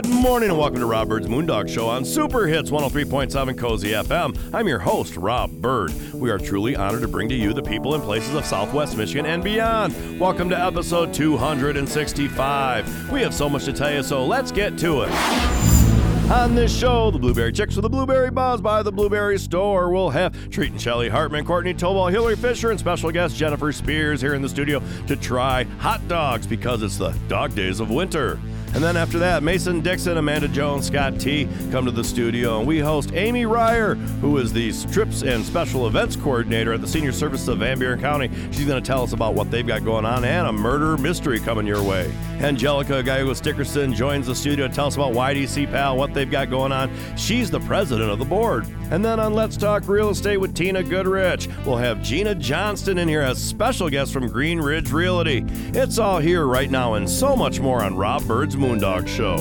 Good morning and welcome to Rob Byrd's Moondog Show on Super Hits 103.7 Cozy FM. I'm your host, Rob Byrd. We are truly honored to bring to you the people and places of Southwest Michigan and beyond. Welcome to episode 265. We have so much to tell you, so let's get to it. On this show, the Blueberry Chicks with the Blueberry Buzz by the Blueberry Store. We'll have Treat and Shelly Hartmann, Courtney Tolbolt, Hillary Fisher, and special guest Jennifer Spears here in the studio to try hot dogs because it's the dog days of winter. And then after that, Mason Dixon, Amanda Jones, Scott T come to the studio, and we host Amy Reiher, who is the trips and special events coordinator at the Senior Services of Van Buren County. She's going to tell us about what they've got going on and a murder mystery coming your way. Angelica Gallegoes-Dickerson joins the studio to tell us about YDC Pal, what they've got going on. She's the president of the board. And then on Let's Talk Real Estate with Tina Goodrich, we'll have Gina Johnson in here as special guest from Green Ridge Realty. It's all here right now and so much more on Rob Byrd's Moondog Show.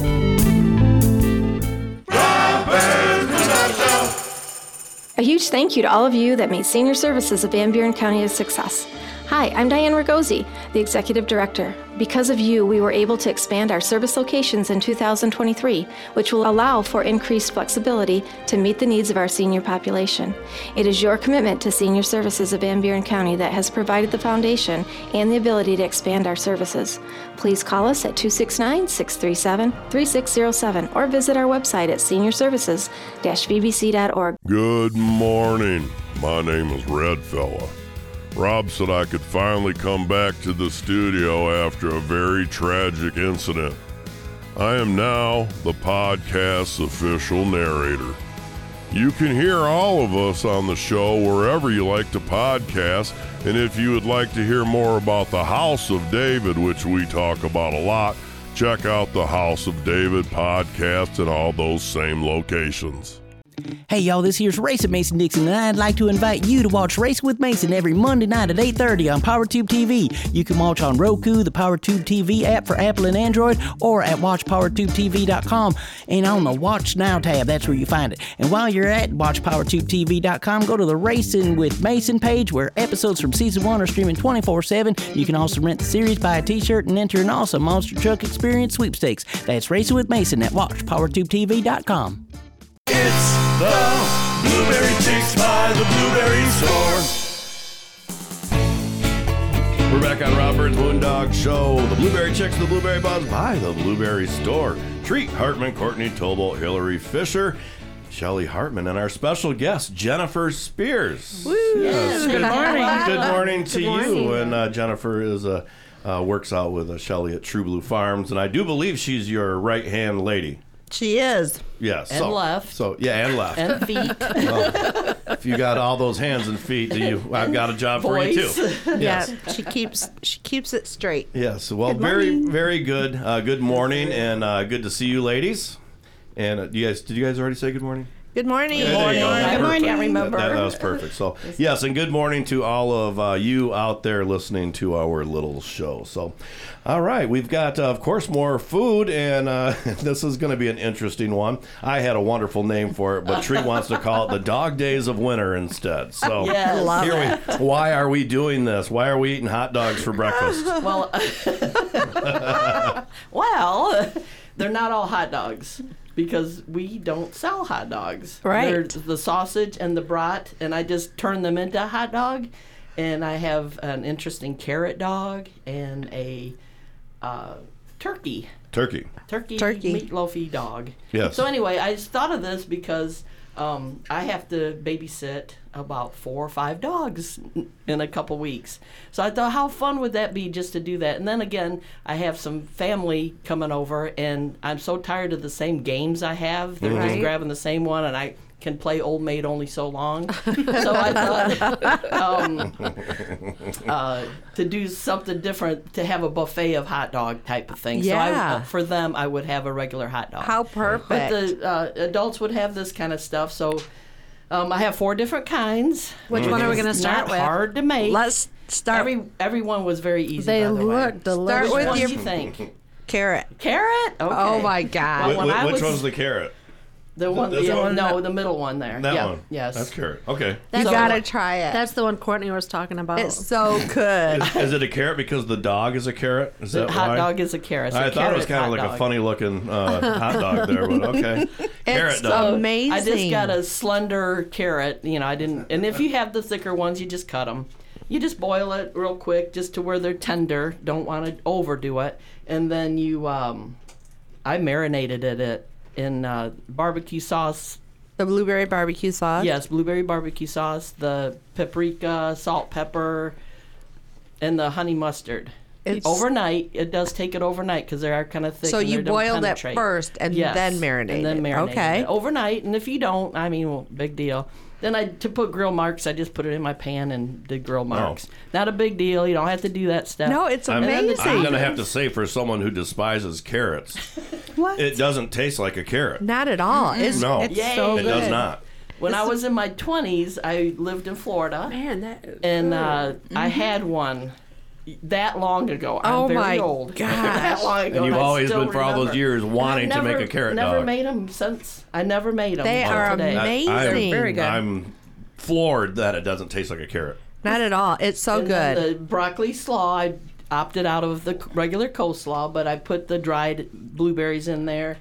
A huge thank you to all of you that made senior services of Van Buren County a success. Hi, I'm Diane Ragosi, the Executive Director. Because of you, we were able to expand our service locations in 2023, which will allow for increased flexibility to meet the needs of our senior population. It is your commitment to senior services of Van Buren County that has provided the foundation and the ability to expand our services. Please call us at 269 637 3607 or visit our website at seniorservices vbc.org. Good morning. My name is Red Fella. Rob said I could finally come back to the studio after a very tragic incident. I am now the podcast's official narrator. You can hear all of us on the show wherever you like to podcast, and if you would like to hear more about the House of David, which we talk about a lot, check out the House of David podcast in all those same locations. Hey y'all, this here's Racing Mason Dixon, and I'd like to invite you to watch Racing with Mason every Monday night at 8:30 on PowerTube TV. You can watch on Roku, the PowerTube TV app for Apple and Android, or at WatchPowerTubeTV.com. And on the Watch Now tab, that's where you find it. And while you're at WatchPowerTubeTV.com, go to the Racing with Mason page where episodes from season one are streaming 24/7. You can also rent the series, buy a T-shirt, and enter an awesome Monster Truck Experience sweepstakes. That's Racing with Mason at WatchPowerTubeTV.com. It's the Blueberry Chicks by the Blueberry Store. We're back on Rob Byrd's Moondog Show. The Blueberry Chicks, the Blueberry Buzz by the Blueberry Store. Treat Hartmann, Courtney Tolbolt, Hillary Fisher, Shelly Hartmann, and our special guest, Jennifer Spears. Yes, good morning. Good morning to you. And uh, Jennifer is a. Uh, works out with uh, Shelly at True Blue Farms, and I do believe she's your right hand lady. She is. Yes. And so, left. So yeah, and left. and feet. Well, if you got all those hands and feet, do you? I've got a job for you too. Yes. Yeah, she keeps she keeps it straight. Yes. Well, very, very good. Uh, good morning, and uh, good to see you, ladies. And uh, you guys, did you guys already say good morning? Good morning. There you go. That's Good morning. perfect. Can't remember. That, that was perfect. So yes, and good morning to all of uh, you out there listening to our little show. So, all right, we've got, uh, of course, more food, and uh, this is going to be an interesting one. I had a wonderful name for it, but Treat wants to call it the Dog Days of Winter instead. So Yes. Love here we. Why are we doing this? Why are we eating hot dogs for breakfast? well, well, they're not all hot dogs because we don't sell hot dogs. Right. They're the sausage and the brat, and I just turn them into a hot dog. And I have an interesting carrot dog and a uh, turkey. Turkey. turkey, Turkey. meatloafy dog. Yes. So anyway, I just thought of this because um, I have to babysit about four or five dogs in a couple weeks. So I thought, how fun would that be just to do that? And then again, I have some family coming over, and I'm so tired of the same games I have. They're just grabbing the same one, and I can play old maid only so long. so I thought um, uh, to do something different, to have a buffet of hot dog type of thing. So I, Yeah. uh, for them, I would have a regular hot dog. How perfect. But the uh, adults would have this kind of stuff. So um, I have four different kinds. Which one are we going to It's start not with? hard to make. Let's start Every everyone was very easy. They by the way. look delicious. Start Which with one your do you think? carrot. Carrot. Okay. Oh my God. Well, when Wh- which was- one's the carrot? The one, this yeah, one? no, the middle one there. That yeah, one. Yes. That's carrot. Okay. You That's the gotta try it. That's the one Courtney was talking about. it's so good. Is it a carrot because the dog is a carrot? Is that hot why? dog is a carrot. I a thought it was kind of hot like a funny looking uh, hot dog there, but okay. carrot It's dog. amazing. I just got a slender carrot. You know, I didn't. And if you have the thicker ones, you just cut them. You just boil it real quick, just to where they're tender. Don't want to overdo it. And then you, um, I marinated it it in uh, barbecue sauce. the blueberry barbecue sauce. Yes, blueberry barbecue sauce, the paprika, salt, pepper, and the honey mustard. It's- overnight. It does take it overnight because they are kind of thick. So you boiled it first and Yes, then marinate and then it. marinate Okay. it overnight. And if you don't, I mean, well, big deal. Then I to put grill marks, I just put it in my pan and did grill marks. Not a big deal. You don't have to do that step. No, it's I'm, amazing. I'm gonna have to say, for someone who despises carrots, what? it doesn't taste like a carrot. Not at all. It's, No, It's Yay. so it does not. When I was in my 20s, I lived in Florida, Man, that. and uh, I had one that long ago. I'm Oh very my old. gosh. that long ago. And you've I always still been for all those years wanting I've to make a carrot Never dog. Never made them since. I never made them. They are today. amazing. I'm, very good. I'm floored that it doesn't taste like a carrot. Not at all. It's so And good. The broccoli slaw, I opted out of the regular coleslaw, but I put the dried blueberries in there,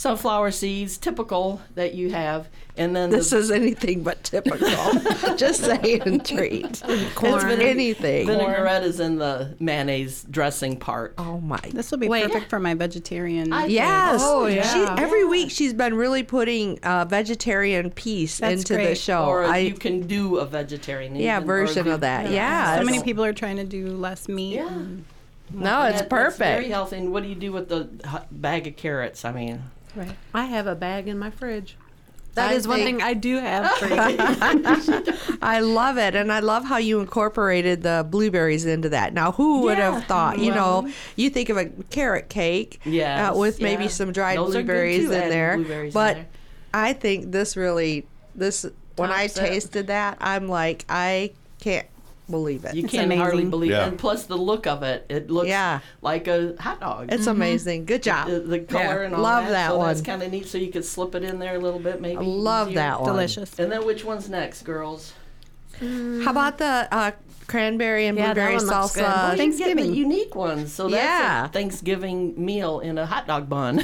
sunflower seeds, typical that you have, and then This the is anything but typical. Just saying treat. Corn. It's anything. vinaigrette is in the mayonnaise dressing part. Oh my. This will be Wait. perfect for my vegetarian. I- Yes. Oh, yeah. She, every week she's been really putting a vegetarian piece That's into the great. show. or I you can do a vegetarian. yeah version of that. Yeah. so many people are trying to do less meat. Yeah. and- No, it's That- that's very healthy. And what do you do with the bag of carrots? I mean, Right. I have a bag in my fridge. That I is one thing I do have. For you. I love it, and I love how you incorporated the blueberries into that. Now, who would Yeah. have thought? You know, you think of a carrot cake, Yes, uh, with maybe yeah. some dried Those blueberries too, in there. blueberries in but there. I think this really, this when I Tops it. tasted that, I'm like, I can't believe it. you It's can't hardly amazing. believe Yeah. it. And plus the look of it, it looks Yeah. like a hot dog. it's amazing. Good job. the, the color and all Love that. that so That's one. It's kind of neat. So you could slip it in there a little bit, maybe. I love easier. that one. Delicious. And then which one's next, girls? How about the uh, cranberry and Yeah, that blueberry one looks good. salsa? Well, You get the Thanksgiving. unique ones. So that's Yeah. a Thanksgiving meal in a hot dog bun.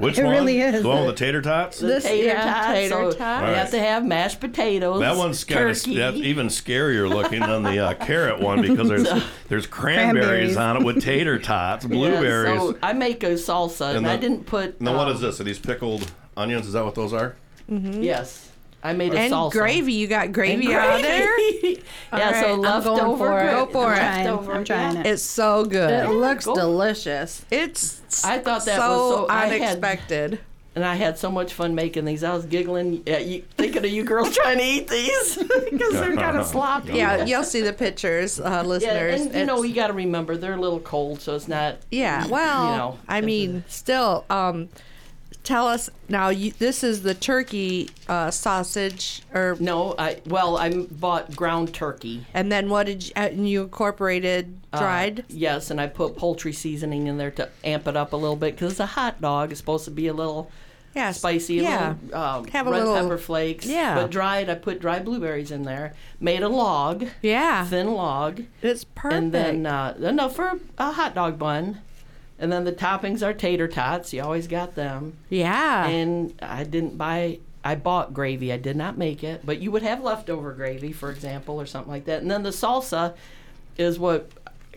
Which It one? really is. The one with the tater tots? the This- tater yeah, tots. tater so tots. You have to have mashed potatoes. That one's kind of even scarier looking than the uh, carrot one because there's there's cranberries, Cranberries. on it with tater tots, Yeah, blueberries. so I make a salsa, and, And I didn't put. now what um, is this? Are these pickled onions? Is that what those are? Yes, I made a and salsa. gravy. You got And gravy out there. yeah, right, so I'm leftover. going for it. Go for I'm it. Trying, I'm trying yeah. it. It's so good. it looks go. delicious. It's I thought that so was so- I had- unexpected. And I had so much fun making these. I was giggling, yeah, you, thinking of you girls trying to eat these because they're kind of sloppy. Yeah, you'll see the pictures, uh, Yeah, listeners. and you know you got to remember they're a little cold, so it's not. yeah. Well, you know, I mean, still, um, tell us now. You, this is the turkey uh, sausage, or No, I well, I bought ground turkey. and then what did you, uh, and you incorporated Uh, dried? yes, and I put poultry seasoning in there to amp it up a little bit because it's a hot dog. It's supposed to be a little yes, spicy, a Yeah, little um, Have a red little- pepper flakes. yeah. But dried, I put dried blueberries in there. Made a log, yeah. thin log, It's perfect. and then uh, enough for a hot dog bun. And then the toppings are tater tots. You always got them. yeah, And I didn't buy. I bought gravy. I did not make it, but you would have leftover gravy, for example, or something like that. And then the salsa is what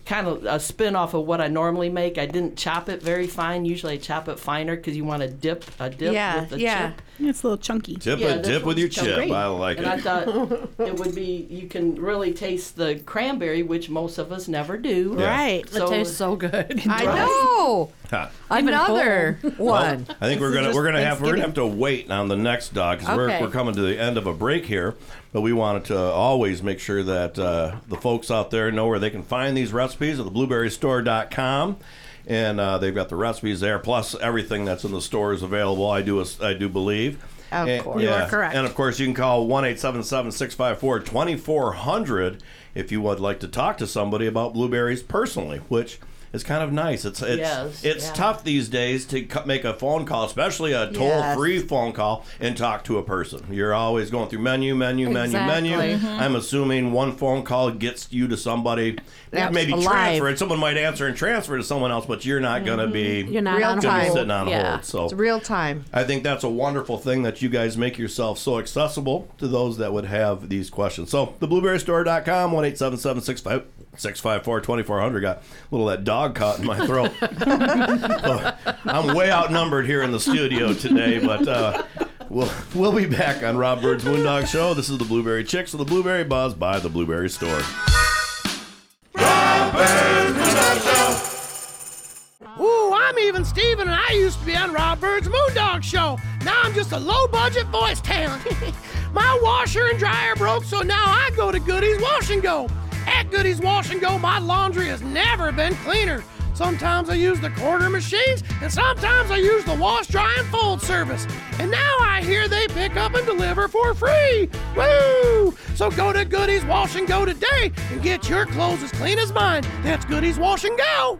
kind of a spin off of what I normally make. I didn't chop it very fine. Usually I chop it finer because you want to dip a dip Yeah, with the yeah. chip. It's a little chunky. Dip Yeah, it, dip with your chip. great. I like And I it. thought it would be. You can really taste the cranberry, which most of us never do. Yeah. right. It tastes so good. I know. Ha. Another one. I think we're gonna we're gonna have we're gonna have to wait on the next dog because Okay. we're we're coming to the end of a break here. But we wanted to always make sure that uh, the folks out there know where they can find these recipes at theblueberrystore.com. And uh, they've got the recipes there, plus everything that's in the store is available. I do, I do believe. Of And- course. You are yeah. correct. And of course, you can call 1 654 2400 if you would like to talk to somebody about blueberries personally, which is kind of nice. It's it's Yes, it's yeah. tough these days to cu- make a phone call, especially a toll-free phone call, and talk to a person. You're always going through menu, menu, menu, menu. Exactly. Mm-hmm. I'm assuming one phone call gets you to somebody. That's maybe alive. transfer it. Someone might answer and transfer to someone else, but you're not going to mm-hmm. be. You're not Real on be time. sitting on yeah. hold. So It's real time. I think that's a wonderful thing that you guys make yourself so accessible to those that would have these questions. So, theblueberrystore.com, 1 877 654 2400. Got a little of that dog caught in my throat. So, I'm way outnumbered here in the studio today, but uh, we'll, we'll be back on Rob Byrd's Moondog Show. This is the Blueberry Chicks of the Blueberry Buzz by the Blueberry Store. Ooh, I'm even Steven, and I used to be on Rob Byrd's Moondog Show. Now I'm just a low budget voice talent. my washer and dryer broke, so now I go to Goody's Wash and Go. At Goody's Wash and Go, my laundry has never been cleaner. Sometimes I use the quarter machines, and sometimes I use the wash, dry, and fold service. And now I hear they pick up and deliver for free. Woo! So go to Goody's Wash and Go today and get your clothes as clean as mine. That's Goody's Wash and Go.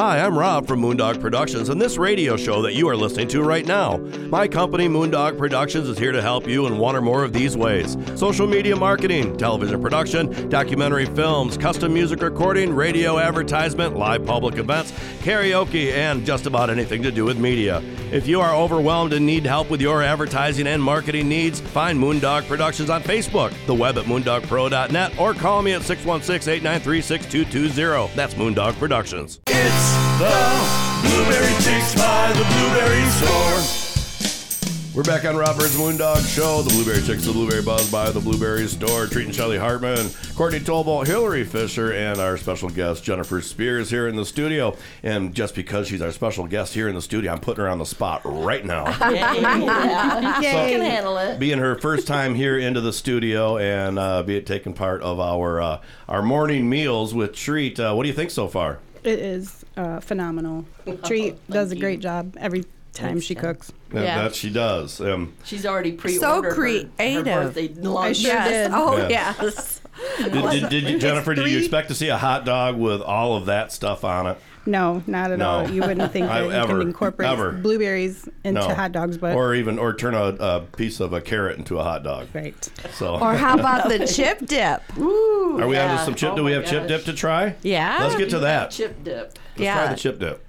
Hi, I'm Rob from Moondog Productions and this radio show that you are listening to right now. My company, Moondog Productions, is here to help you in one or more of these ways social media marketing, television production, documentary films, custom music recording, radio advertisement, live public events, karaoke, and just about anything to do with media. If you are overwhelmed and need help with your advertising and marketing needs, find Moondog Productions on Facebook, the web at moondogpro.net, or call me at 616 893 6220. That's Moondog Productions. It's the Blueberry Chicks by the Blueberry Store. We're back on Rob Byrd's Moondog Show, the Blueberry Chicks, the Blueberry Buzz by the Blueberry Store, treating Shelly Hartmann, Courtney Tolbolt, Hillary Fisher, and our special guest Jennifer Spears here in the studio. And just because she's our special guest here in the studio, I'm putting her on the spot right now. yeah. Yay. can handle it. Being her first time here into the studio and uh, be taking part of our uh, our morning meals with Treat. Uh, what do you think so far? It is uh, phenomenal. Treat does a great job every time she cooks. That, Yeah. that she does. Um, She's already pre-ordered her- creative. Her, birthday lunch. sure yes. did. Oh, Yeah. yes. did, did, did you, Jennifer, did you expect to see a hot dog with all of that stuff on it? No, not at No. all. You wouldn't think I- that you ever, can incorporate ever. blueberries into No. hot dogs, but or even or turn a, a piece of a carrot into a hot dog. right. So Or how about the chip dip? are we yeah. on to some chip? Oh Do we my have chip dip to try? Yeah. Let's get to that. Chip dip. Let's Yeah. try the chip dip.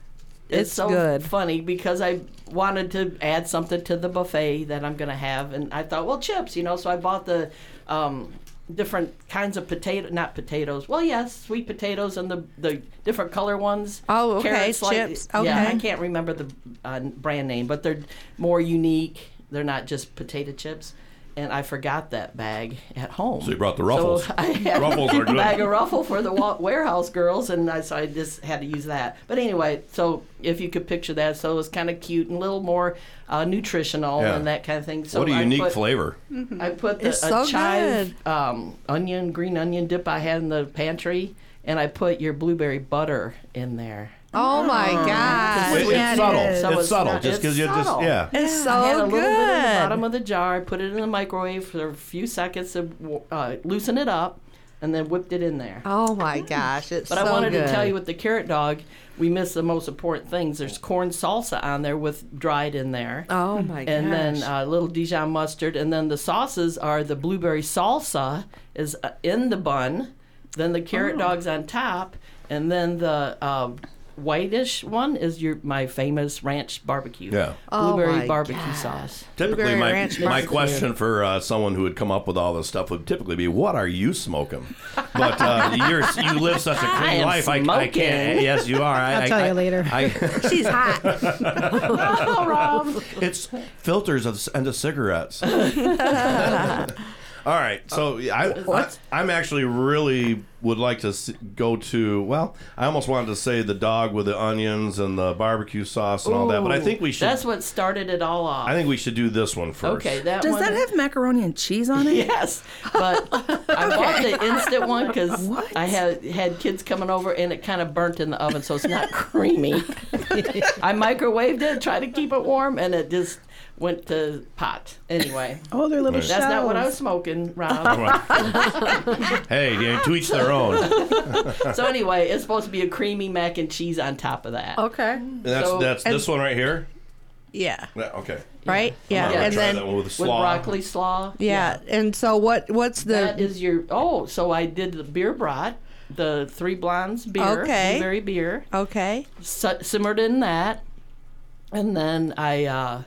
It's, It's so good. funny because I wanted to add something to the buffet that I'm going to have, and I thought, well, chips, you know. So I bought the um, different kinds of potato, not potatoes. Well, yes, sweet potatoes and the the different color ones. Oh, okay, Carrots, like- chips, Yeah, I can't remember the uh, brand name, but they're more unique. They're not just potato chips. And I forgot that bag at home. So you brought the Ruffles. So I had Ruffles are a good. bag of ruffle for the wa- warehouse girls, and I, so I just had to use that. But anyway, so if you could picture that, so it was kind of cute and a little more uh, nutritional Yeah. and that kind of thing. So what a I unique put, flavor. I put the, It's a so chive um, onion, green onion dip I had in the pantry, and I put your blueberry butter in there. Oh my gosh. It- sweet it's subtle. So it's it's subtle. not- just because you just subtle. yeah. It's so I had a good. little bit in the bottom of the jar. I put it in the microwave for a few seconds to uh, loosen it up, and then whipped it in there. oh my gosh. It's But so I wanted good. to tell you with the carrot dog, we missed the most important things. There's corn salsa on there with dried in there. Oh my gosh. and then a little Dijon mustard, and then the sauces are the blueberry salsa is uh, in the bun, then the Oh. carrot dogs on top, and then the um, whitish one is your my famous ranch barbecue. Yeah. Oh blueberry my barbecue gosh. sauce. Typically, Blueberry my, ranch my barbecue. question for uh, someone who would come up with all this stuff would typically be, "What are you smoking?" But uh, you're you live such a clean am life. I, I can't. Yes, you are. I, I'll I- tell I- you later. I, She's hot. oh, Rob. it's filters of, and the cigarettes. All right, so uh, I, I I'm actually really would like to s- go to. Well, I almost wanted to say the dog with the onions and the barbecue sauce and all that, but I think we should. That's what started it all off. I think we should do this one first. Okay, that Does one. that have macaroni and cheese on it? Yes, but I bought the instant one because I had had kids coming over and it kind of burnt in the oven, so it's not creamy. I microwaved it, tried to keep it warm, and it just went to pot. Anyway, Oh, they're little Right. shells. that's not what I was smoking, Rob. hey, you know, to each their own. so anyway, it's supposed to be a creamy mac and cheese on top of that. Okay. And that's So- that's and- this one right here. Yeah. Yeah, okay. Right. Yeah. I'm gonna And try then that one with the With slaw. broccoli slaw. yeah. And so what? What's the? That is your oh, so I did the beer brat, the three blondes beer, Okay. blueberry beer, okay. su- simmered in that, and then I uh,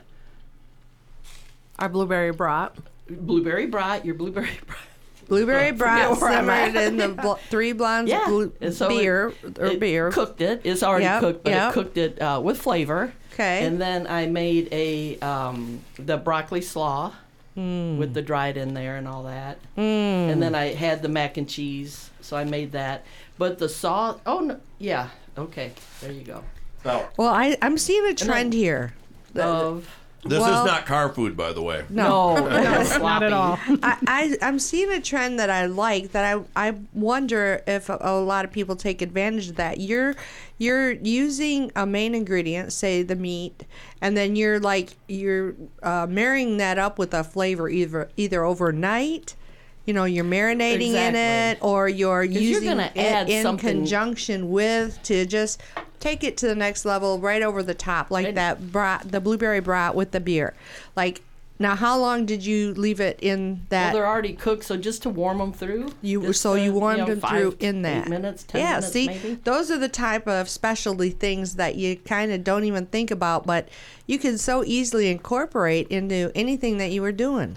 Our blueberry brat. blueberry brat, your blueberry brat. Blueberry brat simmered in the bl- three blondes Yeah, blue- and so it- beer or it beer. Cooked it. It's already Yep, cooked, but yep. it cooked it uh, with flavor. Okay. And then I made a um, the broccoli slaw Hmm. with the dried in there and all that. And then I had the mac and cheese, so I made that. But the sauce, oh no, yeah, okay, there you go. Now, well, I I'm seeing a trend here. Of this Well- is not car food, by the way. no, no, Not at all. I, I I'm seeing a trend that I like that I I wonder if a, a lot of people take advantage of that. You're you're using a main ingredient, say the meat, and then you're like you're uh, marrying that up with a flavor either either overnight. You know, you're marinating in it, or you're you're using gonna it in something- conjunction with to just take it to the next level, right over the top, like And- that brat, the blueberry brat with the beer. Like, now, how long did you leave it in that? Well, they're already cooked, so just to warm them through. You so to, you warmed know, them through in that minutes, ten yeah, minutes, see, maybe. those are the type of specialty things that you kind of don't even think about, but you can so easily incorporate into anything that you were doing.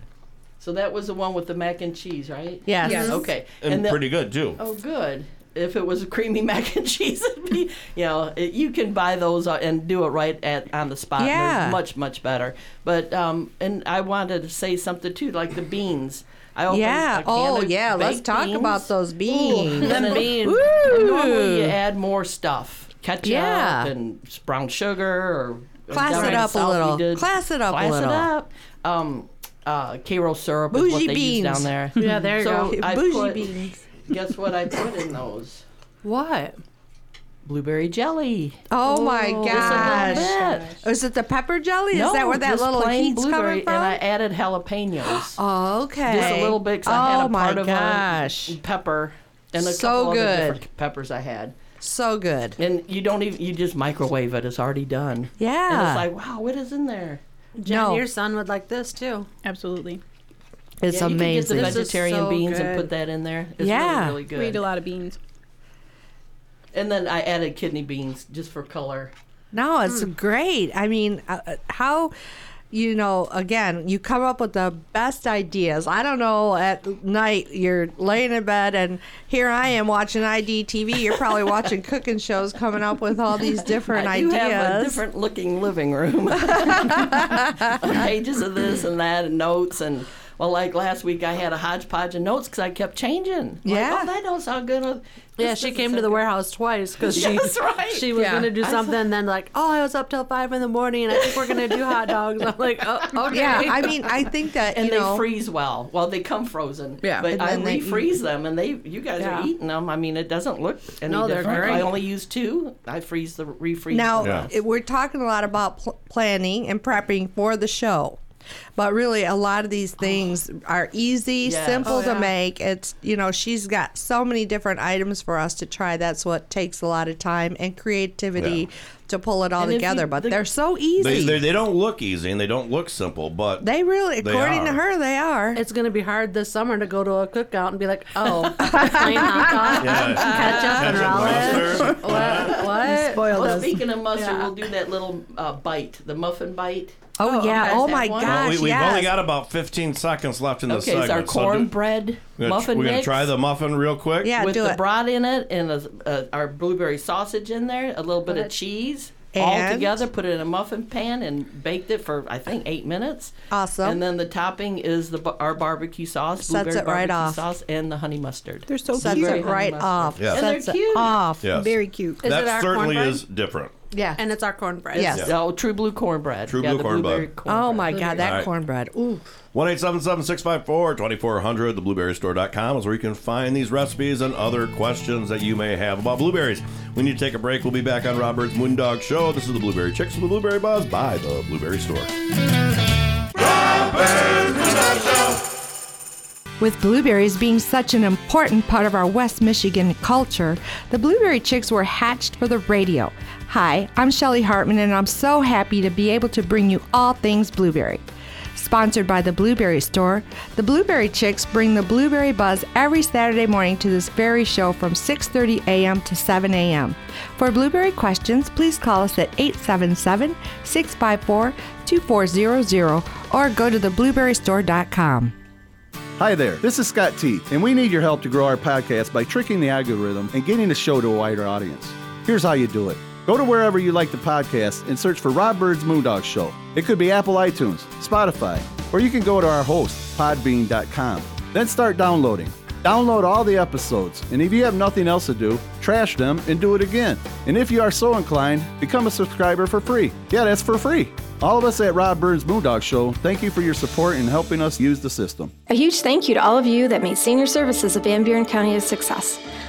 So that was the one with the mac and cheese, right? Yes. Yes. Okay. And, the- pretty good too. Oh, good. If it was a creamy mac and cheese, it'd be, you know, it, you can buy those uh, and do it right at on the spot. Yeah. much much better. But um, and I wanted to say something too, like the beans. I Yeah. a can Oh, of yeah. Let's talk beans. about those beans. And then- beans. and normally you add more stuff, ketchup Yeah. and brown sugar or Class it up a little. Class it up a little. class it up. Um, uh, Karo syrup is what Bougie they beans. use down there. Yeah, there you so go. I Bougie put, beans. Guess what I put in those? What? Blueberry jelly. Oh, my Just a gosh. little. Is it the pepper jelly? Is no, that where that just little plain heat's blueberry, coming from? And I added jalapenos. oh, okay. Just a little bit 'cause oh I had a my part of gosh. a pepper and a So couple other good. different peppers I had. So good. And you don't even you just microwave it. It's already done. And Yeah. it's like, wow, what is in there? Jen, No. your son would like this too. Absolutely. It's yeah, you amazing. Can get the vegetarian so beans and put that in there. It's Yeah. really, really good. We eat a lot of beans. And then I added kidney beans just for color. No, it's great. I mean, uh, uh, how, you know, again, you come up with the best ideas. I don't know, at night you're laying in bed and here I am watching IDTV. You're probably watching cooking shows coming up with all these different I do ideas. have a different looking living room. Pages of this and that and notes and well, like last week I had a hodgepodge of notes because I kept changing. Like, Yeah. oh, that don't sound good. Uh, Yeah, she came to the good. warehouse twice because she That's right. she was Yeah. gonna do I something. saw- then like, oh, I was up till five in the morning, and I think we're gonna do hot dogs. I'm like, oh, okay. yeah, I mean, I think that, and you they know, freeze well. Well, they come frozen. Yeah. but And I then they refreeze them, and they you guys Yeah. are eating them. I mean, it doesn't look any No, they're different. I only use two. I freeze the refreeze. Now, Yeah. it- we're talking a lot about pl- planning and prepping for the show. But really, a lot of these things oh. are easy, Yes. Oh, simple Oh, to yeah. make. It's, you know, she's got so many different items for us to try. That's what takes a lot of time and creativity Yeah. To pull it all And together. you- but the- they're so easy. They, They, they, they don't look easy and they don't look simple, but they really, They according to her, they are. It's gonna be hard this summer to go to a cookout and be like, oh, plain hot dog, yeah. ketchup and relish. mustard. What? What? Spoiled well, us. speaking of mustard, Yeah. we'll do that little uh, bite, the muffin bite. oh, you yeah. guys Oh, my one? gosh. Well, we, we've yes. only got about 15 seconds left in the Okay, segment. it's our so cornbread we're gonna, muffin we're gonna mix try the muffin real quick. Yeah, with do the it. brat in it and a, uh, our blueberry sausage in there, a little bit of What? cheese, all And? together, put it in a muffin pan, and baked it for I think eight minutes. Awesome. And then the topping is the our barbecue sauce, Sets blueberry it right barbecue off. sauce, and the honey mustard. They're so Sets cute. it right off. mustard. Yeah. And they're Sets it cute. off. Yes. Very cute. Is that it our certainly cornbread? is different. Yeah. And it's our cornbread. Yes. Oh, true blue cornbread. True yeah, blue cornbread. cornbread. Oh my God, that All right. cornbread. Ooh. 1 654 2400 theblueberrystore.com is where you can find these recipes and other questions that you may have about blueberries. We need to take a break. We'll be back on Rob Byrd's Moondog Show. This is the Blueberry Chicks with the Blueberry Buzz by the Blueberry Store. With blueberries being such an important part of our West Michigan culture, the Blueberry Chicks were hatched for the radio. Hi, I'm Shelly Hartmann, and I'm so happy to be able to bring you all things blueberry. Sponsored by the Blueberry Store, the Blueberry Chicks bring the blueberry buzz every Saturday morning to this very show from 6:30 a.m. to 7 a.m. For blueberry questions, please call us at 877-654-2400 or go to theblueberrystore.com. Hi there, this is Scott T, and we need your help to grow our podcast by tricking the algorithm and getting the show to a wider audience. Here's how you do it. Go to wherever you like the podcast and search for Rob Byrd's Moondog Show. It could be Apple iTunes, Spotify, or you can go to our host, podbean.com. Then start downloading. Download all the episodes, and if you have nothing else to do, trash them and do it again. And if you are so inclined, become a subscriber for free. Yeah, that's for free. All of us at Rob Byrd's Moondog Show, thank you for your support in helping us use the system. A huge thank you to all of you that made senior services of Van Buren County a success.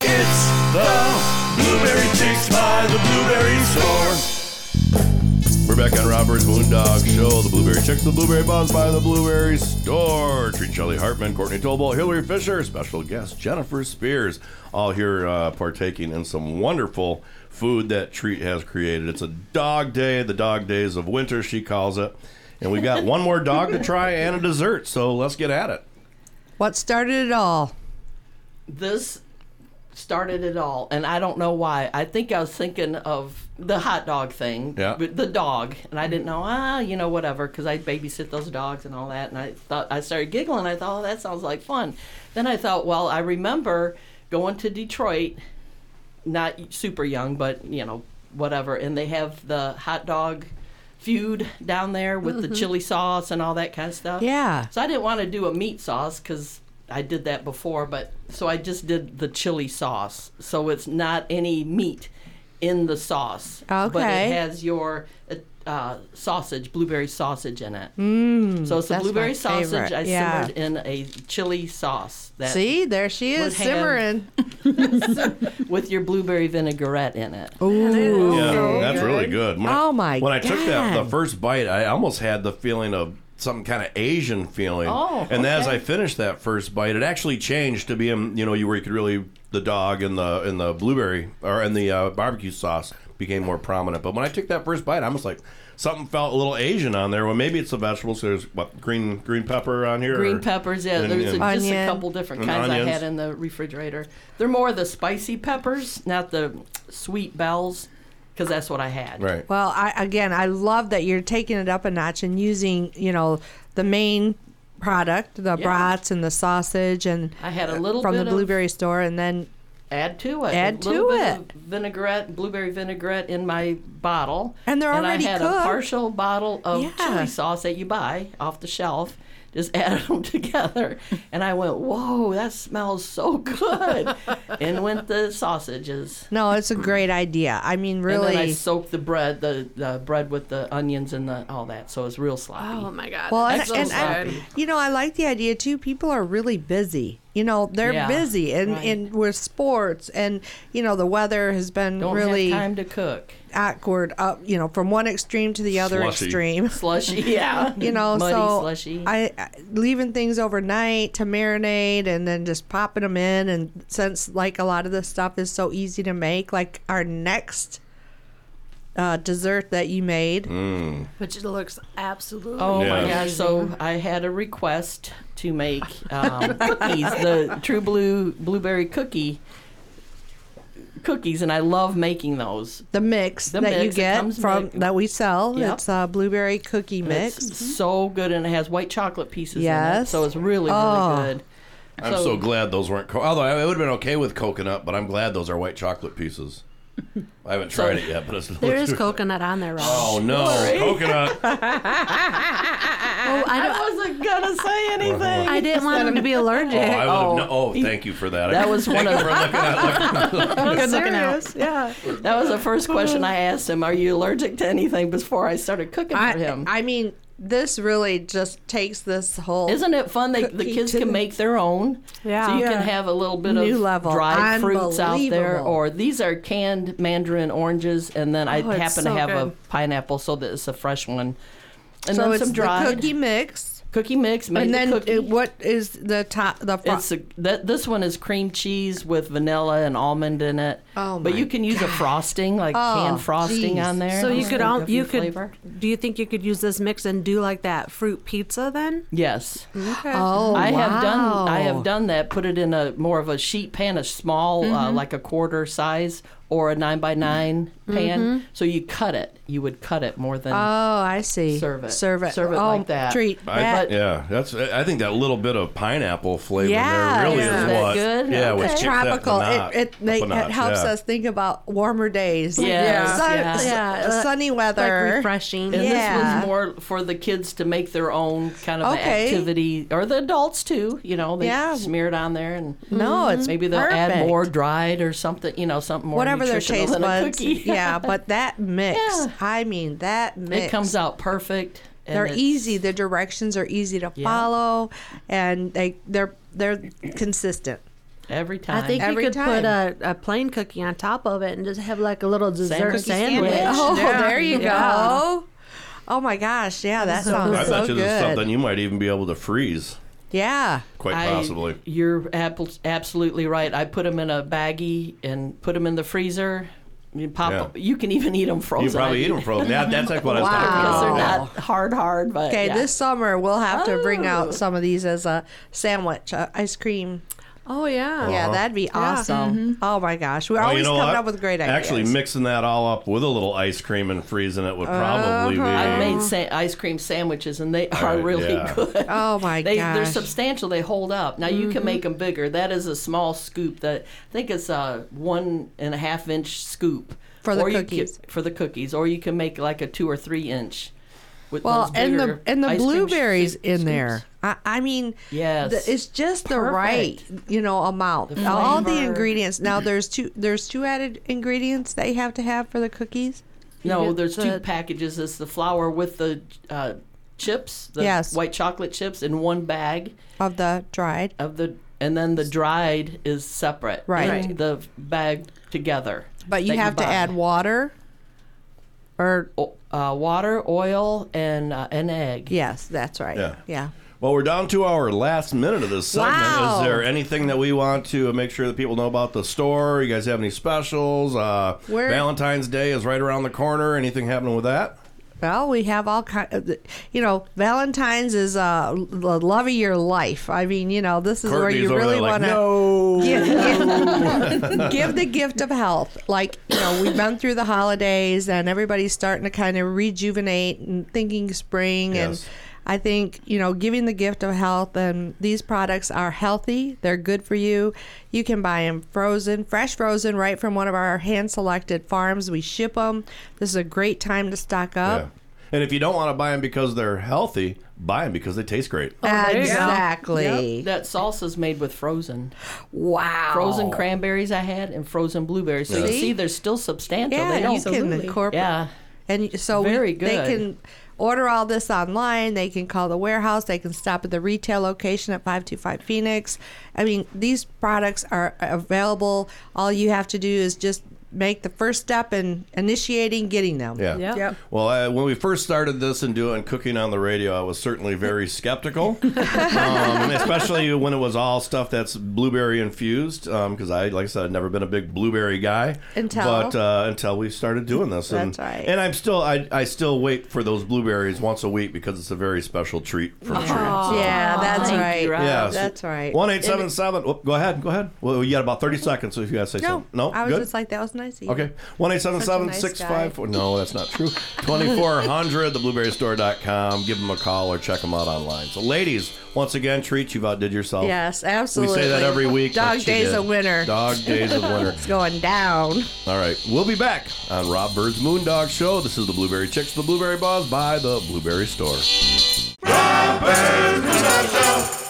It's the Blueberry Chicks by the Blueberry Store. We're back on Rob Byrd's Moondog Show, the Blueberry Chicks, the Blueberry Buzz by the Blueberry Store. Treat Shelly Hartmann, Courtney Tolbolt, Hillary Fisher, special guest Jennifer Spears, all here uh, partaking in some wonderful food that Treat has created. It's a dog day, the dog days of winter, she calls it. And we got one more dog to try and a dessert, so let's get at it. What started it all? This started it all, and I don't know why. I think I was thinking of the hot dog thing, Yeah. the dog, and I didn't know, ah, you know, whatever, because I babysit those dogs and all that, and I thought I started giggling. I thought, oh, that sounds like fun. Then I thought, well, I remember going to Detroit, not super young, but you know, whatever, and they have the hot dog feud down there with the Mhm. chili sauce and all that kind of stuff. Yeah. So I didn't want to do a meat sauce because I did that before, but so I just did the chili sauce. So it's not any meat in the sauce. But it has your uh, uh, sausage, blueberry sausage in it. Mmm. So it's a blueberry sausage favorite. I yeah. simmered in a chili sauce. That See, there she is simmering. with your blueberry vinaigrette in it. Ooh. Yeah, that's really good. When Oh, my When I took that the first bite, I almost had the feeling of some kind of Asian feeling. Oh, and as. I finished that first bite, it actually changed to being you know you where you could really the dog and the and the blueberry or and the uh, barbecue sauce became more prominent. But when I took that first bite, I was like something felt a little Asian on there. Well, maybe it's the vegetables. There's what green green pepper on here. Green or- peppers, yeah. and- There's a, just a couple different kinds I had in the refrigerator. They're more the spicy peppers, not the sweet bells, because that's what I had. right. Well, I again, I love that you're taking it up a notch and using, you know, the main product, the Yeah. brats and the sausage, and I had a little from bit the of- blueberry store, and then Add to it. Add a little to bit it. Of vinaigrette, blueberry vinaigrette in my bottle. And they're already And I had cooked. a partial bottle of Yeah. chili sauce that you buy off the shelf. Just added them together, and I went, "Whoa, that smells so good!" and went the sausages. no, it's a great idea. I mean, really. And then I really. soaked the bread, the, the bread with the onions and the all that, so it's real sloppy. Oh my god. Well, and, so and, and good. you know, I like the idea too. People are really busy. You know, they're Yeah, busy, and right. and with sports, and you know, the weather has been Don't really have time to cook. Awkward. Up, you know, from one extreme to the other Slushy. extreme. Slushy, yeah. you know, Muddy, so slushy. I, I leaving things overnight to marinate and then just popping them in. And since like a lot of this stuff is so easy to make, like our next uh, dessert that you made. Mm. Which looks absolutely. Oh my gosh! So I had a request to make um, cookies, the True Blue blueberry cookie cookies, and I love making those. The mix The that you mix, it get comes from mixed. that we sell. Yep. It's a blueberry cookie mix. It's so good, and it has white chocolate pieces in it, Yes. so it's really really Oh. good. I'm so, glad those weren't. Co- Although I would have been okay with coconut, but I'm glad those are white chocolate pieces. I haven't So- tried it yet, but it's There is coconut on there, Rob. Oh no, coconut! Oh, I, don't, wasn't gonna say anything. I didn't want him to be allergic. Oh, I. Oh, No- oh, thank you for that. That was one of- for looking at. Looking, Good looking out. Yeah. That was the first question I asked him. Are you allergic to anything before I started cooking for him? I mean, this really just takes this whole. Isn't it fun? They, the kids can make their own. Yeah. So you Yeah. can have a little bit New of level. dried fruits out there, or these are canned mandarin oranges, and then I Oh, happen so to have a pineapple so that it's a fresh one. And so then it's some dried the cookie mix, cookie mix. Made and then cookie. it- what is the top? The fro- It's a, that this one is cream cheese with vanilla and almond in it. Oh but you can use a frosting, like Oh, canned frosting geez. on there. So you could all you could. flavor. Do you think you could use this mix and do like that fruit pizza then? Yes. Okay. oh, I have done I have done that. Put it in a more of a sheet pan, a small Mm-hmm. uh, like a quarter size or a nine by 9 pan. Mm-hmm. So you cut it. You would cut it more than Oh, I see. Serve it. Serve it. Serve it oh, like that. Treat. I, that, yeah, that's. I think that little bit of pineapple flavor Yeah. there really Is is that what. good? Yeah, Okay. it's kicks that tropical. knot- it it, up make, a it helps yeah. us think about warmer days. Yes, Sun- yes. Yeah, s- uh, sunny Like weather. refreshing. And Yeah. this was more for the kids to make their own kind of Okay. activity, or the adults too. You know, they Yeah. smear it on there, and no, it's maybe they'll add more dried or something. You know, something more Whatever their taste buds. cookie. yeah, but that mix. Yeah. I mean, that mix. it comes out perfect. and They're easy. The directions are easy to Yeah. follow, and they they're they're consistent. every time. I think Every you could time. put a, a plain cookie on top of it and just have like a little dessert sandwich. sandwich. Oh, there you Yeah. go. Oh my gosh, yeah, that sounds I so bet you this is something you might even be able to freeze, Yeah. quite I- possibly. You're apple- absolutely right. I put them in a baggie and put them in the freezer. You pop. Yeah. You can even eat them frozen. You probably eat them frozen. Yeah, that's like what I was talking Wow. because about. they're not hard, hard. But Okay, yeah. this summer we'll have to bring Oh. out some of these as a sandwich, uh, ice cream. Oh yeah. Yeah, uh-huh. that'd be awesome. Mm-hmm. Oh my gosh, we're Uh-huh. Oh, always you know coming what? up with great ideas. Actually, mixing that all up with a little ice cream and freezing it would probably uh-huh. be. I've made sa- ice cream sandwiches, and they are right, really yeah. good. Oh my They, they're substantial. They hold up. Now you can mm-hmm. make them bigger. That is a small scoop. That I think it's a one and a half inch scoop For the Or cookies. can- for the cookies, or you can make like a two or three inch. With well, and the and the blueberries scoop- in scoops. there. I, I mean, Yes. the, it's just the right you know amount. The All the ingredients. Now there's two there's two added ingredients they have to have for the cookies. No, get there's two packages. It's the flour with the uh, chips, the Yes. white chocolate chips, in one bag of the dried of the, and then the dried is separate. Right. in The bag together. But you that have to add water. Or uh, water, oil, and uh, an egg. yes, that's right. Yeah. Yeah. Well, we're down to our last minute of this segment. Wow. Is there anything that we want to make sure that people know about the store? You guys have any specials? Uh, Valentine's Day is right around the corner. Anything happening with that? Well, we have all kind of, you know, Valentine's is uh, the love of your life. I mean, you know, this is where you really want to no. give, give, give the gift of health. Like, you know, we've been through the holidays and everybody's starting to kind of rejuvenate and thinking spring. Yes. And I think, you know, giving the gift of health and these products are healthy. They're good for you. You can buy them frozen, fresh frozen, right from one of our hand selected farms. We ship them. This is a great time to stock up. Yeah. And if you don't want to buy them because they're healthy, buy them because they taste great. Oh, there you go. exactly. Yep, that salsa's made with frozen. Wow. Frozen cranberries I had and frozen blueberries. So you See? see, they're still substantial. Yeah, they don't. you can incorporate. yeah. And so we- Very they good. can order all this online. They can call the warehouse. They can stop at the retail location at 525 Phoenix. I mean, these products are available. All you have to do is just make the first step in initiating getting them. Yeah. Yep. Well, I, when we first started this and doing cooking on the radio, I was certainly very skeptical, um, especially when it was all stuff that's blueberry infused. Because I, like I said, I'd never been a big blueberry guy Until- but uh, until we started doing this. And, That's right. And I'm still, I, I still wait for those blueberries once a week because it's a very special treat from Treat. Yeah, that's Thank right. you, Rob. Yeah, That's right. One eight seven seven. oh, Go ahead. Go ahead. Well, you got about thirty seconds, so if you got to say No, something. No, I was good. just like that was nice. Of you. Okay. 1 877 654. No, that's not true. 2400, theblueberrystore.com. Give them a call or check them out online. So, ladies, once again, treat you've outdid yourself. Yes, absolutely. We say that every week. Dog days did. of winter. Dog days of winter. It's going down. All right. We'll be back on Rob Byrd's Moondog Show. This is the Blueberry Chicks, the Blueberry Buzz by the Blueberry Store. Rob Bird's Moondog Show.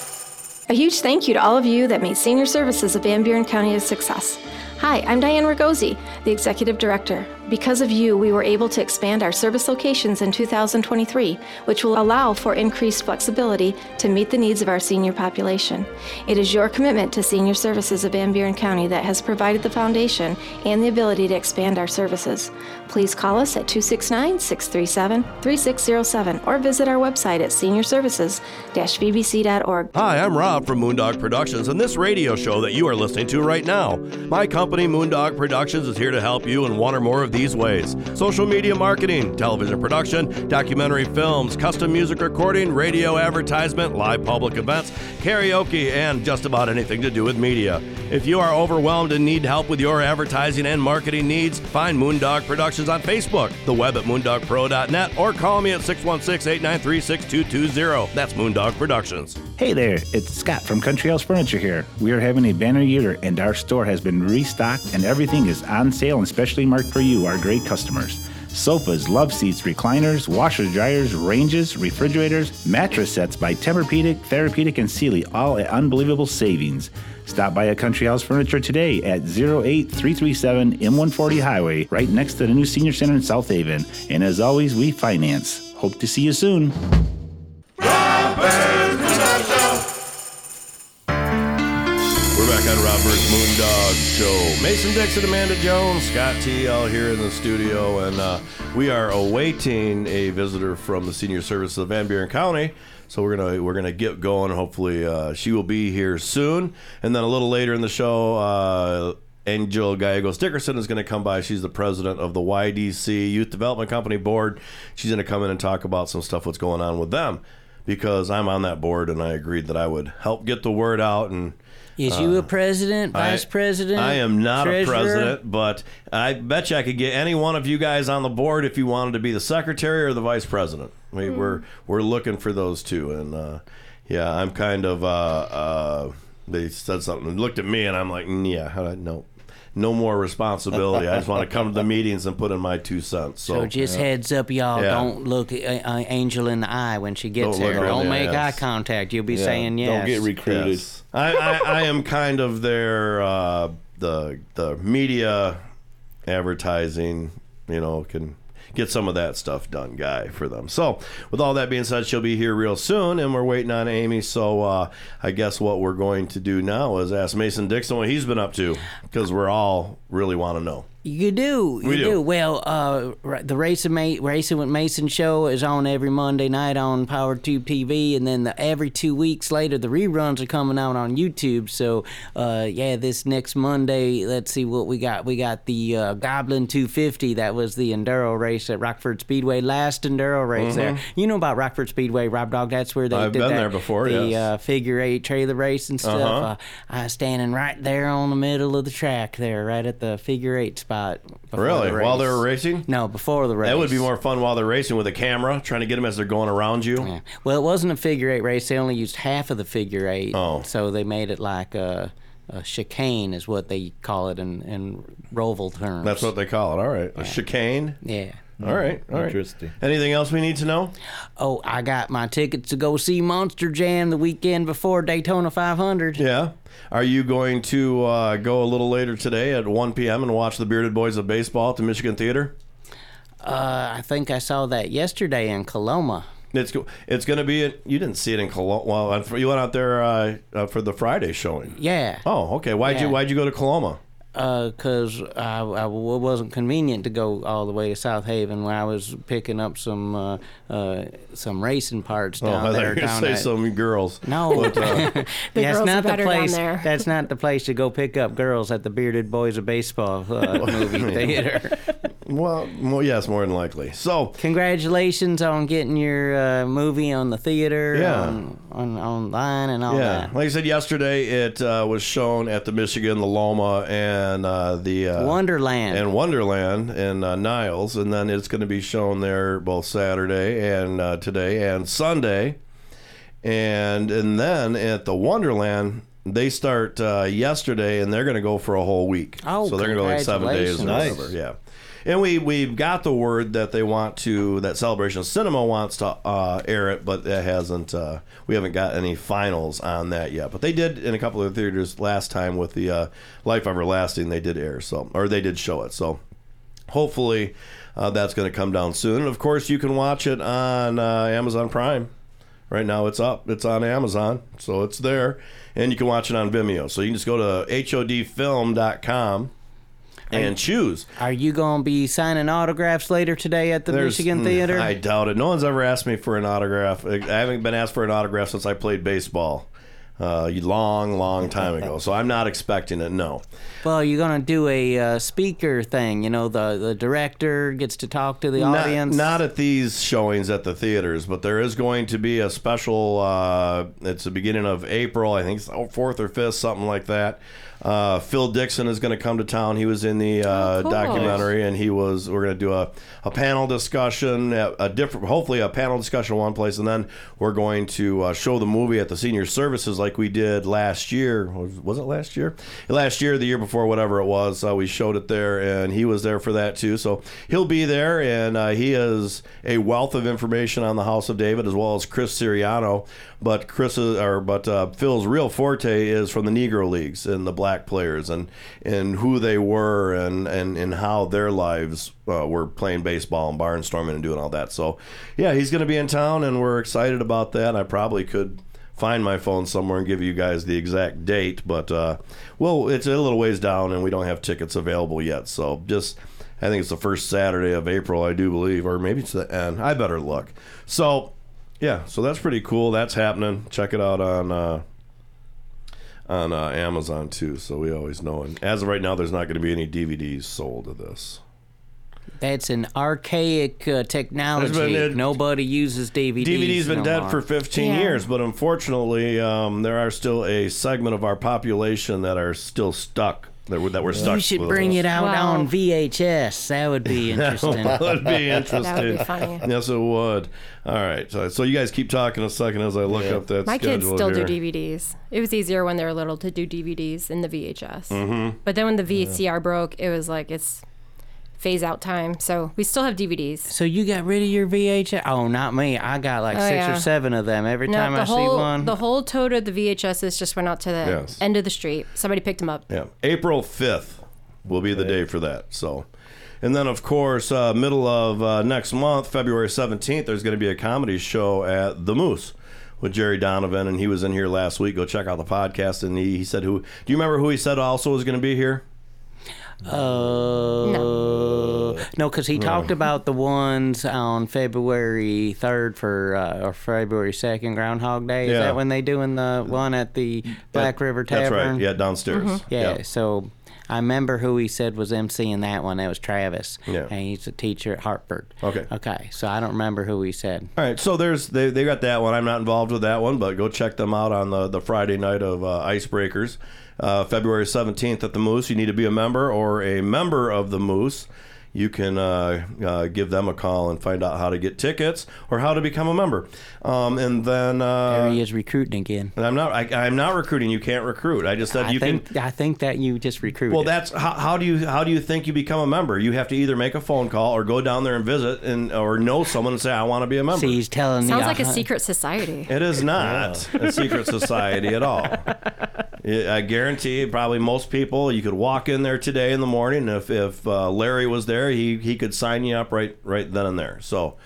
A huge thank you to all of you that made senior services of Van Buren County a success. Hi, I'm Diane Ragosi, the Executive Director. Because of you, we were able to expand our service locations in 2023, which will allow for increased flexibility to meet the needs of our senior population. It is your commitment to senior services of Van Buren County that has provided the foundation and the ability to expand our services. Please call us at 269 637 3607 or visit our website at seniorservices-vbc.org. Hi, I'm Rob from Moondog Productions and this radio show that you are listening to right now. My company, Moondog Productions, is here to help you in one or more of these ways social media marketing, television production, documentary films, custom music recording, radio advertisement, live public events, karaoke, and just about anything to do with media. If you are overwhelmed and need help with your advertising and marketing needs, find Moondog Productions on Facebook, the web at moondogpro.net, or call me at 616 893 6220. That's Moondog Productions. Hey there, it's Scott from Country House Furniture here. We are having a banner year and our store has been restocked and everything is on sale and specially marked for you, our great customers. Sofas, love seats, recliners, washers, dryers, ranges, refrigerators, mattress sets by Tempur-Pedic, Therapedic, and Sealy, all at unbelievable savings. Stop by a Country House Furniture today at 08337 M140 Highway, right next to the new Senior Center in South Haven. And as always, we finance. Hope to see you soon. We're on Rob Byrd's Moondog Show. Mason Dixon, Amanda Jones, Scott T. all here in the studio, and uh, we are awaiting a visitor from the Senior Services of Van Buren County. So we're gonna we're gonna get going. Hopefully, uh, she will be here soon. And then a little later in the show, uh, Angel Gallegoes-Dickerson is going to come by. She's the president of the YDC Youth Development Company Board. She's going to come in and talk about some stuff what's going on with them because I'm on that board and I agreed that I would help get the word out and. Is you a president, vice I- president? I am not treasurer? a president, but I bet you I could get any one of you guys on the board if you wanted to be the secretary or the vice president. We, We're we're looking for those two, and uh, yeah, I'm kind of. Uh, uh, they said something, looked at me, and I'm like, "Mm, yeah, uh, no, no more responsibility. I just want to come to the meetings and put in my two cents. So, So just heads up, y'all. Yeah. Don't look uh, uh, Angel in the eye when she gets Don't look there. Don't the make eye contact. You'll be Yeah, saying yes. don't get recruited. Yes. I, I, I am kind of their uh, the the media advertising, you know, can get some of that stuff done guy for them. So, with all that being said, she'll be here real soon, and we're waiting on Amy. So, uh, I guess what we're going to do now is ask Mason Dixon what he's been up to because we're all really want to know. You do. You We do. Well, uh, the Racing, Ma- Racing with Mason show is on every Monday night on PowerTube TV, and then the, every two weeks later, the reruns are coming out on YouTube. So, uh, yeah, this next Monday, let's see what we got. We got the uh, Goblin 250. That was the enduro race at Rockford Speedway, last enduro race there. Mhm. You know about Rockford Speedway, Rob Dog? That's where they I've did been that- there before, The yes. uh, figure eight trailer race and stuff. Uh-huh. Uh, I was standing right there on the middle of the track there, right at the figure eight spot. Really? the While they were racing? No, before the race. That would be more fun while they're racing with a camera, trying to get them as they're going around you. Well, it wasn't a figure eight race. They only used half of the figure eight. Oh. So they made it like a, a chicane, is what they call it in, in Roval terms. That's what they call it. All right. A chicane? Yeah. All right. All right. Interesting. Anything else we need to know? Oh, I got my tickets to go see Monster Jam the weekend before Daytona 500. Yeah. Are you going to uh, go a little later today at 1 p.m. and watch the Bearded Boys of Baseball at the Michigan Theater? Uh, I think I saw that yesterday in Coloma. It's go- it's going to be. In, you didn't see it in Coloma. Well, you went out there uh, uh, for the Friday showing. Yeah. Oh, okay. Why'd you Why'd you go to Coloma? Because I, I w- it wasn't convenient to go all the way to South Haven when I was picking up some uh, uh, some racing parts Oh, down I thought you there. were going to down say at- some girls. No, But, uh, The that's girls are not the better down place. there. That's not the place to go pick up girls at the Bearded Boys of Baseball uh, movie theater. well, well, yes, more than likely. So, congratulations on getting your uh, movie on the theater, Yeah. on, on online, and all yeah, that. like I said yesterday, it uh, was shown at the Michigan, the Loma, and uh, the uh, Wonderland. and Wonderland in uh, Niles, and then it's going to be shown there both Saturday and uh, today and Sunday, and and then at the Wonderland. They start uh, yesterday, and they're going to go for a whole week. Oh, so they're going to go like seven days or congratulations. whatever. Yeah, and we we've got the word that they want to that Celebration Cinema wants to uh, air it, but it hasn't. Uh, we haven't got any finals on that yet. But they did in a couple of theaters last time with the uh, Life Everlasting. They did air so, or they did show it. So hopefully uh, that's going to come down soon. And of course, you can watch it on uh, Amazon Prime. Right now, it's up. It's on Amazon, so it's there, and you can watch it on Vimeo. So you can just go to hodfilm.com and choose. Are you going to be signing autographs later today at the There's- Michigan Theater? I doubt it. No one's ever asked me for an autograph. I haven't been asked for an autograph since I played baseball. Uh, long, long time ago. So I'm not expecting it. No. Well, you're going to do a uh, speaker thing. You know, the, the director gets to talk to the Not- audience. Not, at these showings at the theaters, but there is going to be a special. Uh, it's the beginning of April, I think, it's fourth or fifth, something like that. Uh, Phil Dixon is going to come to town. He was in the uh, cool. documentary, and he was. We're going to do a, a panel discussion, a, a different, hopefully a panel discussion one place, and then we're going to uh, show the movie at the senior services like we did last year. Was, was it last year? Last year, the year before, whatever it was. Uh, we showed it there, and he was there for that too. So he'll be there, and uh, he is a wealth of information on the House of David as well as Chris Siriano. But Chris is, or but uh, Phil's real forte is from the Negro leagues and the black players and and who they were and and, and how their lives uh, were playing baseball and barnstorming and doing all that. So yeah, he's going to be in town, and we're excited about that. I probably could find my phone somewhere and give you guys the exact date, but uh, well, it's a little ways down, and we don't have tickets available yet. So just. I think it's the first Saturday of April, I do believe, or maybe it's the end. I better look. So, yeah, so that's pretty cool. That's happening. Check it out on uh, on uh, Amazon too. So we always know. And as of right now, there's not going to be any DVDs sold of this. That's an archaic uh, technology. There's been- Nobody uses DVDs. DVD's been no dead more. for 15 Yeah. years, but unfortunately, um, there are still a segment of our population that are still stuck. That we're, that we're stuck. You should with bring it out on VHS. That would be interesting. that would be interesting. That would be funny. Yes, it would. All right. So, so you guys keep talking a second as I look up that My kids still here. do DVDs. It was easier when they were little to do DVDs in the VHS. Mhm. But then when the VCR broke, it was like it's phase out time. So we still have DVDs. So you got rid of your VHS? Oh, not me. I got like Oh, six yeah. or seven of them. Every No, time the I whole, see one. The whole tote of the VHSs just went out to the Yes. end of the street. Somebody picked them up. Yeah, April 5th will be the day for that. So, and then of course, uh, middle of uh, next month, February 17th, there's going to be a comedy show at the Moose with Jerry Donovan, and he was in here last week. Go check out the podcast, and he, he said who? Do you remember who he said also was going to be here? Uh, no, No, because he No. talked about the ones on February third for uh, or February second Groundhog Day. Is Yeah. that when they doing the one at the Black River Tavern? That's Tavern? right. Yeah, downstairs. Mhm. Yeah. Yeah. So I remember who he said was emceeing that one. That was Travis. Yeah. And he's a teacher at Hartford. Okay. Okay. So I don't remember who he said. All right, so there's they, they got that one. I'm not involved with that one, but go check them out on the, the Friday night of uh, Icebreakers, uh, February 17th at the Moose. You need to be a member or a member of the Moose. You can uh, uh, give them a call and find out how to get tickets or how to become a member. Um, and then uh, There he is recruiting again. And I'm not. I, I'm not recruiting. You can't recruit. I just said I you think can. I think that you just recruit. Well, that's how, how do you how do you think you become a member? You have to either make a phone call or go down there and visit and or know someone and say I want to be a member. See, he's telling Sounds like a secret society. It is not a secret society at all. I I guarantee probably most people you could walk in there today in the morning if if uh, Larry was there he he could sign you up right right then and there. So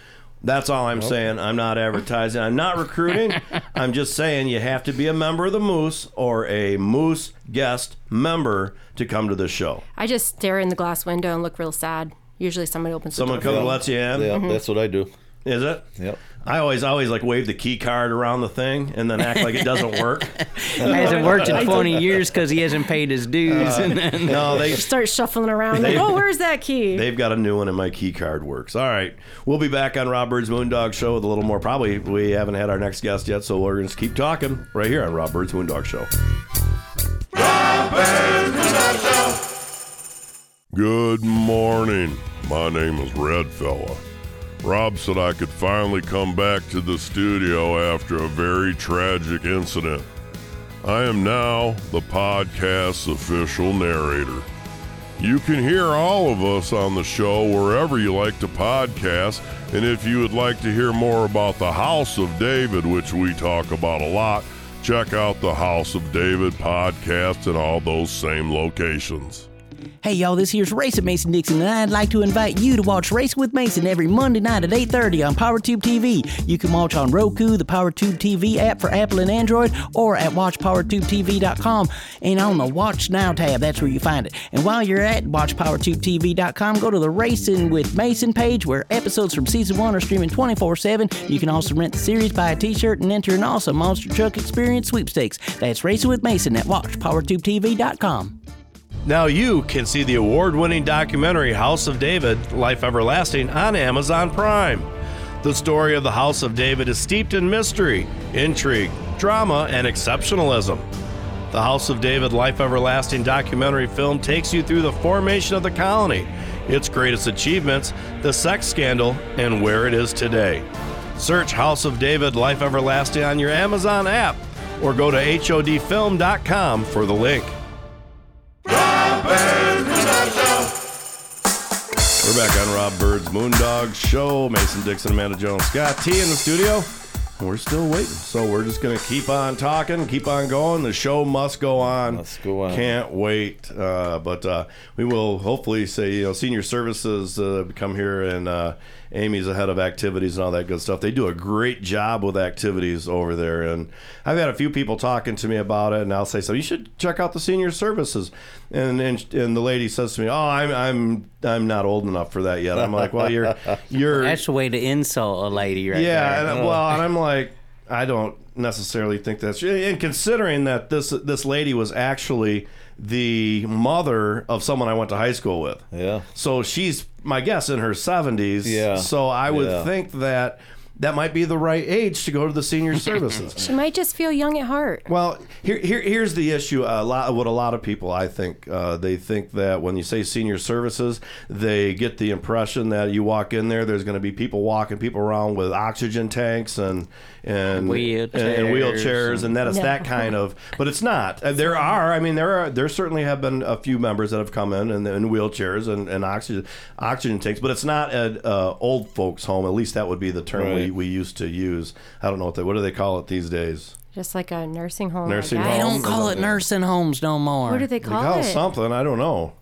That's all I'm saying. I'm not advertising. I'm not recruiting. I'm just saying you have to be a member of the Moose or a Moose guest member to come to the show. I just stare in the glass window and look real sad. Usually somebody opens Someone the door. comes and lets you in. Yeah, Mhm. that's what I do. Is it? Yep. I always always like wave the key card around the thing and then act like it doesn't work. It hasn't worked in 20 years because he hasn't paid his dues. Uh, and then no, they Start shuffling around. They- Like, oh, where's that key? They've got a new one and my key card works. All right. We'll be back on Rob Byrd's Moondog Show with a little more. Probably we haven't had our next guest yet, so we're going to just keep talking right here on Rob Byrd's Moondog Show. Good morning. My name is Red Fella. Rob said I could finally come back to the studio after a very tragic incident. I am now the podcast's official narrator. You can hear all of us on the show wherever you like to podcast, and if you would like to hear more about the House of David, which we talk about a lot, check out the House of David podcast in all those same locations. Hey y'all, this here's Racing Mason Dixon, and I'd like to invite you to watch Racing with Mason every Monday night at 8:30 on PowerTube TV. You can watch on Roku, the PowerTube TV app for Apple and Android, or at WatchPowerTubeTV.com. And on the Watch Now tab, that's where you find it. And while you're at WatchPowerTubeTV.com, go to the Racing with Mason page where episodes from season one are streaming 24/7. You can also rent the series, buy a T-shirt, and enter an awesome Monster Truck Experience sweepstakes. That's Racing with Mason at WatchPowerTubeTV.com. Now you can see the award winning documentary House of David Life Everlasting on Amazon Prime. The story of the House of David is steeped in mystery, intrigue, drama, and exceptionalism. The House of David Life Everlasting documentary film takes you through the formation of the colony, its greatest achievements, the sex scandal, and where it is today. Search House of David Life Everlasting on your Amazon app or go to HODfilm.com for the link. We're back on Rob Byrd's Moondog Show. Mason Dixon, Amanda Jones, Scott T in the studio. We're still waiting. So we're just going to keep on talking, keep on going. The show must go on. Let's go on. Can't wait. Uh, but uh, we will hopefully say, you know, senior services uh, come here and Amy's ahead of activities and all that good stuff. They do a great job with activities over there. And I've had a few people talking to me about it, and I'll say, so you should check out the senior services. And and, and the lady says to me, oh, I'm I'm I'm not old enough for that yet. I'm like, well, you're you're That's the way to insult a lady right yeah, there. and, well, and I'm like, I don't necessarily think that's and considering that this this lady was actually the mother of someone I went to high school with. Yeah. So she's my guess in her 70s. Yeah. So I would Yeah. think that that might be the right age to go to the senior services. She might just feel young at heart. Well, here, here, here's the issue. A lot, what a lot of people, I think, uh, they think that when you say senior services, they get the impression that you walk in there, there's going to be people walking people around with oxygen tanks and and Wheelchairs and, and wheelchairs, and that it's No. that kind of. But it's not. Uh, There are. I mean, there are. There certainly have been a few members that have come in and in wheelchairs and, and oxygen oxygen tanks. But it's not an uh, old folks' home. At least that would be the term we, Right. we used to use. I don't know what they what do they call it these days. Just like a nursing home. Nursing guess. They don't call it nursing homes no more. What do they They call, call it? it something. I don't know.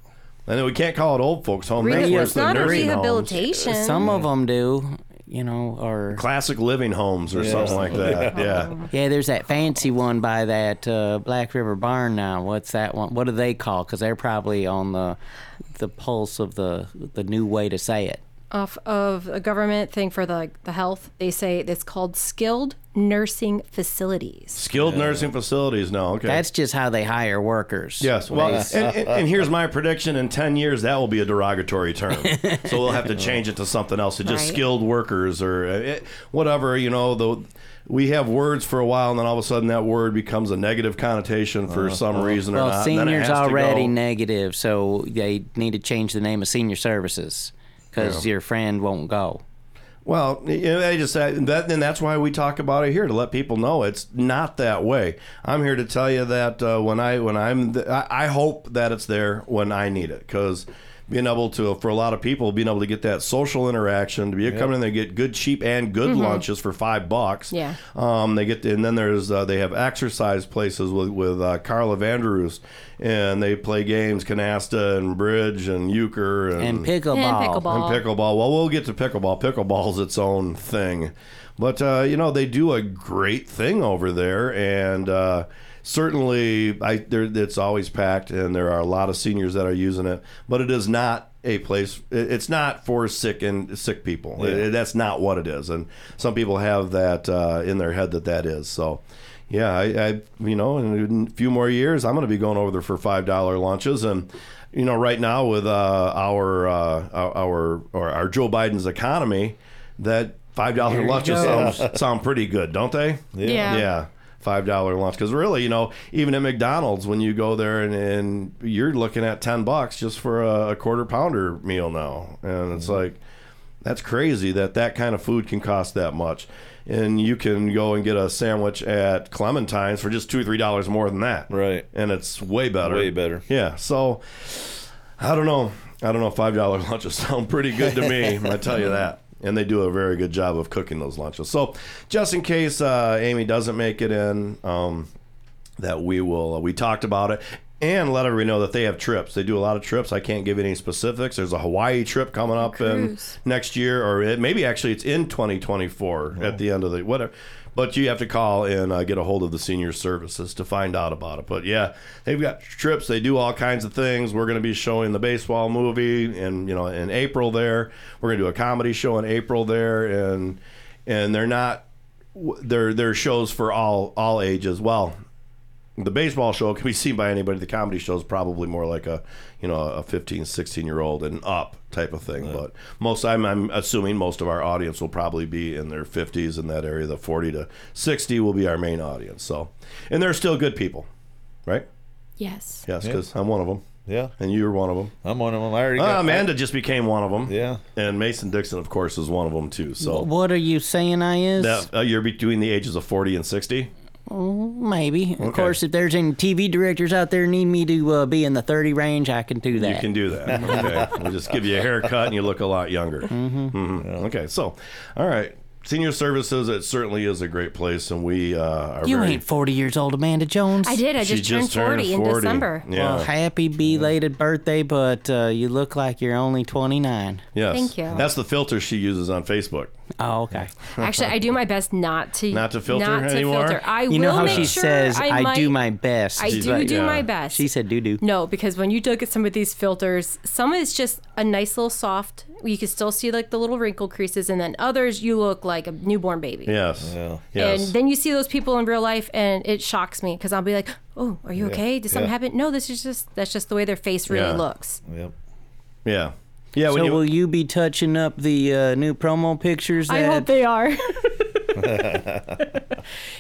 And we can't call it old folks home. Reha- That's worse it's than not a nursing homes. rehabilitation. Some of them do, you know, or Classic living homes or Yeah. something like that. Yeah. yeah. There's that fancy one by that uh, Black River Barn now. What's that one? What do they call? Because they're probably on the the pulse of the the new way to say it. Off of a government thing for the the health. They say it's called skilled nursing facilities. Skilled nursing facilities. No. Okay. That's just how they hire workers. Yes. Well, and, and, and here's my prediction: in ten years, that will be a derogatory term. so we'll have to change it to something else. To just Right. skilled workers or uh, it, whatever. You know, the we have words for a while, and then all of a sudden that word becomes a negative connotation for some reason or well, not. and then it seniors has to already go- negative, so they need to change the name of senior services because Yeah. your friend won't go. Well, you know, I just said that, and that's why we talk about it here to let people know it's not that way. I'm here to tell you that uh, when I when I'm, th- I, I hope that it's there when I need it because being able to for a lot of people being able to get that social interaction to be coming in there get good cheap and good Mhm. lunches for five bucks. Yeah. Um, they get and then there's uh, they have exercise places with with uh, Carla Vanderus, and they play games canasta and bridge and euchre and, And pickleball. And pickleball. And pickleball. Well, we'll get to pickleball. Pickleball's its own thing, but uh, you know they do a great thing over there, and uh, certainly I there it's always packed, and there are a lot of seniors that are using it. But it is not a place. It's not for sick and sick people. Yeah. It- that's not what it is, and some people have that uh, in their head that that is. So. Yeah, I, I, you know, in a few more years, I'm going to be going over there for five dollar lunches, and you know, right now with uh, our, uh, our our or our Joe Biden's economy, that five dollar lunches sound sound pretty good, don't they? Yeah. Yeah. yeah. Five dollar lunch. Because really, you know, even at McDonald's, when you go there and, and you're looking at ten bucks just for a, a quarter pounder meal now, and it's mm-hmm. like that's crazy that that kind of food can cost that much. And you can go and get a sandwich at clementine's for just two or three dollars more than that. Right. And it's way better. Way better. yeah. So i don't know. I don't know five dollar lunches sound pretty good to me i tell you that and they do a very good job of cooking those lunches. So just in case uh, amy doesn't make it in um, that we will uh, we talked about it. And let everybody know that they have trips. They do a lot of trips. I can't give any specifics. There's a hawaii trip coming up in next year or it, maybe actually it's in 2024 at the end of the whatever but you have to call and uh, get a hold of the senior services to find out about it. But yeah they've got trips. They do all kinds of things. We're going to be showing the baseball movie and you know in april there. We're going to do a comedy show in april there. And and they're not they're they're shows for all all ages well the baseball show can be seen by anybody the comedy show is probably more like a you know a 15 16 year old and up type of thing but most I'm, I'm assuming most of our audience will probably be in their 50s in that area the 40 to 60 will be our main audience so and they're still good people right Yes. yes Yeah. because i'm one of them Yeah. and you're one of them I'm one of them. I already uh, got amanda just became one of them Yeah. and mason dixon of course is one of them too so What are you saying I is? that, uh, you're between the ages of 40 and 60 Oh, maybe. Of Okay. course, if there's any TV directors out there need me to uh, be in the 30 range, I can do that. You can do that. Okay. we'll just give you a haircut and you look a lot younger. Mm-hmm. Okay. So, all right. Senior Services, it certainly is a great place, and we uh, are You very. ain't 40 years old, Amanda Jones. I did. I She just, just turned 40 in 40. December. Yeah. Well, happy belated birthday, but uh, you look like you're only 29. yes. Thank you. That's the filter she uses on Facebook. Oh, okay. Actually, I do my best not to Not to filter not to anymore? filter. I you know will how make she sure says, I, I, might, do my best. I She's do like- do yeah. my best. She said doo doo. No, because when you look at some of these filters, some is just a nice little soft. You can still see like the little wrinkle creases, and then others you look like a newborn baby. Yes. Yeah. Yes. And then you see those people in real life, and it shocks me because I'll be like, "Oh, are you Yeah. okay? Did something Yeah. happen?" No, this is just that's just the way their face really Yeah. looks. Yep. yeah. Yeah. So you, will you be touching up the uh, new promo pictures? That, I hope they are.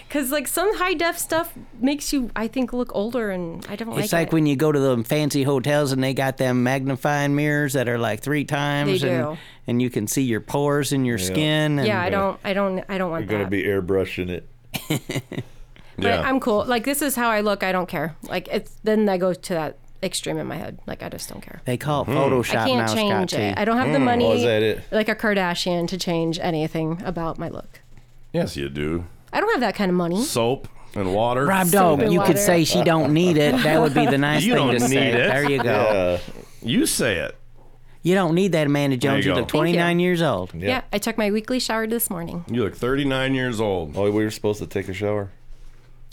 Because like some high def stuff makes you, I think, look older, and I don't It's like, It's like it. when you go to the fancy hotels and they got them magnifying mirrors that are like three times, They and do. and you can see your pores in your skin. And, yeah, I don't, I don't, I don't want. You're want gonna that. be airbrushing it. but Yeah. I'm cool. Like this is how I look. I don't care. Like it's then I go to that extreme in my head. Like I just don't care. They call it Hmm. Photoshop I can't now, change Scott it. T. I don't have the money, Oh, that it? like a Kardashian, to change anything about my look. yes, you do. I don't have that kind of money. Soap and water. Rob Soap Dog, and you could say she don't need it. That would be the nice You thing don't to need say. it. There you go. Yeah. You say it. You don't need that, Amanda Jones. you You go. look Thank you. 29 years old. Yeah. I took my weekly shower this morning. You look 39 years old. Oh, we were supposed to take a shower.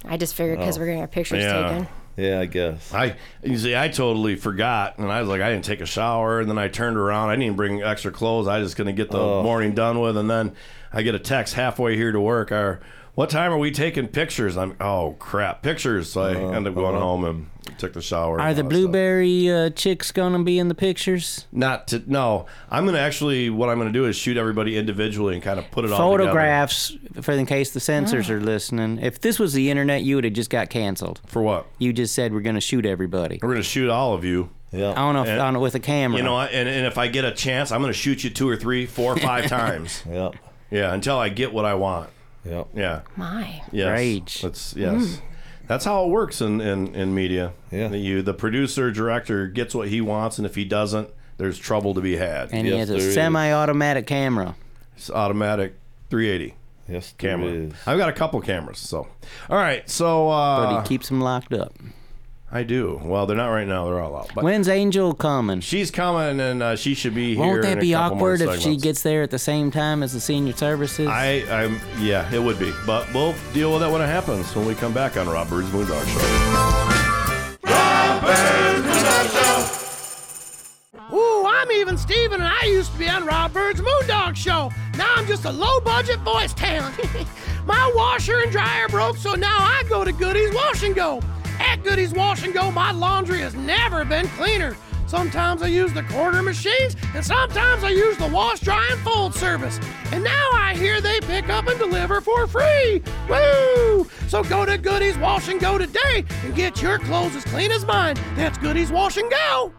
I just figured because Oh. we're getting our pictures Yeah. taken. Yeah, I guess. I you see, I totally forgot, and I was like, I didn't take a shower, and then I turned around. I didn't bring extra clothes. I just gonna get the Oh. morning done with, and then I get a text halfway here to work. Or what time are we taking pictures? I'm oh crap, pictures. So I end up going uh-huh. home and took the shower. Are the all that stuff. blueberry uh, chicks gonna be in the pictures? Not to no. I'm gonna actually what I'm gonna do is shoot everybody individually and kind of put it all together. Photographs, for in case the censors are listening. If this was the internet, you would have just got canceled. for what? You just said we're gonna shoot everybody. We're gonna shoot all of you. Yeah. I don't know if, And- on it with a camera. You know, and, and if I get a chance, I'm gonna shoot you two or three, four or five times. Yep. Yeah, until I get what I want. Yep. Yeah. My. Yes. Rage. That's yes. That's how it works in, in, in media. Yeah. You the producer director gets what he wants, and if he doesn't, there's trouble to be had. And he has a semi-automatic camera. It's automatic 380. Yes, camera. I've got a couple cameras. So, all right. So, uh, but he keeps them locked up. I do. Well, they're not right now. They're all out. But When's Angel coming? she's coming, and uh, she should be here. Won't in that a be couple more awkward if she segments. gets there at the same time as the senior services? I, I'm, yeah, it would be. But we'll deal with that when it happens when we come back on Rob Byrd's Moondog Show. Ooh, I'm even Steven, and I used to be on Rob Byrd's Moondog Show. Now I'm just a low budget voice talent. my washer and dryer broke, so now I go to Goody's Wash and Go. At Goody's Wash and Go, my laundry has never been cleaner. Sometimes I use the quarter machines, and sometimes I use the wash, dry, and fold service. And now I hear they pick up and deliver for free. Woo! So go to Goody's Wash and Go today and get your clothes as clean as mine. That's Goody's Wash and Go.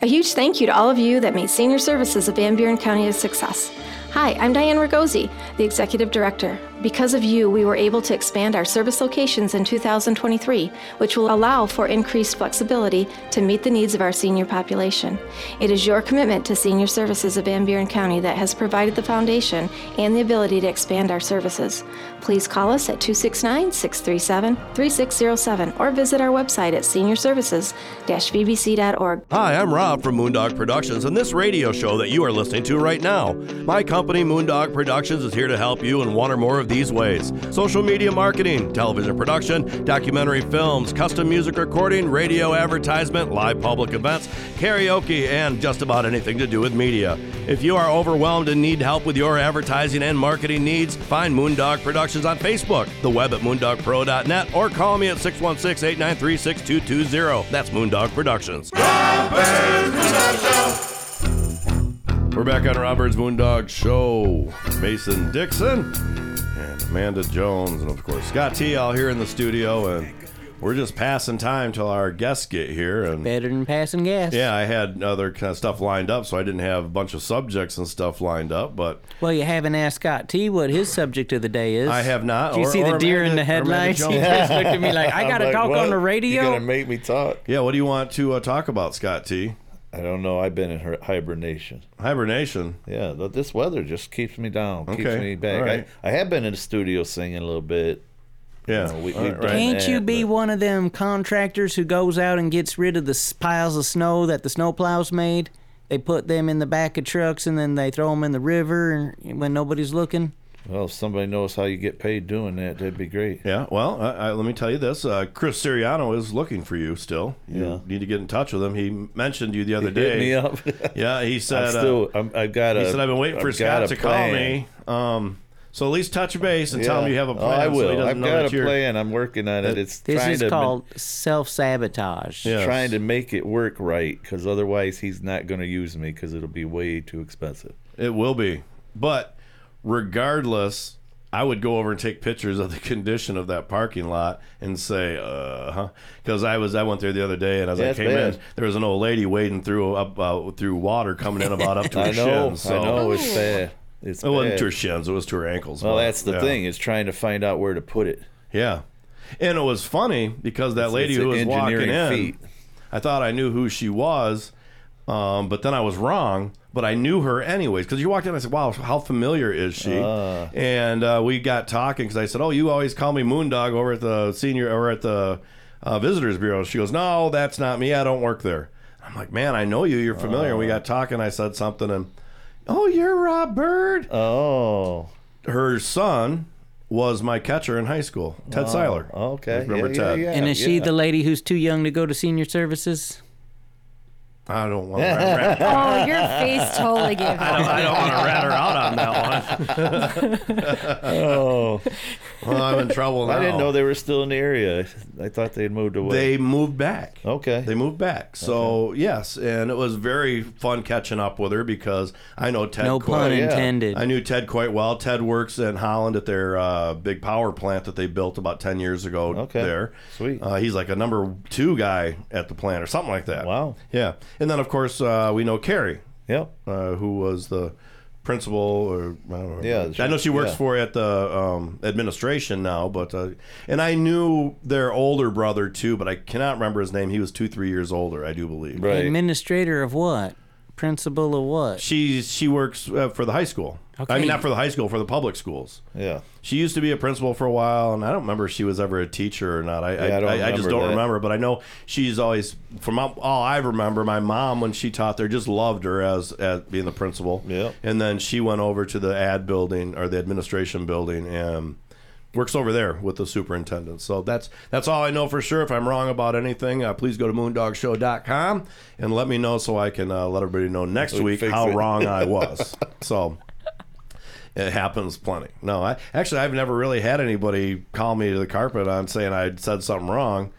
A huge thank you to all of you that made senior services of Van Buren County a success. Hi, I'm Diane Ragosi, the Executive Director. Because of you, we were able to expand our service locations in 2023, which will allow for increased flexibility to meet the needs of our senior population. It is your commitment to senior services of Van Buren County that has provided the foundation and the ability to expand our services. Please call us at 269 637 3607 or visit our website at seniorservices-vbc.org. Hi, I'm Rob from Moondog Productions and this radio show that you are listening to right now. My company, Moondog Productions, is here to help you in one or more of these ways social media marketing, television production, documentary films, custom music recording, radio advertisement, live public events, karaoke, and just about anything to do with media. If you are overwhelmed and need help with your advertising and marketing needs, find Moondog Productions on Facebook, the web at moondogpro.net, or call me at 616 893 6220. That's Moondog Productions. We're back on Rob Byrd's Moondog Show. Mason Dixon and Amanda Jones, and of course Scott T. All here in the studio, and we're just passing time till our guests get here. And Better than passing gas. yeah, I had other kind of stuff lined up, so I didn't have a bunch of subjects and stuff lined up. But Well, you haven't asked Scott T what his subject of the day is. I have not. Do you or- see the or deer in the headlights? Jones. You guys looked at me like, I got to like, talk what? on the radio. You radio. gonna make me talk? Yeah, what do you want to uh, talk about, Scott T? I don't know. I've been in hibernation. Hibernation. Yeah, this weather just keeps me down, keeps me back. all right. I, I have been in the studio singing a little bit. Yeah, You know, we, all right, Can't you be but- one of them contractors who goes out and gets rid of the piles of snow that the snowplows made? They put them in the back of trucks and then they throw them in the river when nobody's looking. Well, if somebody knows how you get paid doing that, that'd be great. Yeah, well, I, I, let me tell you this: uh, Chris Siriano is looking for you still. You Yeah. need to get in touch with him. He mentioned you the other He day. hit me up. yeah, he said. I'm still, uh, I'm, I've got he a. said I've been waiting for I've Scott a to call me. Um, so at least touch base and tell him you have a Oh, plan. I so he will. doesn't I've know got a you're- plan. I'm working on it. It's This trying is to called self sabotage. Yes. trying to make it work right because otherwise he's not going to use me because it'll be way too expensive. It will be, but regardless. I would go over and take pictures of the condition of that parking lot and say, uh huh. Because I was, I went there the other day and as Yeah, I it's came in, there was an old lady wading through up uh, through water coming in about up to her I know. shins. So. I know. It's bad. It's It wasn't to her shins; it was to her ankles. Well, but, that's the yeah. thing is trying to find out where to put it. Yeah, and it was funny because that It's- lady it's who was walking in, feat. I thought I knew who she was, um, but then I was wrong. But I knew her anyways because you walked in. and I said, "Wow, how familiar is she?" Ah. and uh, we got talking because I said, "Oh, you always call me Moondog over at the senior or at the uh, visitors bureau." She goes, "No, that's not me. I don't work there." I'm like, "Man, I know you. You're familiar." And we got talking. I said something, and oh, you're Rob Byrd. Oh, her son was my catcher in high school, Ted Oh, Seiler. okay. remember Yeah, yeah, Ted? yeah. And is she the lady who's too young to go to senior services? I don't want to rat, rat, Oh, your face totally gave I don't, I don't want to rat her out on that one. oh, well, I'm in trouble now. I didn't know they were still in the area. I thought they'd moved away. They moved back. Okay. They moved back. So yes, and it was very fun catching up with her because I know Ted. No quite, pun intended. I knew Ted quite well. Ted works in Holland at their uh, big power plant that they built about ten years ago. Okay. There, Sweet. Uh, he's like a number two guy at the plant or something like that. Wow. Yeah, and then of course uh, we know Carrie. Yep. Uh, who was the principal or I don't know. Yeah, I know she works yeah. for at the um, administration now, but uh, and I knew their older brother too, but I cannot remember his name. He was two, three years older, I do believe. Right. Administrator of what? Principal of what? She she works uh, for the high school. I mean, not for the high school, for the public schools. Yeah. She used to be a principal for a while, and I don't remember if she was ever a teacher or not. I Yeah, I don't I, I, just don't that. remember, but I know she's always from all I remember. My mom, when she taught there, just loved her as as being the principal. Yeah. And then she went over to the ad building or the administration building and works over there with the superintendent. So that's that's all I know for sure. If I'm wrong about anything, uh, please go to moondogshow.com and let me know so I can uh, let everybody know next We week how it. wrong I was. so it happens plenty. No, I actually I've never really had anybody call me to the carpet on saying I said something wrong.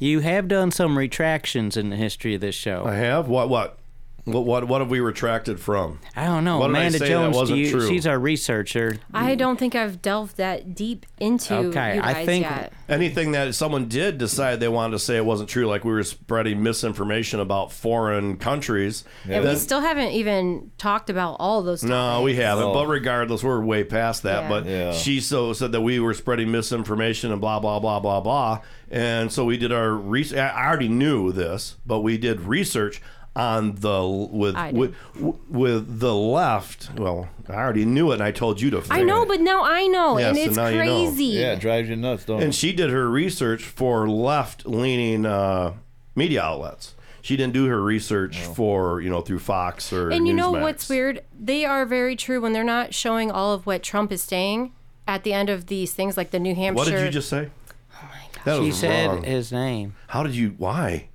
You have done some retractions in the history of this show. I have. What what? What what, what have we retracted from? I don't know. What did I Amanda say Jones, do wasn't you, true? she's our researcher. I don't think I've delved that deep into Okay, you I guys think- yet. Anything that someone did decide they wanted to say it wasn't true, like we were spreading misinformation about foreign countries. And we still haven't even talked about all those. No, we haven't. Oh. But regardless, we're way past that. Yeah. But Yeah. she so said that we were spreading misinformation and blah blah blah blah blah. And so we did our research. I already knew this, but we did research on the with with, with the left. Well, I already knew it, and I told you to. I know, but now I know, Yes, and and it's now you know. crazy. Yeah, it drives you nuts, don't And it? she did her research for left leaning uh, media outlets. She didn't do her research for you know through Fox or. And you know what's weird? They are very true when they're not showing all of what Trump is saying at the end of these things, like the New Hampshire. What did you just say? Oh my god! She said his name. How did you? Why?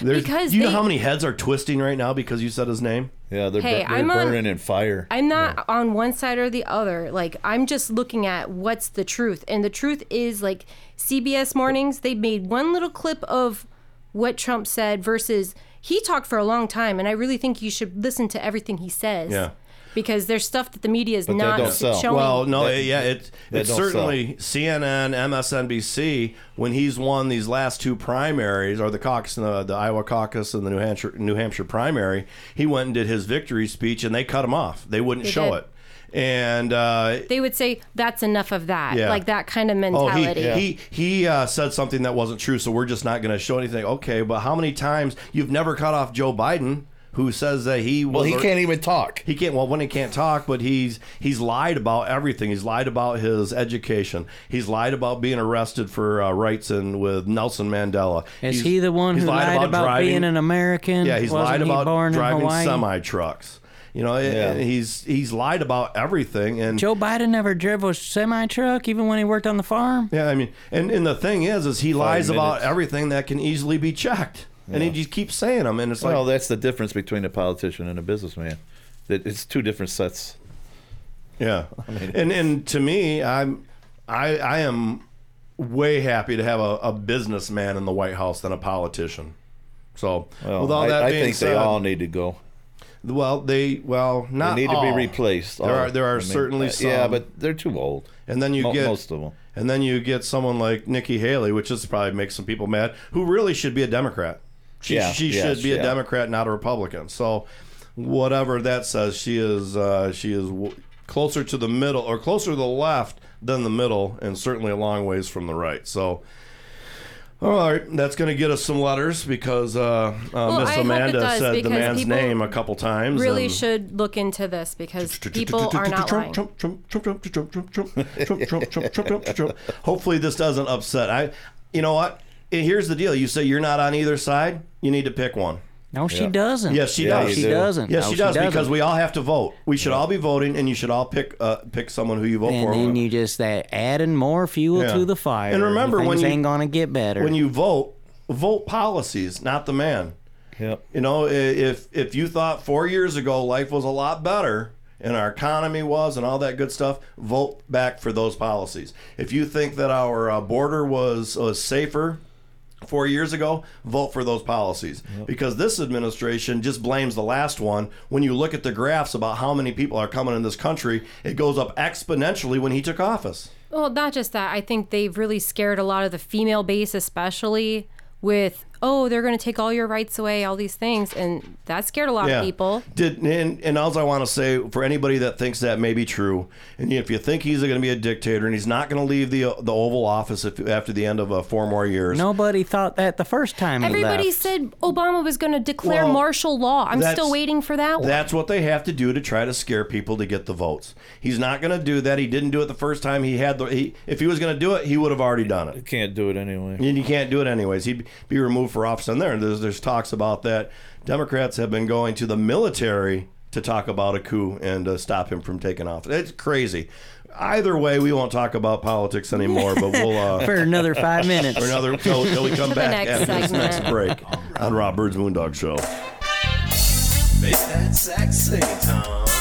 There's, Because do you know how many heads are twisting right now because you said his name? Yeah, they're, Hey, bur- they're I'm on- burning in fire. I'm not on one side or the other. Like I'm just looking at what's the truth, and the truth is like CBS Mornings. They made one little clip of what Trump said versus he talked for a long time, and I really think you should listen to everything he says. Yeah. Because there's stuff that the media is not showing. Well, no, yeah, it, it's don't certainly CNN, MSNBC. When he's won these last two primaries, or the caucus, the, the Iowa caucus and the New Hampshire New Hampshire primary, he went and did his victory speech, and they cut him off. They wouldn't They show did. it, and uh, they would say that's enough of that, Yeah. like that kind of mentality Oh, mentality. he he he uh, said something that wasn't true, so we're just not going to show anything. Okay, but how many times you've never cut off Joe Biden, who says that he Well, he can't even talk. He can't. Well, when he can't talk, but he's he's lied about everything. He's lied about his education. He's lied about being arrested for uh, rights and with Nelson Mandela. Is He's- he the one he's who lied about, driving- being an American? Yeah, he's Wasn't lied he about born driving in semi trucks. You know, Yeah. he's he's lied about everything. And Joe Biden never drove a semi truck, even when he worked on the farm. Yeah, I mean, and, and the thing is, is he lies about everything that can easily be checked, and he just keeps saying them, and it's like, well, that's the difference between a politician and a businessman. That it's two different sets. yeah. and and to me, I'm I I am way happy to have a, a businessman in the White House than a politician. So Well, with all I, that I being think said, they all need to go. well, they well not they need all. to be replaced. There all. are there are I mean, certainly uh, some. Yeah, but they're too old. And then you Mo- get most of them. And then you get someone like Nikki Haley, which is probably makes some people mad, who really should be a Democrat. She, yeah, she yes, should be a yeah. Democrat, not a Republican. So, whatever that says, she is uh, she is w- closer to the middle or closer to the left than the middle, and certainly a long ways from the right. So. All right, that's going to get us some letters because uh, uh, well, Miss Amanda said the man's name a couple times. Really should look into this because people are not lying. Hopefully, this doesn't upset. I, you know what? And Here's the deal. You say you're not on either side. You need to pick one. No, she doesn't. Yes, she Yeah, does. She doesn't. Yes, No, she does doesn't. because we all have to vote. We should all be voting, and you should all pick uh, pick someone who you vote And for. then you just uh, adding more fuel Yeah. to the fire. And remember, when things you ain't gonna get better. when you vote, vote policies, not the man. Yep. You know, i- if if you thought four years ago life was a lot better and our economy was and all that good stuff, vote back for those policies. If you think that our uh, border was uh, safer four years ago, vote for those policies because this administration just blames the last one. When you look at the graphs about how many people are coming in this country, it goes up exponentially when he took office. Well, not just that. I think they've really scared a lot of the female base, especially with oh, they're going to take all your rights away, all these things, and that scared a lot of people. Did and, and all I want to say for anybody that thinks that may be true, and if you think he's going to be a dictator and he's not going to leave the the Oval Office if, after the end of uh, four more years, Nobody thought that the first time he Everybody left. said Obama was going to declare Well, martial law. I'm still waiting for that one. That's what they have to do to try to scare people to get the votes. He's not going to do that. He didn't do it the first time. He had the. He, if he was going to do it, he would have already done it. You can't do it anyway. And you can't do it anyways. He'd be removed for office on there. And there's there's talks about that. Democrats have been going to the military to talk about a coup and uh, stop him from taking office. It's crazy. Either way, we won't talk about politics anymore. But we'll uh, For another five minutes. For another till, till we come The back next after this next break on Rob Byrd's Moondog Show. Make that sax sing, Tom.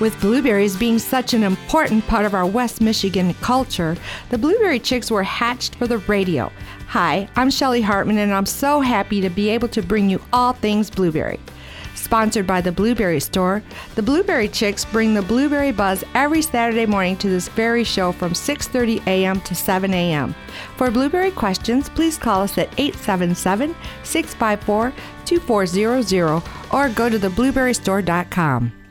With blueberries being such an important part of our West Michigan culture, the Blueberry Chicks were hatched for the radio. Hi, I'm Shelly Hartmann, and I'm so happy to be able to bring you all things blueberry. Sponsored by the Blueberry Store, the Blueberry Chicks bring the blueberry buzz every Saturday morning to this very show from 6:30 a.m. to 7 a.m. For blueberry questions, please call us at 877-654-2400 or go to theblueberrystore.com.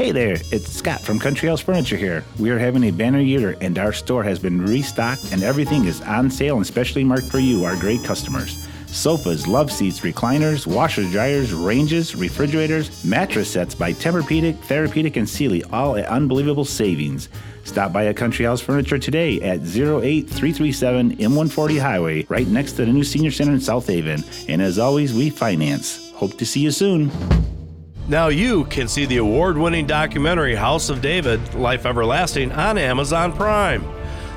Hey there, it's Scott from Country House Furniture here. We are having a banner year and our store has been restocked and everything is on sale and specially marked for you, our great customers. Sofas, love seats, recliners, washers, dryers, ranges, refrigerators, mattress sets by Tempur-Pedic, Therapedic, and Sealy, all at unbelievable savings. Stop by a Country House Furniture today at 08337 M140 Highway, right next to the new Senior Center in South Haven. And as always, we finance. Hope to see you soon. Now you can see the award winning documentary House of David Life Everlasting on Amazon Prime.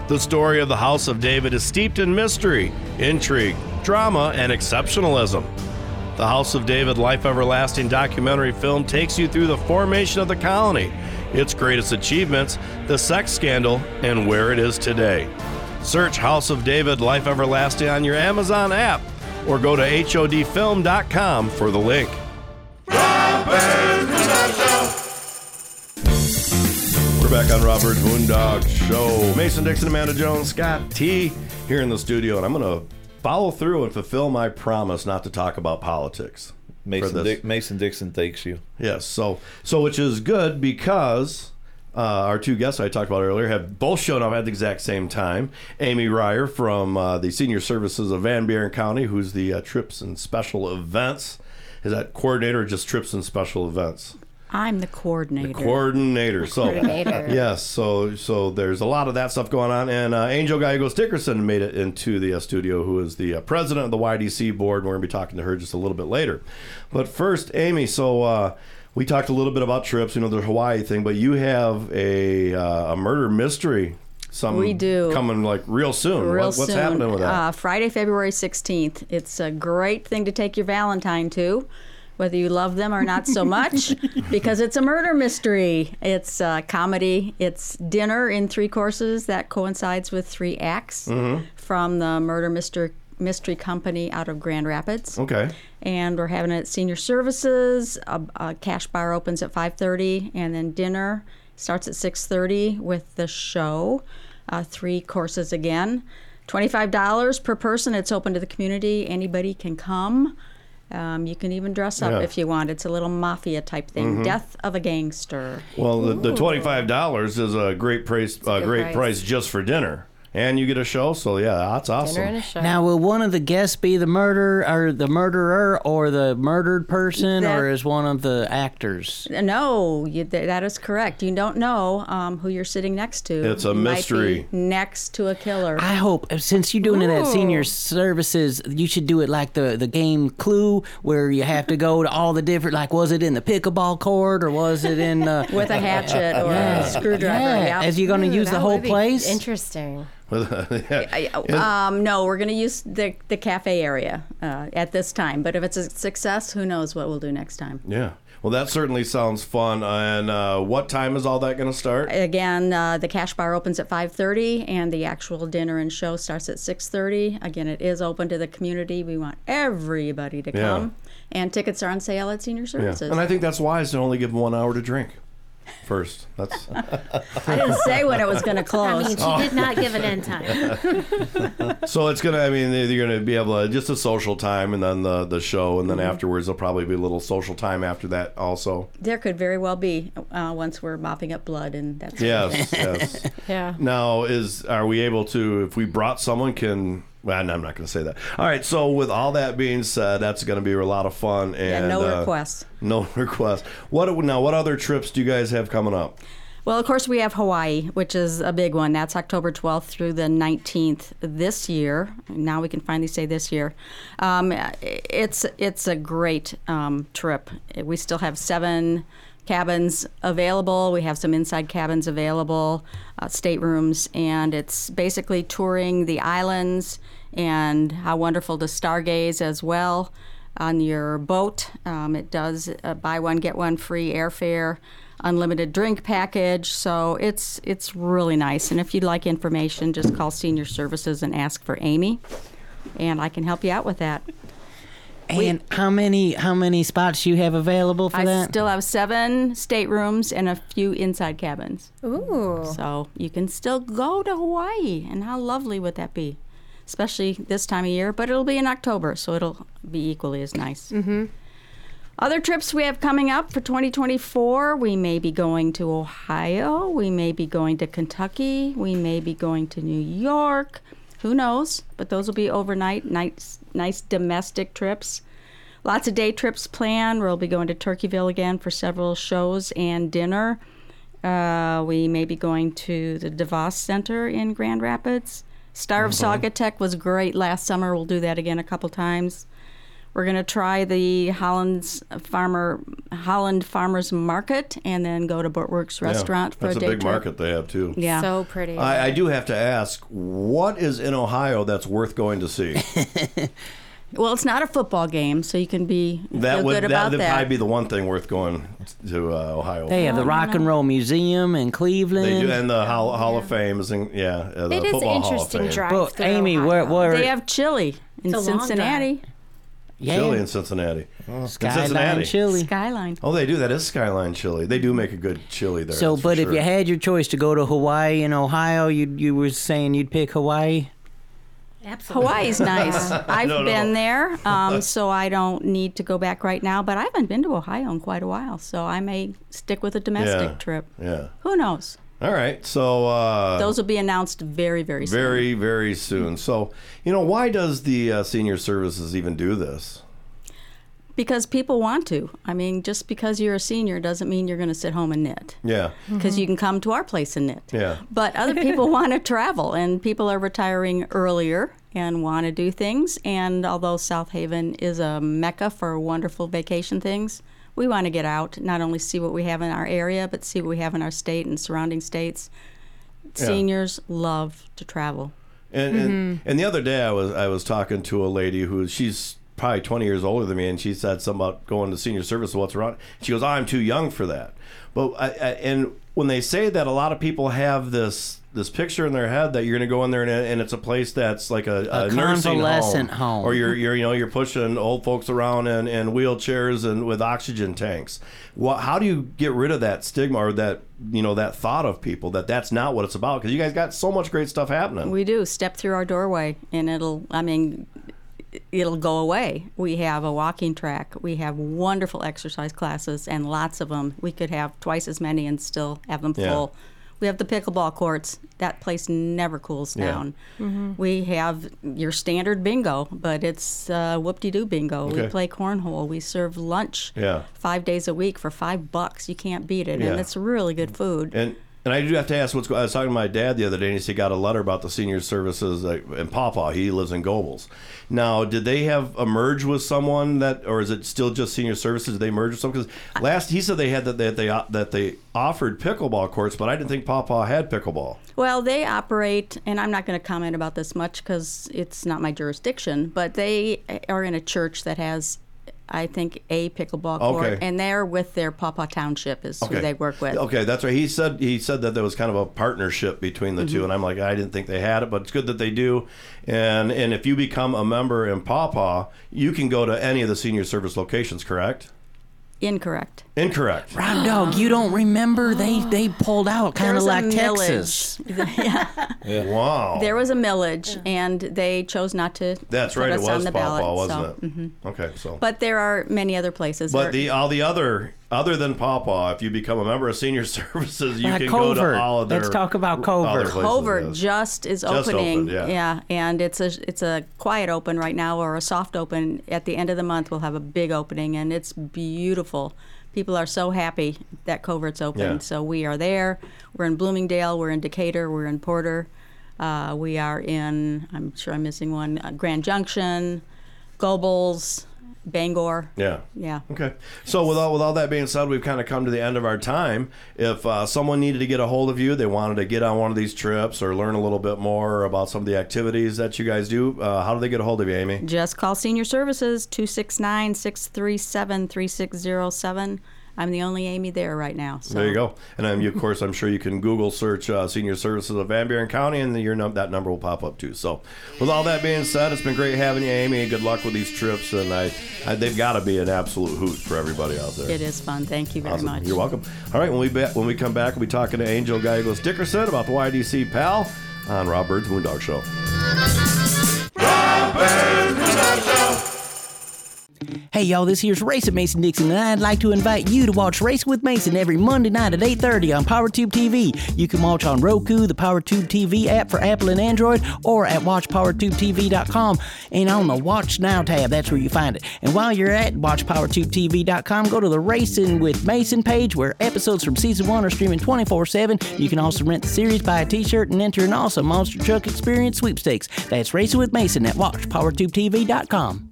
The story of the House of David is steeped in mystery, intrigue, drama, and exceptionalism. The House of David Life Everlasting documentary film takes you through the formation of the colony, its greatest achievements, the sex scandal, and where it is today. Search House of David Life Everlasting on your Amazon app or go to HODfilm.com for the link. We're back on Rob Byrd's Moondog Show. Mason Dixon, Amanda Jones, Scott T here in the studio, and I'm going to follow through and fulfill my promise not to talk about politics. Mason. Dick, Mason Dixon thanks you. Yes, so so which is good because uh, our two guests I talked about earlier have both shown up at the exact same time. Amy Reiher from uh, the Senior Services of Van Buren County, who's the uh, Trips and Special Events. Is that coordinator or just Trips and Special Events? I'm the coordinator. The coordinator. So Coordinator. yes, so so there's a lot of that stuff going on, and uh, Angel Gallegoes-Dickerson made it into the uh, studio, who is the uh, president of the YDC board. We're going to be talking to her just a little bit later. But first, Amy, so. Uh, we talked a little bit about trips, you know, the Hawaii thing, but you have a uh, a murder mystery. Some We do. coming like real soon. Real What- what's soon. happening with that? Uh, Friday, February 16th. It's a great thing to take your Valentine to, whether you love them or not so much, because it's a murder mystery. It's uh, comedy. It's dinner in three courses that coincides with three acts Mhm. from the Murder Mystery, Mystery Company out of Grand Rapids. Okay. And we're having it at Senior Services. A, a cash bar opens at 5:30, and then dinner starts at 6:30 with the show. Uh, three courses again. $25 per person. It's open to the community. Anybody can come. Um, you can even dress up Yeah. if you want. It's a little mafia type thing. Mhm. Death of a gangster. Well, the, the twenty five dollars is a great price, uh, good great price. price just for dinner, and you get a show. So yeah, that's awesome. Now, will one of the guests be the murderer, or the murderer, or the murdered person, That- or is one of the actors? No, you, that is correct. You don't know um, who you're sitting next to. It's a You might be mystery. next to a killer. I hope uh, since you're doing it at senior services, you should do it like the the game Clue, where you have to go to all the different. Like, was it in the pickleball court or was it in uh, With a hatchet or a screwdriver, Yeah. yep. Is you going to use the whole place? Interesting. Yeah. Um, no, we're going to use the, the cafe area uh, at this time. But if it's a success, who knows what we'll do next time. Yeah. Well, that certainly sounds fun. And uh, what time is all that going to start? Again, uh, the cash bar opens at 5:30, and the actual dinner and show starts at 6:30. Again, it is open to the community. We want everybody to come, Yeah. and tickets are on sale at Senior Services. Yeah. And I think that's wise to only give them one hour to drink. First. That's. I didn't say when it was going to close. I close. mean, she did not give an end time. So it's gonna. I mean, you're gonna be able to just a social time, and then the the show, and then Mm-hmm. afterwards there'll probably be a little social time after that also. There could very well be uh, once we're mopping up blood, and that's Yes, yes. Yeah. Now, is are we able to? If we brought someone, can well, I'm not going to say that. All right. So with all that being said, that's going to be a lot of fun. And Yeah, no uh, requests. No requests. What now? What other trips do you guys have coming up? Well, of course, we have Hawaii, which is a big one. That's October 12th through the 19th this year. Now we can finally say this year. Um, it's it's a great um, trip. We still have seven cabins available. We have some inside cabins available, uh, staterooms, and it's basically touring the islands and how wonderful to stargaze as well on your boat. Um, it does uh, buy one get one free airfare, unlimited drink package. So it's it's really nice. And if you'd like information, just call Senior Services and ask for Amy, and I can help you out with that. And how many how many spots you have available for I that? still have seven staterooms and a few inside cabins. Ooh. So you can still go to Hawaii, and how lovely would that be? Especially this time of year, but it'll be in October, so it'll be equally as nice. Mm-hmm. Other trips we have coming up for 2024, we may be going to Ohio, we may be going to Kentucky, we may be going to New York. Who knows? But those will be overnight, nice, nice domestic trips. Lots of day trips planned. We'll be going to Turkeyville again for several shows and dinner. Uh, we may be going to the DeVos Center in Grand Rapids. Star of Mhm. Tech was great last summer. We'll do that again a couple times. We're going to try the Holland's Farmer Holland Farmers Market and then go to Boatwerks Yeah, Restaurant for That's a a, day big trip. market they have too. Yeah. So pretty. I, I do have to ask, what is in Ohio that's worth going to see? Well, it's not a football game, so you can be That feel would good that about would that. probably be the one thing worth going to uh, Ohio. They have the Rock and Roll Museum in Cleveland. They do, and the Hall, Hall of Fame is in yeah. uh, The It is an football Hall interesting drive Well, Amy, Ohio. where where They have chili in It's a long Cincinnati. Yeah. Chili in Cincinnati. In Skyline Cincinnati. Chili. Skyline. Oh, they do. That is Skyline Chili. They do make a good chili there. So, that's for but if sure. you had your choice to go to Hawaii and Ohio, you you were saying you'd pick Hawaii. Absolutely. Hawaii's nice. I've No, no. been there, um, so I don't need to go back right now. But I haven't been to Ohio in quite a while, so I may stick with a domestic Yeah. trip. Yeah. Who knows? All right. So uh, Those will be announced very, very soon. very very soon. So you know why does the uh, senior services even do this? Because people want to. I mean, just because you're a senior doesn't mean you're going to sit home and knit. Yeah. Because you can come to our place and knit. Yeah. But other people want to travel, and people are retiring earlier and want to do things. And although South Haven is a mecca for wonderful vacation things, we want to get out, not only see what we have in our area, but see what we have in our state and surrounding states. Yeah. Seniors love to travel. And, Mm-hmm. and and the other day I was I was talking to a lady who she's probably 20 years older than me and she said something about going to senior service what's wrong she goes I'm too young for that but I, I, and when they say that a lot of people have this this picture in their head that you're going to go in there and, and it's a place that's like a, A nursing convalescent home. or you're you're you know you're pushing old folks around in, in wheelchairs and with oxygen tanks what how do you get rid of that stigma or that you know that thought of people that that's not what it's about because you guys got so much great stuff happening We do step through our doorway, and it'll. I mean, it'll go away. We have a walking track. We have wonderful exercise classes, and lots of them. We could have twice as many and still have them Yeah. Full. We have the pickleball courts. That place never cools Yeah. down. Mhm. We have your standard bingo, but it's uh, whoop-de-doo bingo. We play cornhole. We serve lunch Yeah. five days a week for five bucks. You can't beat it, Yeah. and it's really good food. And and I do have to ask what's. go- I was talking to my dad the other day, and he said he got a letter about the senior services in Pawpaw. He lives in Gobles. Now, did they have a merge with someone that, or is it still just senior services? Did they merge with someone? Because last he said they had that that they that they offered pickleball courts, but I didn't think Pawpaw had pickleball. Well, they operate, and I'm not going to comment about this much because it's not my jurisdiction, but they eh, are in a church that has, I think, a pickleball court, Okay. and they're with their Pawpaw Township is who they work with. Okay, that's right. He said he said that there was kind of a partnership between the two, Mhm. and I'm like, I didn't think they had it, but it's good that they do. And and if you become a member in Pawpaw, you can go to any of the senior service locations, correct? Incorrect. Incorrect. Rob Dog, you don't remember? They they pulled out kind of like millage. Texas. yeah. Wow. There was a millage, and they chose not to That's put right. It us was on the Paw ballot. Paw, wasn't so, it? mhm. Okay, so. But there are many other places. But There- the all the other other than Pawpaw, if you become a member of Senior Services, you Uh, can go to all of their. Let's talk about other Covert. places, Covert yes. just is Just opening. opened, yeah. and it's a it's a quiet open right now or a soft open. At the end of the month, we'll have a big opening, and it's beautiful. People are so happy that Covert's open. Yeah. So we are there. We're in Bloomingdale. We're in Decatur. We're in Porter. Uh, we are in. I'm sure I'm missing one. Uh, Grand Junction, Gobles, Bangor. Yeah. Yeah. Okay. So with all with all that being said, we've kind of come to the end of our time. If uh, someone needed to get a hold of you, they wanted to get on one of these trips or learn a little bit more about some of the activities that you guys do, uh, how do they get a hold of you, Amy? Just call Senior Services 269 637 3607. I'm the only Amy there right now. So. There you go. And you, of course, I'm sure you can Google search uh, Senior Services of Van Buren County, and your num- that number will pop up too. So, with all that being said, it's been great having you, Amy. Good luck with these trips, and I, I they've got to be an absolute hoot for everybody out there. It is fun. Thank you very Awesome. much. You're welcome. All right, when we be- when we come back, we'll be talking to Angel Gallegoes-Dickerson about the YDC PAL on Rob Byrd's Moondog Show. Hey y'all, this here's Racing Mason Dixon, and I'd like to invite you to watch Racing with Mason every Monday night at 8:30 on PowerTube TV. You can watch on Roku, the PowerTube TV app for Apple and Android, or at WatchPowerTubeTV.com. And on the Watch Now tab, that's where you find it. And while you're at WatchPowerTubeTV.com, go to the Racing with Mason page where episodes from season one are streaming 24/7. You can also rent the series, buy a T-shirt, and enter an awesome Monster Truck Experience sweepstakes. That's Racing with Mason at WatchPowerTubeTV.com.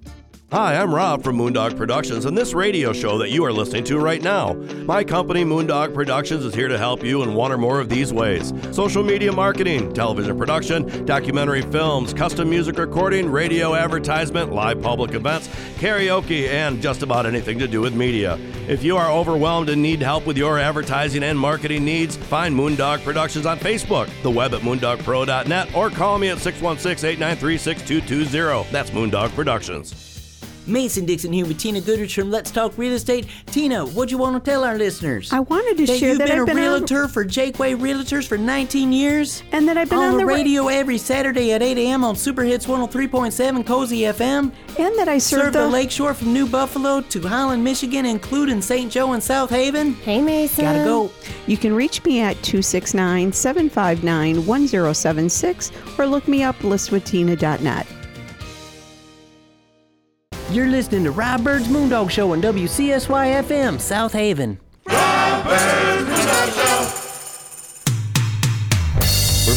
Hi, I'm Rob from Moondog Productions and this radio show that you are listening to right now. My company, Moondog Productions, is here to help you in one or more of these ways social media marketing, television production, documentary films, custom music recording, radio advertisement, live public events, karaoke, and just about anything to do with media. If you are overwhelmed and need help with your advertising and marketing needs, find Moondog Productions on Facebook, the web at moondogpro.net, or call me at 616 893 6220. That's Moondog Productions. Mason Dixon here with Tina Goodrich from Let's Talk Real Estate. Tina, what do you want to tell our listeners? I wanted to that share you've that been I've a been on- realtor for Jaqua Realtors for 19 years, and that I've been on the the ra- radio every Saturday at 8 a.m. on Super Hits 103.7 Cozy FM, and that I serve serve the the- Lakeshore from New Buffalo to Holland, Michigan, including St. Joe and South Haven. Hey, Mason. Gotta go. You can reach me at 269 759 1076 or look me up listwithtina.net. You're listening to Rob Byrd's Moondog Show on WCSY FM, South Haven.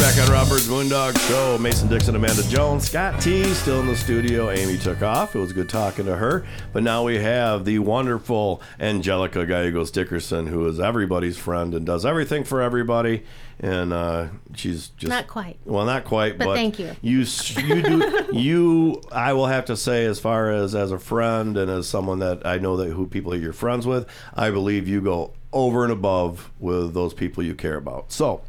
Back on Rob Byrd's Moondog Show. Mason Dixon, Amanda Jones, Scott T still in the studio. Amy took off. It was good talking to her. But now we have the wonderful Angelica Gallegoes-Dickerson, who is everybody's friend and does everything for everybody. And uh, she's just Not quite. Well, not quite, But but, thank you. You, you do. you, I will have to say, as far as as a friend and as someone that I know that who people that you're friends with, I believe you go over and above with those people you care about. So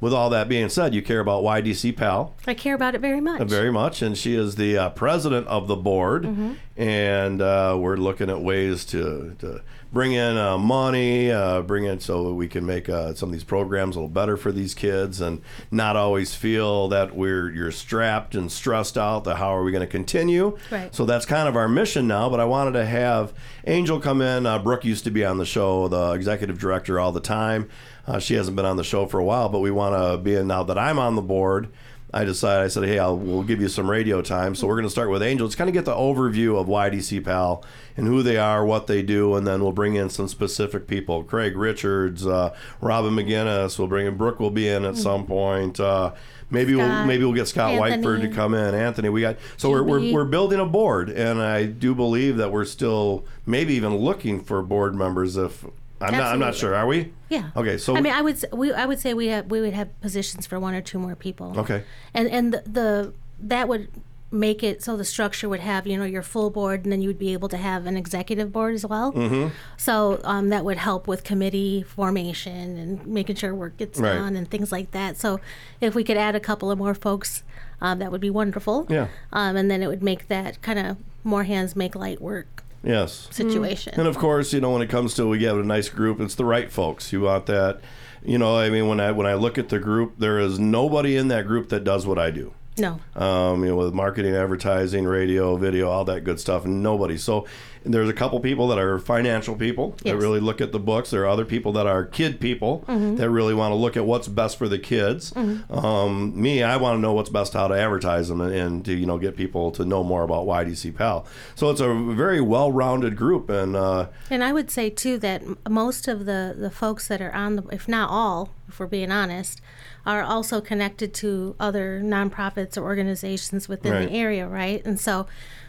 with all that being said, you care about YDC PAL I care about it very much. very much, and she is the uh, president of the board. Mhm. And uh, we're looking at ways to, to bring in uh, money, uh, bring in so that we can make uh, some of these programs a little better for these kids, and not always feel that we're you're strapped and stressed out. That how are we going to continue? Right. So that's kind of our mission now. But I wanted to have Angel come in. Uh, Brooke used to be on the show, the executive director, all the time. Uh, she hasn't been on the show for a while, but we want to be in now that I'm on the board. I decided, I said, hey, I'll, we'll give you some radio time. So we're going to start with Angel. Just kind of get the overview of YDC PAL and who they are, what they do, and then we'll bring in some specific people. Craig Richards, uh, Robin McGinnis. We'll bring in Brooke. Will be in at some point. Uh, maybe we'll maybe we'll get Scott Whiteford to come in. Anthony, we got so we're, we're we're building a board, and I do believe that we're still maybe even looking for board members. If I'm not, I'm not sure. Are we? Yeah. Okay. So I mean, I would s- we I would say we have we would have positions for one or two more people. Okay. And and the, the that would make it so the structure would have you know your full board and then you would be able to have an executive board as well. Mhm. So um, that would help with committee formation and making sure work gets Right. done and things like that. So if we could add a couple of more folks, um, that would be wonderful. Yeah. Um, and then it would make that kind of more hands make light work. Yes. situation. And of course, you know, when it comes to we have a nice group, it's the right folks. You want that. You know, I mean, when I when I look at the group, there is nobody in that group that does what I do. No. Um, you know, with marketing, advertising, radio, video, all that good stuff, and nobody. So there's a couple people that are financial people that really look at the books. There are other people that are kid people Mhm. that really want to look at what's best for the kids. Mhm. Um, me, I want to know what's best how to advertise them and, and to you know get people to know more about YDC Pal. So it's a very well-rounded group, and uh, And I would say too that most of the the folks that are on the, if not all, if we're being honest, are also connected to other nonprofits or organizations within Right. the area, right? And so,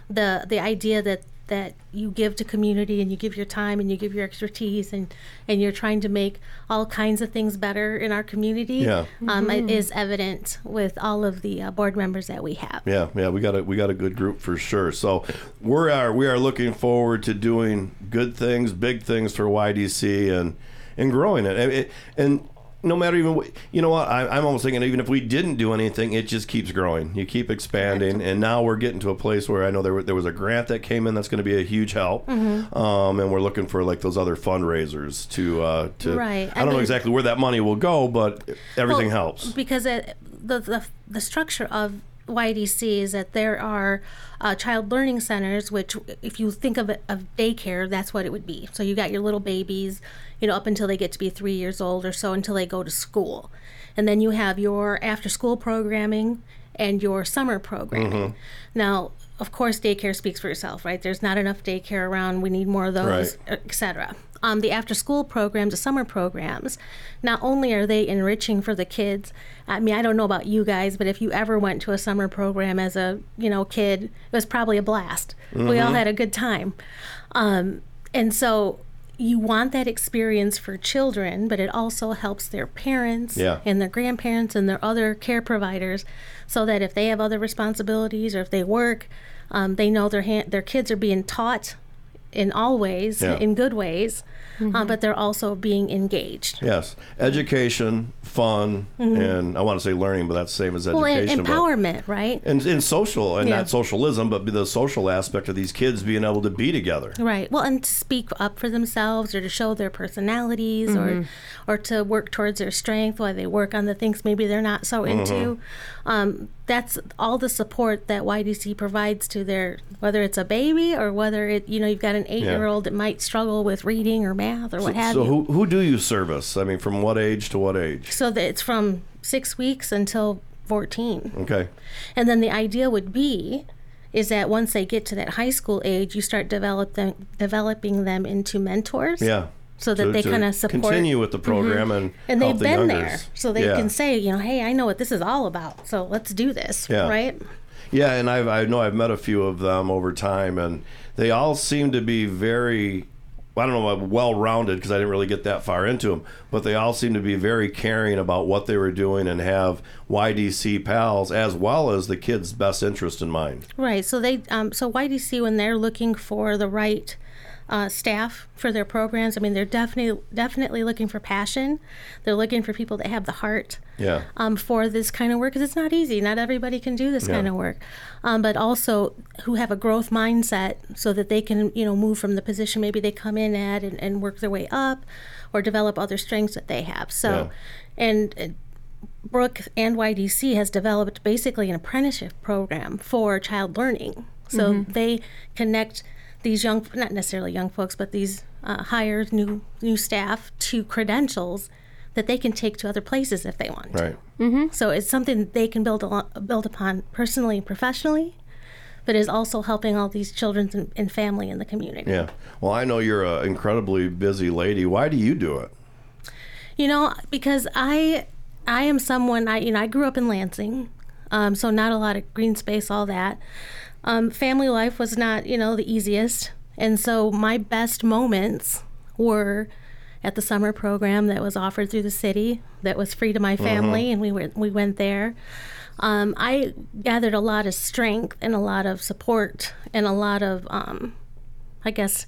the the idea that that you give to community and you give your time and you give your expertise and and you're trying to make all kinds of things better in our community Yeah. um, it Mhm. is evident with all of the uh, board members that we have Yeah, yeah, we got a we got a good group for sure. So we are we are looking forward to doing good things, big things for YDC and and growing it. And, it- and no matter even what, you know what I, I'm almost thinking even if we didn't do anything, it just keeps growing. You keep expanding, and now we're getting to a place where I know there there was a grant that came in that's going to be a huge help, Mhm. um, and we're looking for like those other fundraisers to uh, to. Right. I I don't know exactly where that money will go, but everything Well, helps. because it, the, the the structure of YDC is that there are uh, child learning centers, which, if you think of it of daycare, that's what it would be. So you got your little babies, you know, up until they get to be three years old or so, until they go to school, and then you have your after school programming and your summer programming. Now, of course, daycare speaks for itself, right? There's not enough daycare around. We need more of those, Right. etc. Um, the after school programs, the summer programs, not only are they enriching for the kids. I mean, I don't know about you guys, but if you ever went to a summer program as a you know kid, it was probably a blast. We all Mhm. had a good time, um, and so you want that experience for children, but it also helps their parents Yeah. and their grandparents and their other care providers, so that if they have other responsibilities or if they work, um, they know their hand, their kids are being taught in all ways, Yeah. in good ways, uh, but they're also being engaged. Yes, education, fun, Mhm. and I want to say learning, but that's the same as Well, and education. but- empowerment, right? and, and social, and Yeah. not socialism, but the social aspect of these kids being able to be together. Right. Well, and to speak up for themselves or to show their personalities Mhm. or or to work towards their strength while they work on the things maybe they're not so into. Um, that's all the support that YDC provides to their whether it's a baby or whether it you know you've got an eight year old that might struggle with reading or math or what so have so you. So who who do you service? I mean, from what age to what age? so that it's from six weeks until fourteen. Okay. And then the idea would be is that once they get to that high school age, you start develop them, developing them into mentors. Yeah. So that To- they kind of support. continue with the program Mhm. and and they've the been youngers. there, so they Yeah. can say, you know, hey, I know what this is all about, so let's do this, Yeah. right? Yeah, and I've, I know I've met a few of them over time, and they all seem to be very, I don't know, well rounded because I didn't really get that far into them, but they all seem to be very caring about what they were doing and have YDC pals as well as the kids' best interest in mind. Right. So they, um, so YDC when they're looking for the right uh, staff for their programs, I mean, they're definitely definitely looking for passion. They're looking for people that have the heart. Yeah. um, for this kind of work because it's not easy. Not everybody can do this Yeah. kind of work, um, but also who have a growth mindset so that they can, you know, move from the position maybe they come in at and, and work their way up, or develop other strengths that they have. So, and. Uh, Brooke and YDC has developed basically an apprenticeship program for child learning. So Mhm. they connect these young, not necessarily young folks, but these uh, hired new new staff to credentials that they can take to other places if they want. Right. Mm-hmm. So it's something that they can build a lot, build upon personally and professionally, but is also helping all these children and, and family in the community. Yeah. Well, I know you're an incredibly busy lady. Why do you do it? You know, because I I am someone I you know I grew up in Lansing, um, so not a lot of green space, all that. Um, family life was not you know the easiest, and so my best moments were at the summer program that was offered through the city that was free to my family, Mhm. and we were we went there. Um, I gathered a lot of strength and a lot of support and a lot of um, I guess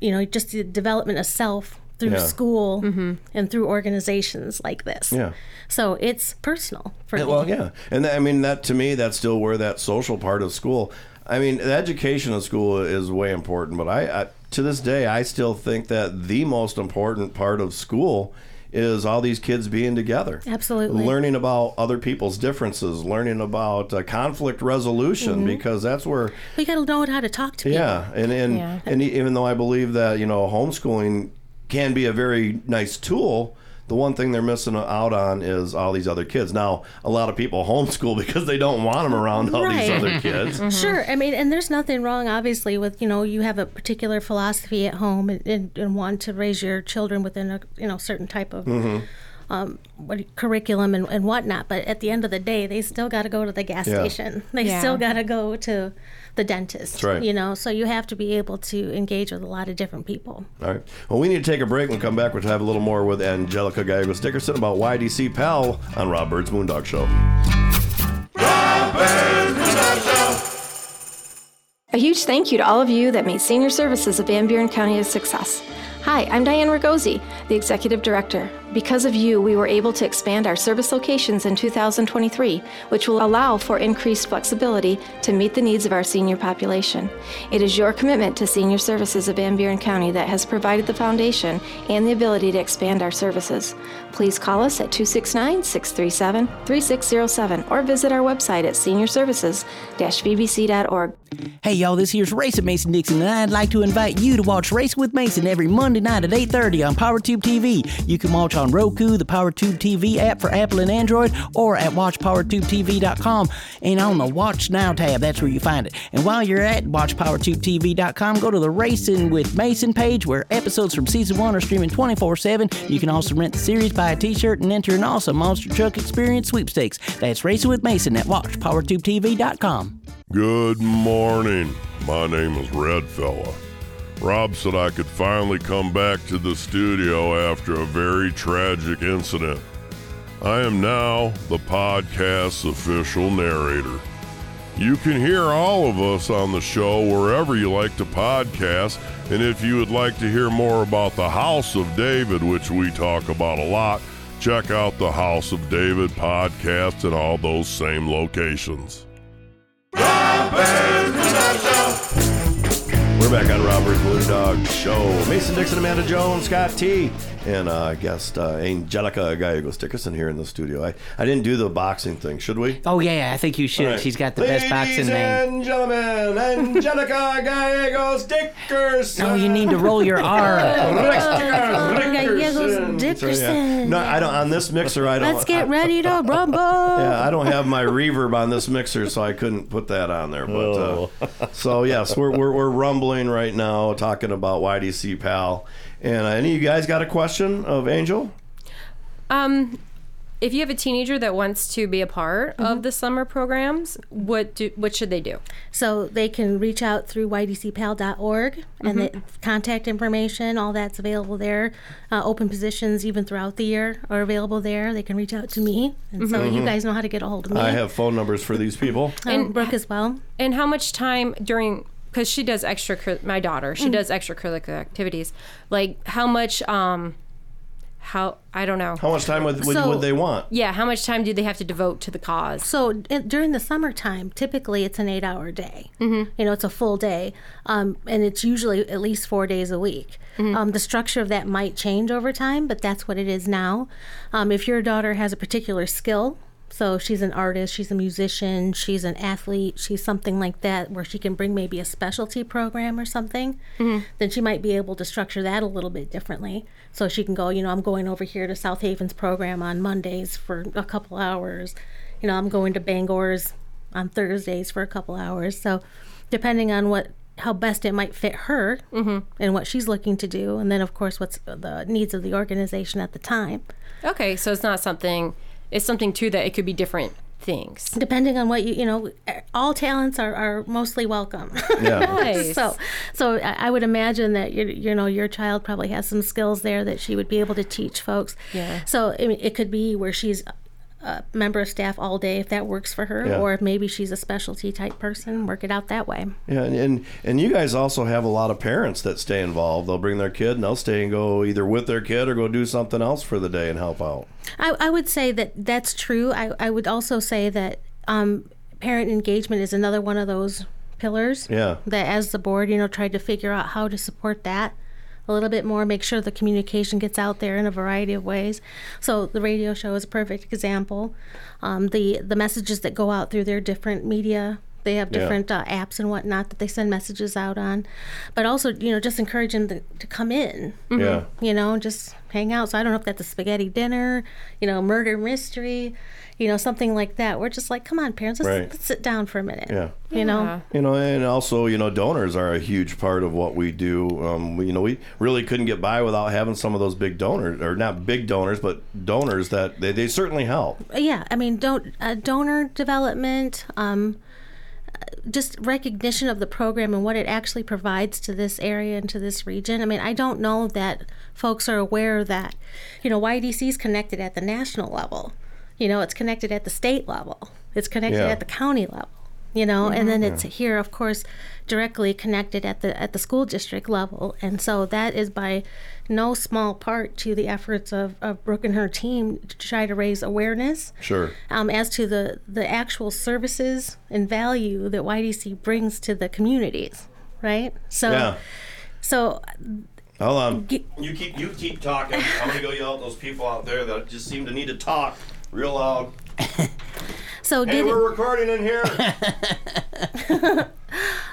you know just the development of self through Yeah. school and through organizations like this. Yeah. So it's personal for Yeah, me. well, yeah, and that, I mean that to me, that's still where that social part of school. I mean, the education of school is way important, but I, I to this day I still think that the most important part of school is all these kids being together. Absolutely. Learning about other people's differences, learning about uh, conflict resolution Mhm. because that's where We got to know how to talk to people. yeah, and and, Yeah. and e- even though I believe that you know homeschooling can be a very nice tool, the one thing they're missing out on is all these other kids. Now, a lot of people homeschool because they don't want them around all these other kids. Sure. I mean, and there's nothing wrong, obviously, with you know you have a particular philosophy at home and, and, and want to raise your children within a you know certain type of Mhm. Um, what curriculum and, and whatnot. But at the end of the day, they still got to go to the gas Yeah. station. They Yeah. still got to go to the dentist. That's right. You know, so you have to be able to engage with a lot of different people. All right. Well, we need to take a break. When we come back, we'll have a little more with Angelica Gallegoes-Dickerson about YDC Pal on Rob Byrd's Moondog Show. A huge thank you to all of you that made senior services of Van Buren County a success. Hi, I'm Diane Ragosi, the Executive Director. Because of you, we were able to expand our service locations in 2023, which will allow for increased flexibility to meet the needs of our senior population. It is your commitment to senior services of Van Buren County that has provided the foundation and the ability to expand our services. Please call us at 269 637 3607 or visit our website at seniorservices-vbc.org. Hey y'all, this here's Race at Mason Dixon, and I'd like to invite you to watch Race with Mason every Monday night at 8:30 on PowerTube TV. You can watch on Roku, the PowerTube TV app for Apple and Android, or at WatchPowerTubeTV.com. And on the Watch Now tab, that's where you find it. And while you're at WatchPowerTubeTV.com, go to the Racing with Mason page where episodes from season one are streaming 24/7. You can also rent the series, buy a T-shirt, and enter an awesome Monster Truck Experience sweepstakes. That's Racing with Mason at WatchPowerTubeTV.com. Good morning. My name is Red Fella. Rob said I could finally come back to the studio after a very tragic incident. I am now the podcast's official narrator. You can hear all of us on the show wherever you like to podcast, and if you would like to hear more about the House of David, which we talk about a lot, check out the House of David podcast in all those same locations. We're back on Rob Byrd's Blue Dog Show. Mason Dixon, Amanda Jones, Scott T, and uh, guest uh, Angelica Gallegoes-Dickerson here in the studio. I, I didn't do the boxing thing, should we? Oh yeah, I think you should. All right. She's got the best boxing Ladies name. and gentlemen, Angelica Gallegoes-Dickerson. No, you need to roll your R. Gallegos Dickerson. No, I don't. On this mixer, I don't. Let's get ready to rumble. Yeah, I don't have my reverb on this mixer, so I couldn't put that on there. But uh, so yes, we're, we're we're rumbling right now, talking about YDC Pal. And uh, any of you guys got a question of Angel? Um, if you have a teenager that wants to be a part of the summer programs, what do what should they do? So they can reach out through ydcpal.org and Mhm. the contact information, all that's available there. Uh, open positions, even throughout the year, are available there. They can reach out to me. And so you Mhm. guys know how to get a hold of me. I have phone numbers for these people. and Brooke as well. And how much time during because she does extra my daughter she Mm. does extracurricular activities like how much um how I don't know How much time would, would, So- would they want? yeah how much time do they have to devote to the cause So in, during the summertime, typically it's an eight-hour day. Mm-hmm. You know, it's a full day, um, and it's usually at least four days a week. Um, the structure of that might change over time, but that's what it is now. Um, if your daughter has a particular skill, so she's an artist, she's a musician, she's an athlete, she's something like that, where she can bring maybe a specialty program or something, mm-hmm. then she might be able to structure that a little bit differently. So she can go, you know, I'm going over here to South Haven's program on Mondays for a couple hours. You know, I'm going to Bangor's on Thursdays for a couple hours. So depending on what how best it might fit her mm-hmm. and what she's looking to do, and then of course what's the needs of the organization at the time. okay so it's not something it's something too that it could be different things depending on what you you know all talents are, are mostly welcome Yeah. Nice. so so I I would imagine that you you know your child probably has some skills there that she would be able to teach folks Yeah. so I mean, it could be where she's a member of staff all day if that works for her Yeah. or if maybe she's a specialty type person work it out that way Yeah, and, and and you guys also have a lot of parents that stay involved. They'll bring their kid and they'll stay and go either with their kid or go do something else for the day and help out. I, I would say that that's true. I, I would also say that um, parent engagement is another one of those pillars. Yeah. That as the board, you know, tried to figure out how to support that a little bit more, make sure the communication gets out there in a variety of ways. So the radio show is a perfect example. Um, the the messages that go out through their different media. They have Yeah. different uh, apps and whatnot that they send messages out on, but also you know just encourage them to, to come in. Yeah. You know, just hang out. So I don't know if that's a spaghetti dinner, you know, murder mystery, you know, something like that. We're just like, come on, parents, let's, Right. let's sit down for a minute. Yeah. You know. You know, and also, you know, donors are a huge part of what we do. Um, we, you know, we really couldn't get by without having some of those big donors, or not big donors, but donors that they, they certainly help. yeah i mean don't uh, donor development um, uh, just recognition of the program and what it actually provides to this area and to this region i mean i don't know that folks are aware that you know ydc is connected at the national level you know it's connected at the state level it's connected Yeah. at the county level you know and then it's here of course directly connected at the at the school district level and so that is by no small part to the efforts of, of brooke and her team to try to raise awareness Sure. um, as to the the actual services and value that ydc brings to the communities right so yeah. so Hold on. You keep you keep talking. I'm gonna go yell at those people out there that just seem to need to talk real loud. so Hey, get it- we're recording in here.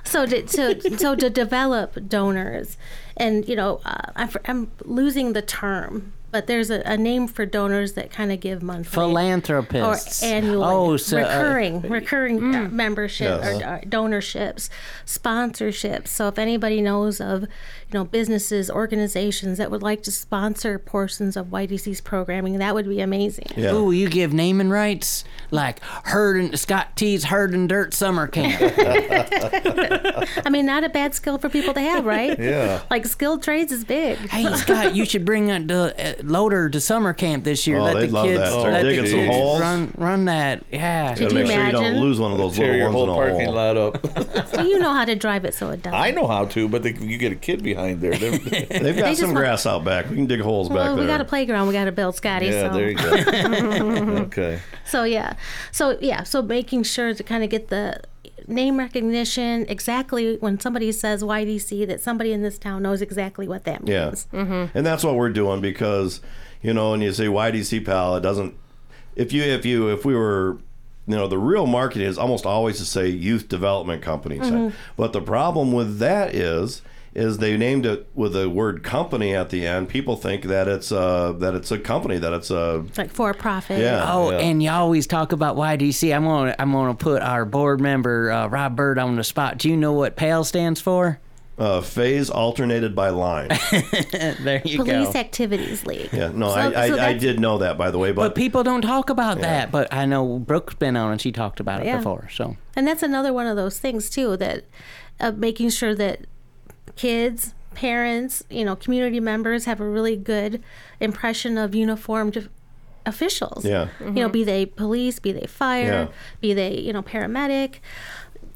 so to, to so to develop donors and you know uh, I'm, I'm losing the term but there's a, a name for donors that kind of give monthly Philanthropists. or annually Oh, so, uh, recurring recurring uh, membership Yes. or, uh donorships sponsorships so if anybody knows of you know businesses organizations that would like to sponsor portions of ydc's programming that would be amazing Ooh, you give naming rights like herd and Scott T's herd and dirt summer camp. i mean not a bad skill for people to have right Yeah. like skilled trades is big Hey Scott, you should bring uh, the uh, loader to summer camp this year. Oh, let they'd the love kids that. Start let the some kids holes. run run that. Yeah. Gotta make sure you don't lose one of those Tear little your ones whole in a parking hole. lot up. well, you know how to drive it so it doesn't I know how to, but they, you get a kid behind there. They're- They've They got just some want- grass out back. We can dig holes back well, we got a playground we got to build, Scotty. yeah, so. there you go. okay. So yeah, so yeah, so making sure to kind of get the name recognition exactly when somebody says YDC that somebody in this town knows exactly what that means. Yeah. means. And that's what we're doing because, you know, when you say YDC pal, it doesn't. If you if you if we were, you know, the real marketing is almost always to say youth development company. Mhm. But the problem with that is. Is they named it with the word company at the end? People think that it's uh that it's a company that it's a Like for profit. Yeah. Oh, Yeah. and you always talk about YDC. I'm gonna I'm gonna put our board member uh, Rob Byrd on the spot. Do you know what PAL stands for? uh, phase alternated by line. there you Police go. Activities League. Yeah, no, So- I, I, so I that's- did know that by the way, but, But people don't talk about Yeah. that. But I know Brooke's been on and she talked about it Yeah. before. So And that's another one of those things too that uh, making sure that kids, parents, you know, community members have a really good impression of uniformed officials. Yeah. You know, be they police, be they fire, Yeah. be they, you know, paramedic,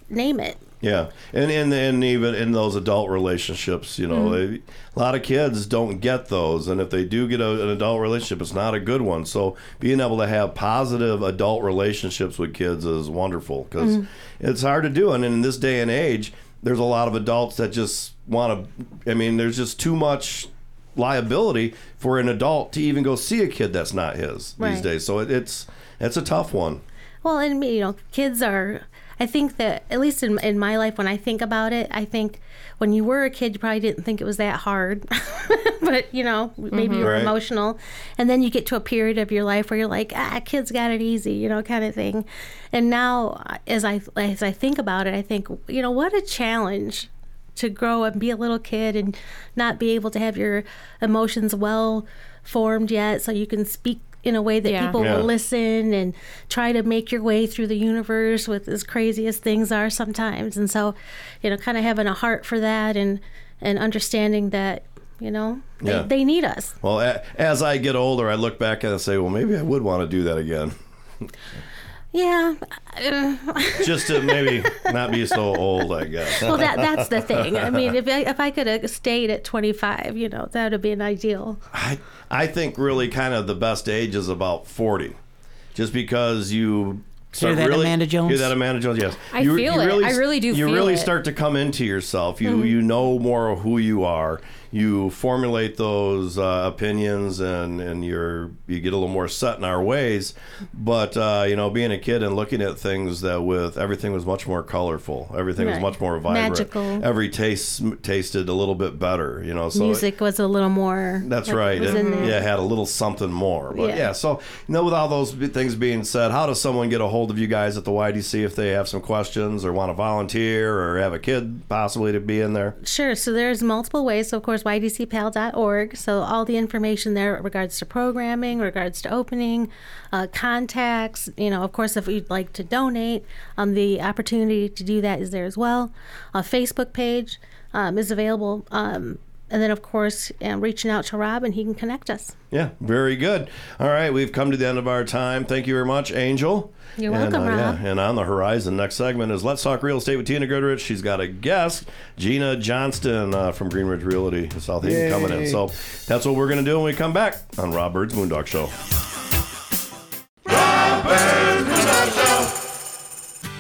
name it. Yeah, and and and even in those adult relationships, you know, Mhm. a lot of kids don't get those, and if they do get a, an adult relationship, it's not a good one. So being able to have positive adult relationships with kids is wonderful because Mhm. it's hard to do, and in this day and age, there's a lot of adults that just want to. I mean, there's just too much liability for an adult to even go see a kid that's not his these days. So it, it's it's a tough one. Well, and you know, kids are. I think that at least in in my life, when I think about it, I think when you were a kid, you probably didn't think it was that hard. but you know, maybe you were Right. emotional, and then you get to a period of your life where you're like, ah, kids got it easy, you know, kind of thing. And now, as I as I think about it, I think, you know, what a challenge to grow and be a little kid and not be able to have your emotions well formed yet, so you can speak in a way that Yeah. people Yeah. will listen and try to make your way through the universe with as crazy as things are sometimes. And so, you know, kind of having a heart for that and and understanding that, you know, they, Yeah. they need us. Well, as I get older, I look back and I say, well, maybe I would want to do that again. Yeah. uh, Just to maybe not be so old, I guess. well, that that's the thing. I mean, if I, if I could have stayed at 25, you know, that would have been ideal. I, I think really kind of the best age is about 40. Just because you start that, really, Amanda Jones? Hear that, Amanda Jones? Yes. I feel it. I really do You feel really it. start to come into yourself. You Mhm. you know more of who you are. You formulate those uh, opinions, and and you're you get a little more set in our ways. But uh, you know, being a kid and looking at things that with everything was much more colorful. Everything was much more vibrant. Magical. Every taste tasted a little bit better. You know, so Music was a little more. that's right. It, yeah, had a little something more. But yeah. Yeah. so you know, with all those things being said, how does someone get a hold of you guys at the YDC if they have some questions or want to volunteer or have a kid possibly to be in there? Sure. So there's multiple ways. So of course, ydcpal.org. So all the information there regards to programming, regards to opening, uh, contacts. You know, of course, if you'd like to donate, um, the opportunity to do that is there as well. A Facebook page um, is available. Um, and then, of course, um, reaching out to Rob and he can connect us. Yeah, very good. All right, we've come to the end of our time. Thank you very much, Angel. You're and, welcome, uh, Rob. Yeah, and on the horizon, next segment is Let's Talk Real Estate with Tina Goodrich. She's got a guest, Gina Johnson uh, from Greenridge Realty, South Haven, Yay. coming in. So that's what we're going to do when we come back on Rob Byrd's Moondog Show.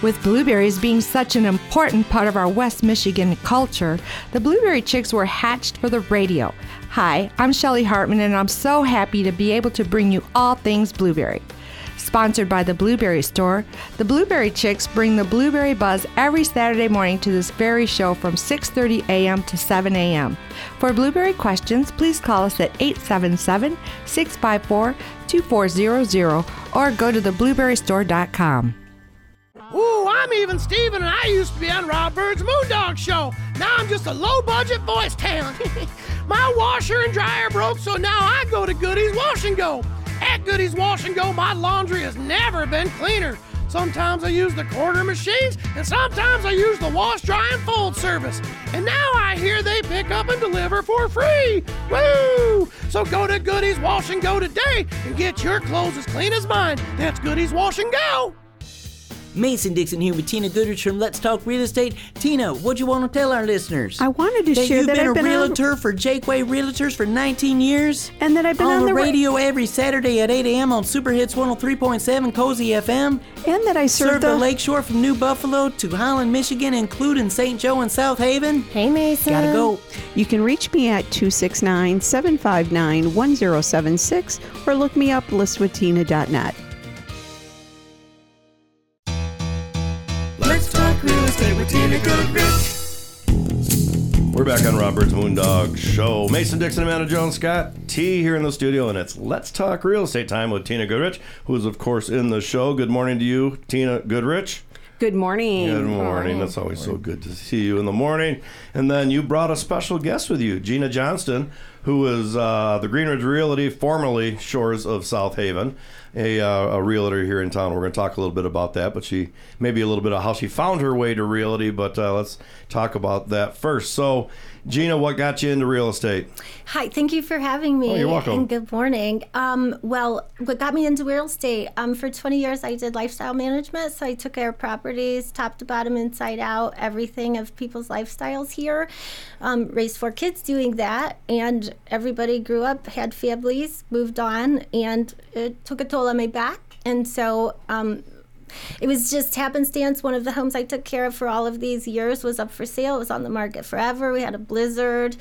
With blueberries being such an important part of our West Michigan culture, the blueberry chicks were hatched for the radio. Hi, I'm Shelly Hartmann, and I'm so happy to be able to bring you all things blueberry. Sponsored by the Blueberry Store, the Blueberry Chicks bring the blueberry buzz every Saturday morning to this very show from 6:30 a.m. to 7 a.m. For blueberry questions, please call us at 877-654-2400 or go to theblueberrystore.com. Ooh, I'm even Steven, and I used to be on Rob Byrd's Moondog Show. Now I'm just a low budget voice talent. my washer and dryer broke, so now I go to Goody's Wash and Go. At Goody's Wash and Go, my laundry has never been cleaner. Sometimes I use the quarter machines, and sometimes I use the wash, dry, and fold service. And now I hear they pick up and deliver for free. Woo! So go to Goody's Wash and Go today and get your clothes as clean as mine. That's Goody's Wash and Go. Mason Dixon here with Tina Goodrich from Let's Talk Real Estate. Tina, what do you want to tell our listeners? I wanted to that share you've that been I've a been on- realtor for Jaqua Realtors for 19 years, and that I've been on the the ra- radio every Saturday at 8 a.m. on Super Hits 103.7 Cozy FM, and that I serve serve the the- Lakeshore from New Buffalo to Holland, Michigan, including St. Joe and South Haven. Hey, Mason. Gotta go. You can reach me at 269 759 1076 or look me up listwithtina.net. talk real estate with Tina Goodrich. We're back on Rob Byrd's Moondog Show. Mason Dixon, Amanda Jones, Scott T here in the studio, and it's Let's Talk Real Estate time with Tina Goodrich, who is, of course, in the show. Good morning to you, Tina Goodrich. Good morning. Good morning. That's always so good to see you in the morning. And then you brought a special guest with you, Gina Johnson, who is uh, the Greenridge Realty, formerly Shores of South Haven, a, uh, a realtor here in town. We're going to talk a little bit about that, but she maybe a little bit of how she found her way to realty. But uh, let's talk about that first. So, Gina, what got you into real estate? Hi, thank you for having me. Oh, you're welcome. And good morning. Um, well, what got me into real estate? Um, for 20 years, I did lifestyle management. So I took care of properties, top to bottom, inside out, everything of people's lifestyles here. Um, raised four kids doing that. And everybody grew up, had families, moved on, and it took a toll on my back. And so, um, it was just happenstance. One of the homes I took care of for all of these years was up for sale. It was on the market forever. We had a blizzard,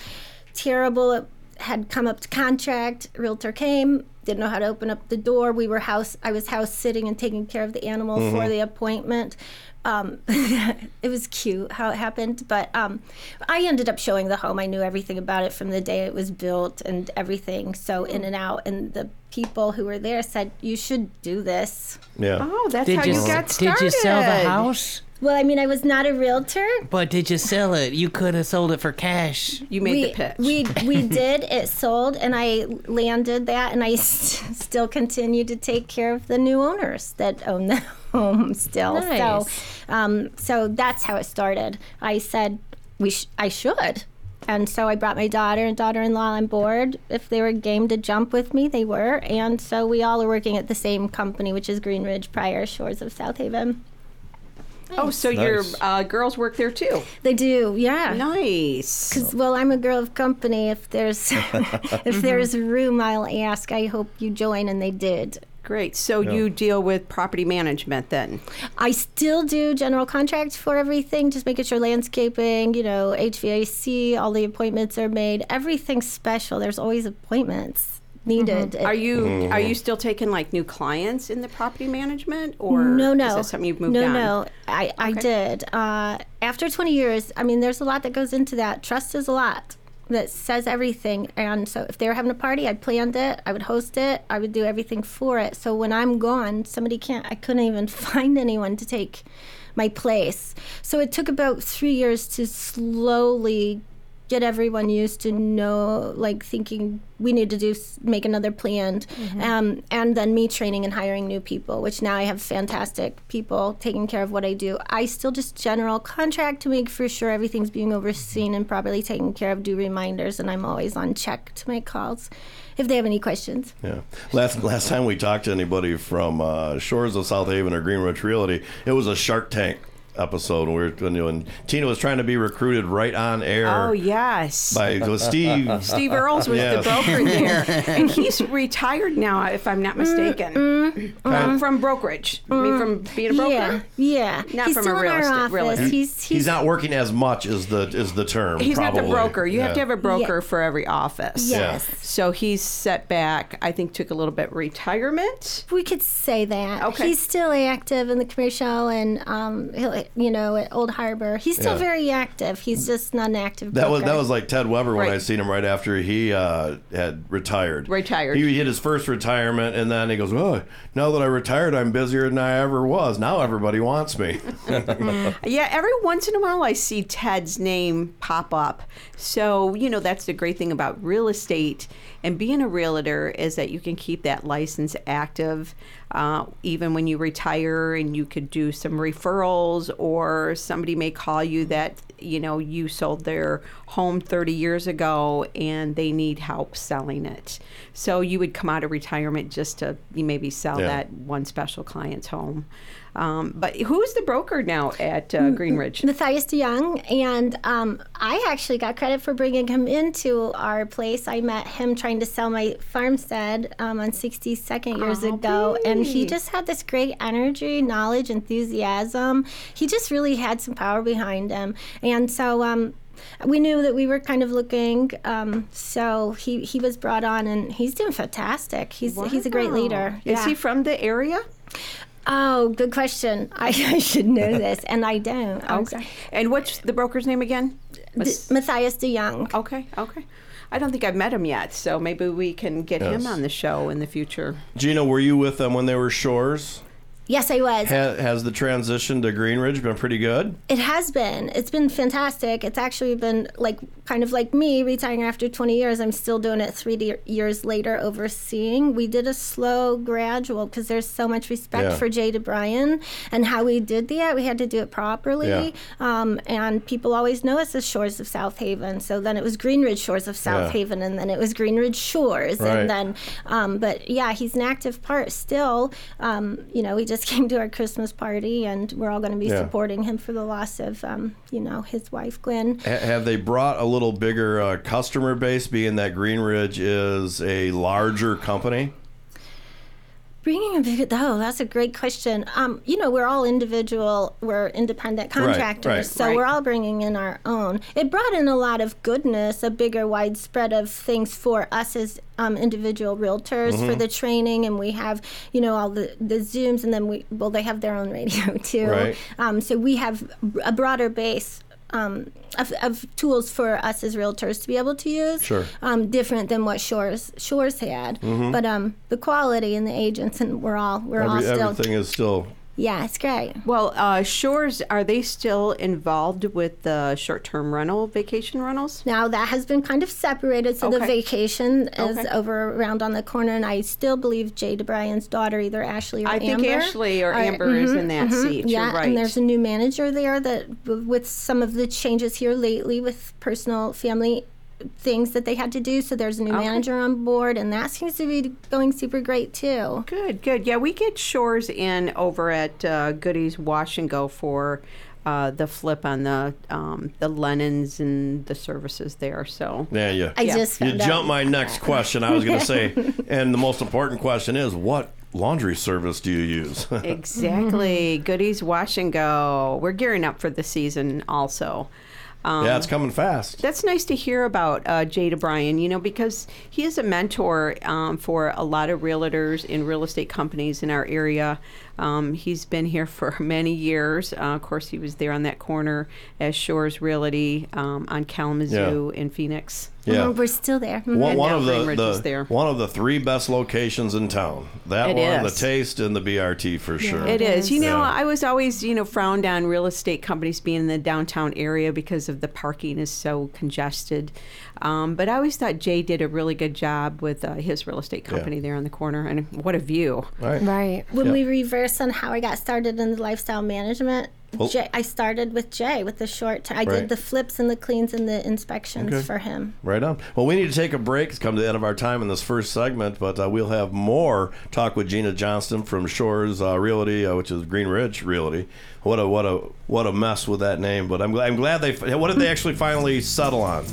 terrible. It had come up to contract. Realtor came, didn't know how to open up the door. We were house. I was house sitting and taking care of the animal for Mhm. the appointment. Um, it was cute how it happened, but um, I ended up showing the home. I knew everything about it from the day it was built and everything. So in and out, and the people who were there said, "You should do this." Yeah. Oh, that's Did how you you, s- got did you sell the house? Well, I mean, I was not a realtor. But did you sell it? You could have sold it for cash. You made we, the pitch. We we did. It sold, and I landed that, and I s- still continue to take care of the new owners that own the home still. Nice. So, um, so that's how it started. I said we sh- I should. And so I brought my daughter and daughter-in-law on board. If they were game to jump with me, they were. And so we all are working at the same company, which is Greenridge Prior Shores of South Haven. Oh, so your uh, girls work there too? They do, yeah. Nice. Because well, I'm a girl of company. If there's if there's room, I'll ask. I hope you join, and they did. Great. So Yeah. you deal with property management then? I still do general contracts for everything, just making sure landscaping, you know, HVAC, all the appointments are made. Everything's special. There's always appointments needed. Mhm. Are you Mhm. are you still taking like new clients in the property management, or no, no, is that something you've moved no, on? no. I, I did. Uh, after 20 years, I mean, there's a lot that goes into that. Trust is a lot that says everything. And so if they were having a party, I planned it, I would host it, I would do everything for it. So when I'm gone, somebody can't, I couldn't even find anyone to take my place. So it took about three years to slowly get everyone used to know like thinking we need to do make another plan Mm-hmm. um, and then me training and hiring new people which now i have fantastic people taking care of what i do i still just general contract to make for sure everything's being overseen and properly taken care of do reminders and i'm always on check to make calls if they have any questions Yeah. Last last time we talked to anybody from uh, Shores of South Haven or Green Ridge Realty, it was a Shark Tank episode when we were when, when Tina was trying to be recruited right on air. Oh yes. By it Steve. Steve Earls was Yes. the broker there, and he's retired now, if I'm not mistaken, Um, from brokerage. I mean, from being a broker. yeah yeah Not he's from still a real in our estate office realtor. he's He's not working as much as the is the term. He's not the broker. You have to have a broker for every office. Yes. So he's set back. I think took a little bit retirement. We could say that. Okay. He's still active in the commercial and um, he'll, you know, at Old Harbor. He's still Yeah. very active. He's just not an active. That was that was like Ted Weber when I Right. seen him right after he uh, had retired. Retired. He hit his first retirement, and then he goes, "Oh, now that I retired, I'm busier than I ever was. Now everybody wants me." Yeah, every once in a while I see Ted's name pop up. So, you know, that's the great thing about real estate and being a realtor is that you can keep that license active uh, even when you retire and you could do some referrals or somebody may call you that, you know, you sold their home 30 years ago and they need help selling it. So you would come out of retirement just to maybe sell Yeah. that one special client's home. Um, but who's the broker now at uh, Greenridge? Matthias DeYoung, and um, I actually got credit for bringing him into our place. I met him trying to sell my farmstead um, on 62nd years Oh, ago, and he just had this great energy, knowledge, enthusiasm. He just really had some power behind him, and so. Um, we knew that we were kind of looking, um, so he, he was brought on, and he's doing fantastic. He's he's a great leader. Is he from the area? Oh, good question. I, I should know this, and I don't. Okay. And what's the broker's name again? D- Matthias DeYoung. Okay, okay. I don't think I've met him yet, so maybe we can get him on the show in the future. Gina, were you with them when they were Shores? Yes, I was. Ha- has the transition to Greenridge been pretty good? It has been. It's been fantastic. It's actually been like kind of like me retiring after 20 years. I'm still doing it three de- years later, overseeing. We did a slow, gradual because there's so much respect Yeah. for Jay DeBryan and how we did that. We had to do it properly. Yeah. Um, and people always know us as Shores of South Haven. So then it was Greenridge Shores of South Yeah. Haven, and then it was Greenridge Shores, Right. and then um, but yeah, he's an active part still. Um, you know, we just came to our Christmas party, and we're all going to be Yeah. supporting him for the loss of, um, you know, his wife Gwen. Ha- have they brought a little bigger uh, customer base, being that Greenridge is a larger company? Bringing a big oh, that's a great question. Um, you know, we're all individual, we're independent contractors, right. so Right. we're all bringing in our own. It brought in a lot of goodness, a bigger widespread of things for us as um, individual realtors for Mhm. the training, and we have, you know, all the the zooms, and then we well, they have their own radio too. Right. Um, so we have a broader base. Um, of, of tools for us as realtors to be able to use, Sure. um, different than what Shores Shores had. Mhm. But um, the quality and the agents, and we're all we're all still everything is still. Yeah, it's great. Well, uh, Shores, are they still involved with the short term rental, vacation rentals? Now that has been kind of separated, so the vacation is Okay. over around on the corner, and I still believe Jay DeBryan's daughter, either Ashley or Amber. I think Ashley or are- Amber is mhm, in that mhm, seat. You're Yeah, right. and there's a new manager there that, with some of the changes here lately with personal family things that they had to do, so there's a new Okay. manager on board, and that seems to be going super great too. Good, good. Yeah, we get Shores in over at uh, Goody's Wash and Go for uh, the flip on the um, the linens and the services there. So Yeah, yeah. I just you found out. jumped my next question. I was going to say, and the most important question is, what laundry service do you use? Exactly. Goodies Wash and Go. We're gearing up for the season also. Um, yeah, it's coming fast. That's nice to hear about uh, Jay DeBryan, you know, because he is a mentor um, for a lot of realtors in real estate companies in our area. Um, he's been here for many years. Uh, of course, he was there on that corner as Shores Realty um, on Kalamazoo in Phoenix. Yeah. We're still there. One, one of the, the there. one of the three best locations in town. That It one, is. the Taste, and the BRT for sure. It is. You know, Yeah. I was always, you know, frowned on real estate companies being in the downtown area because of the parking is so congested. Um, but I always thought Jay did a really good job with uh, his real estate company there on the corner, and what a view! Right. When Yeah. we reverse on how I got started in the lifestyle management, Well- Jay, I started with Jay with the short term. I Right. did the flips and the cleans and the inspections Okay. for him. Right on. Well, we need to take a break. It's come to the end of our time in this first segment, but uh, we'll have more talk with Gina Johnson from Shores uh, Realty, uh, which is Green Ridge Realty. What a what a what a mess with that name, but I'm glad I'm glad they. What did they actually finally settle on?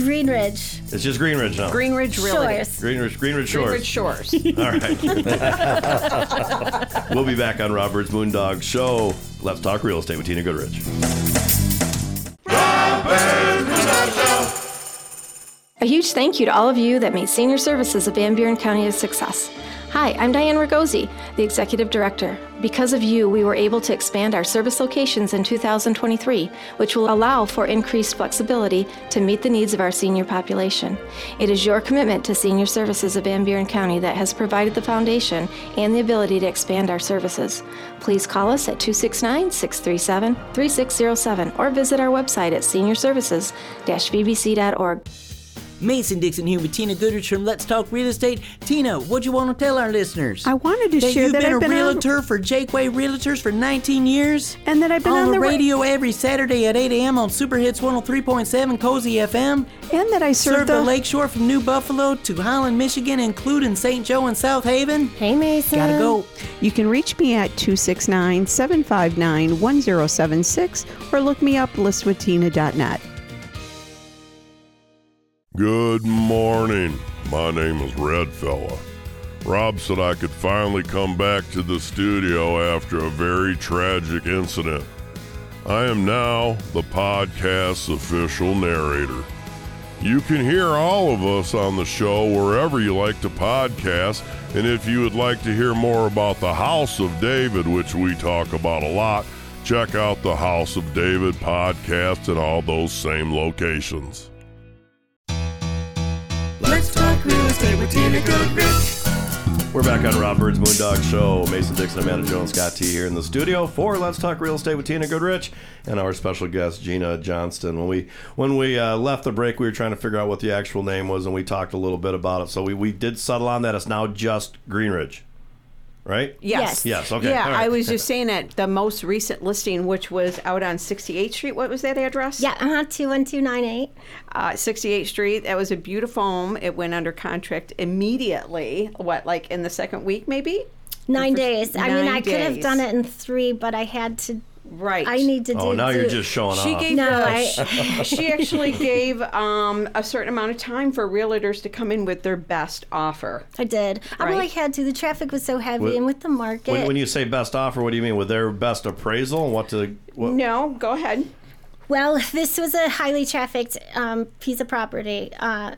Green Ridge. It's just Green Ridge now. Green Ridge Realty. Shores. Green Ridge, Green Ridge Shores. Green Ridge Shores. All right. we'll be back on Rob Byrd's Moondog Show. Let's talk real estate with Tina Goodrich. A huge thank you to all of you that made senior services of Van Buren County a success. Hi, I'm Diane Ragosi, the Executive Director. Because of you, we were able to expand our service locations in 2023, which will allow for increased flexibility to meet the needs of our senior population. It is your commitment to senior services of Van Buren County that has provided the foundation and the ability to expand our services. Please call us at 269 637 3607 or visit our website at seniorservices-vbc.org. Mason Dixon here with Tina Goodrich from Let's Talk Real Estate. Tina, what do you want to tell our listeners? I wanted to that share you've that been I've a been on- realtor for Jaqua Realtors for 19 years, and that I've been on the the ra- radio every Saturday at 8 a.m. on Super Hits 103.7 Cozy FM, and that I serve serve the the- Lakeshore from New Buffalo to Holland, Michigan, including St. Joe and South Haven. Hey, Mason. Gotta go. You can reach me at 269 759 1076 or look me up listwithtina.net. Good morning. My name is Red Fella. Rob said I could finally come back to the studio after a very tragic incident. I am now the podcast's official narrator. You can hear all of us on the show wherever you like to podcast, and if you would like to hear more about the House of David, which we talk about a lot, check out the House of David podcast in all those same locations. Let's talk real estate with Tina Goodrich. We're back on Rob Byrd's Moondog Show. Mason Dixon, Amanda Jones, Scott T here in the studio for Let's Talk Real Estate with Tina Goodrich and our special guest Gina Johnson. When we when we uh, left the break, we were trying to figure out what the actual name was, and we talked a little bit about it. So we, we did settle on that. It's now just Greenridge, right? Yes. Yes. Okay. Yeah, all right. I was just saying that the most recent listing, which was out on 68th Street, what was that address? Yeah, uh-huh, 21298. Uh, 68th Street. That was a beautiful home. It went under contract immediately. What, like in the second week, maybe? Nine days. first- I mean, nine I could have done it in three, but I had to. Right. I need to do. Oh, now you're just showing She off. gave No, the- I- she actually gave um, a certain amount of time for realtors to come in with their best offer. I did. I Right. really had to. The traffic was so heavy, What- and with the market. When, when you say best offer, what do you mean? With their best appraisal what to what? No, go ahead. Well, this was a highly trafficked um, piece of property. Uh,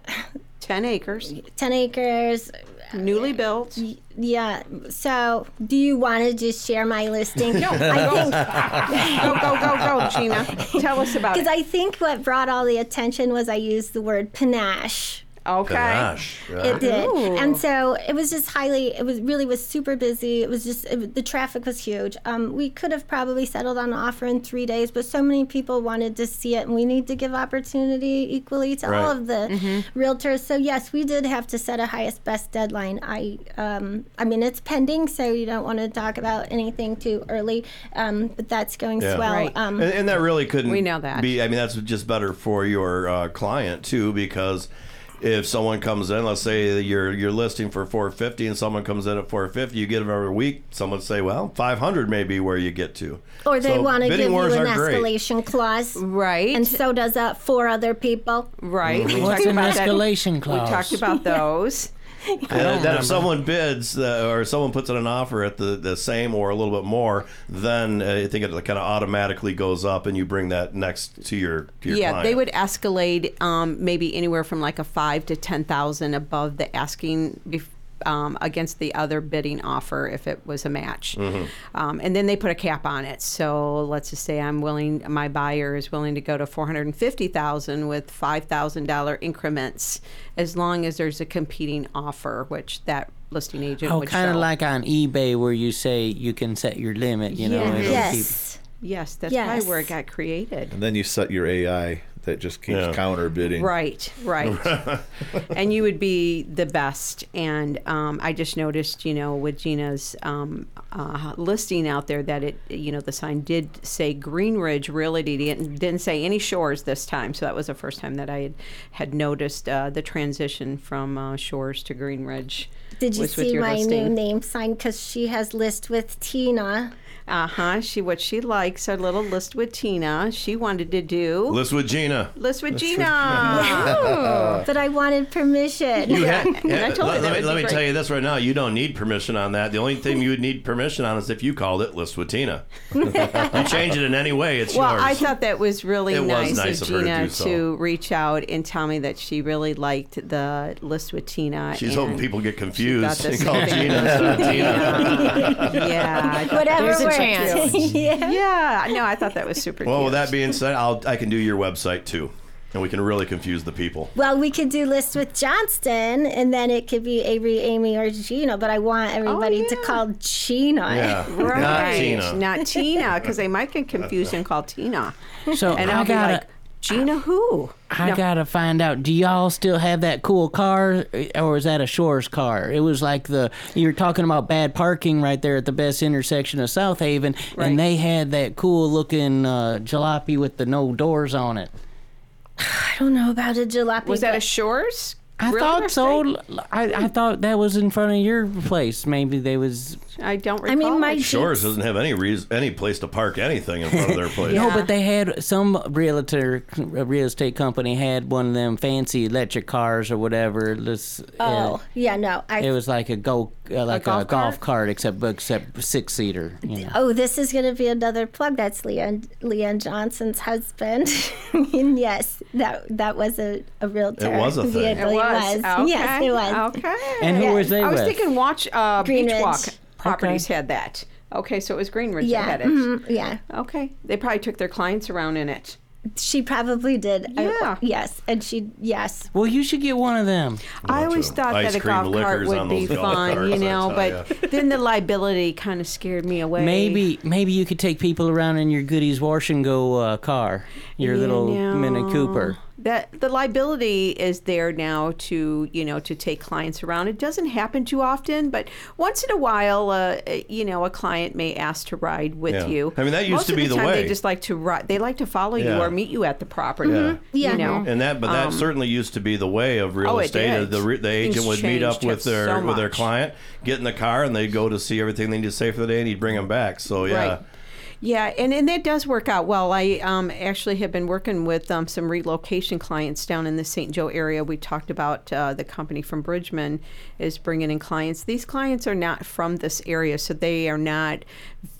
10 acres. 10 acres. Newly built. Yeah. So, do you want to just share my listing? No, I think go, go, go, go, Gina. Tell us about it. Because. I think what brought all the attention was I used the word panache. Okay. Panache, right. It did, Ooh. and so it was just highly. It was really was super busy. It was just it, the traffic was huge. Um, we could have probably settled on an offer in three days, but so many people wanted to see it, and we need to give opportunity equally to all of the realtors. So yes, we did have to set a highest best deadline. I um, I mean it's pending, so you don't want to talk about anything too early. Um, but that's going Yeah. swell. Um, and, and that really couldn't We know that. be. I mean, that's just better for your uh, client too, because if someone comes in, let's say you're you're listing for 450, and someone comes in at 450, you get them every week. Someone say, well, 500 may be where you get to. Or they So want to bidding give you an are great. escalation clause. Right. And so does uh, four other people. Right. Mm-hmm. We What's talked an about that- escalation clause? We talked about those. And then if someone bids uh, or someone puts in an offer at the, the same or a little bit more, then uh, I think it kind of automatically goes up, and you bring that next to your to your yeah, client. they would escalate um, maybe anywhere from like a five to ten thousand above the asking bef- um, against the other bidding offer if it was a match. Mhm. Um, and then they put a cap on it. So let's just say I'm willing, my buyer is willing to go to four hundred and fifty thousand with five thousand dollar increments, as long as there's a competing offer, which that listing agent Oh, would kind of like on eBay where you say you can set your limit. You know, it'll Yes. Yes, that's Yes. probably where it got created. And then you set your AI that just keeps counter bidding. Right, right. and you would be the best. And um, I just noticed, you know, with Gina's um, uh, listing out there that it, you know, the sign did say Green Ridge Realty. Didn't, didn't say any shores this time. So that was the first time that I had, had noticed uh, the transition from uh, shores to Green Ridge. Did you see your my new name sign? Because she has list with Tina. Uh huh. She what she likes a little list with Tina. She wanted to do List with Gina. list with List with Gina. Oh, but I wanted permission. You had, And I told her let, that let me, would let be me great. tell you this right now. You don't need permission on that. The only thing you would need permission on is if you called it List with Tina. you change it in any way, it's well, yours. I thought that was really It was nice, nice of of her to Gina do so. reach out and tell me that she really liked the list with Tina. She's and hoping people get got confused this and call thing Gina instead of Tina. yeah, Whatever There's a works. chance. yeah. yeah, no, I thought that was super. Cool. Well, cute. with that being said, I'll, I can do your website too. And we can really confuse the people. Well, we could do lists with Johnson, and then it could be Avery, Amy, or Gina. But I want everybody oh, to call Gina. Yeah. Right, Not Tina. not Tina, because they might get confused and call Tina. So and I I'll be gotta- like, Gina who? I No. gotta find out. Do y'all still have that cool car, or is that a Shores car? It was like the you were talking about bad parking right there at the best intersection of South Haven, and they had that cool looking uh, jalopy with the no doors on it. I don't know about a jalopy. Was that a Shores? I Real thought so. I, I thought that was in front of your place. Maybe they was. I don't I mean, my Shores doesn't have any reason, any place to park anything in front of their place. No, but they had some realtor, real estate company had one of them fancy electric cars or whatever. This, Oh, yeah, no. I, it was like a go, uh, like a golf golf, cart, except except six seater. You know. Oh, this is going to be another plug. That's Leanne, Leanne Johnson's husband. and yes, that that was a, a realtor. It was a thing. It It was. was. Okay. Yes, it was. Okay. And who was they I was with? thinking Watch uh, Green Beach Ridge. Walk Properties had that. Okay, so it was Greenridge Yeah, that had it. mhm, yeah. Okay. They probably took their clients around in it. She probably did. I- Yeah. yes, and she yes. Well, you should get one of them. I always thought that a golf cart would be fun, you know, tell but then the liability kind of scared me away. Maybe maybe you could take people around in your goodies wash and go uh, car, your You little know, Mini Cooper. That the liability is there now to you know to take clients around. It doesn't happen too often, but once in a while, uh, you know, a client may ask to ride with Yeah. you. I mean, that used Most to of be the the time way. They just like to ride. They like to follow you or meet you at the property. Yeah. You know, and that, but that Um, certainly used to be the way of real Oh, it estate. did. The re- the Things agent would meet up with their so with their client, get in the car, and they'd go to see everything they need to say for the day, and he'd bring them back. So yeah, Right. Yeah, and, and that does work out well. I um, actually have been working with um, some relocation clients down in the St. Joe area. We talked about uh, the company from Bridgman is bringing in clients. These clients are not from this area, so they are not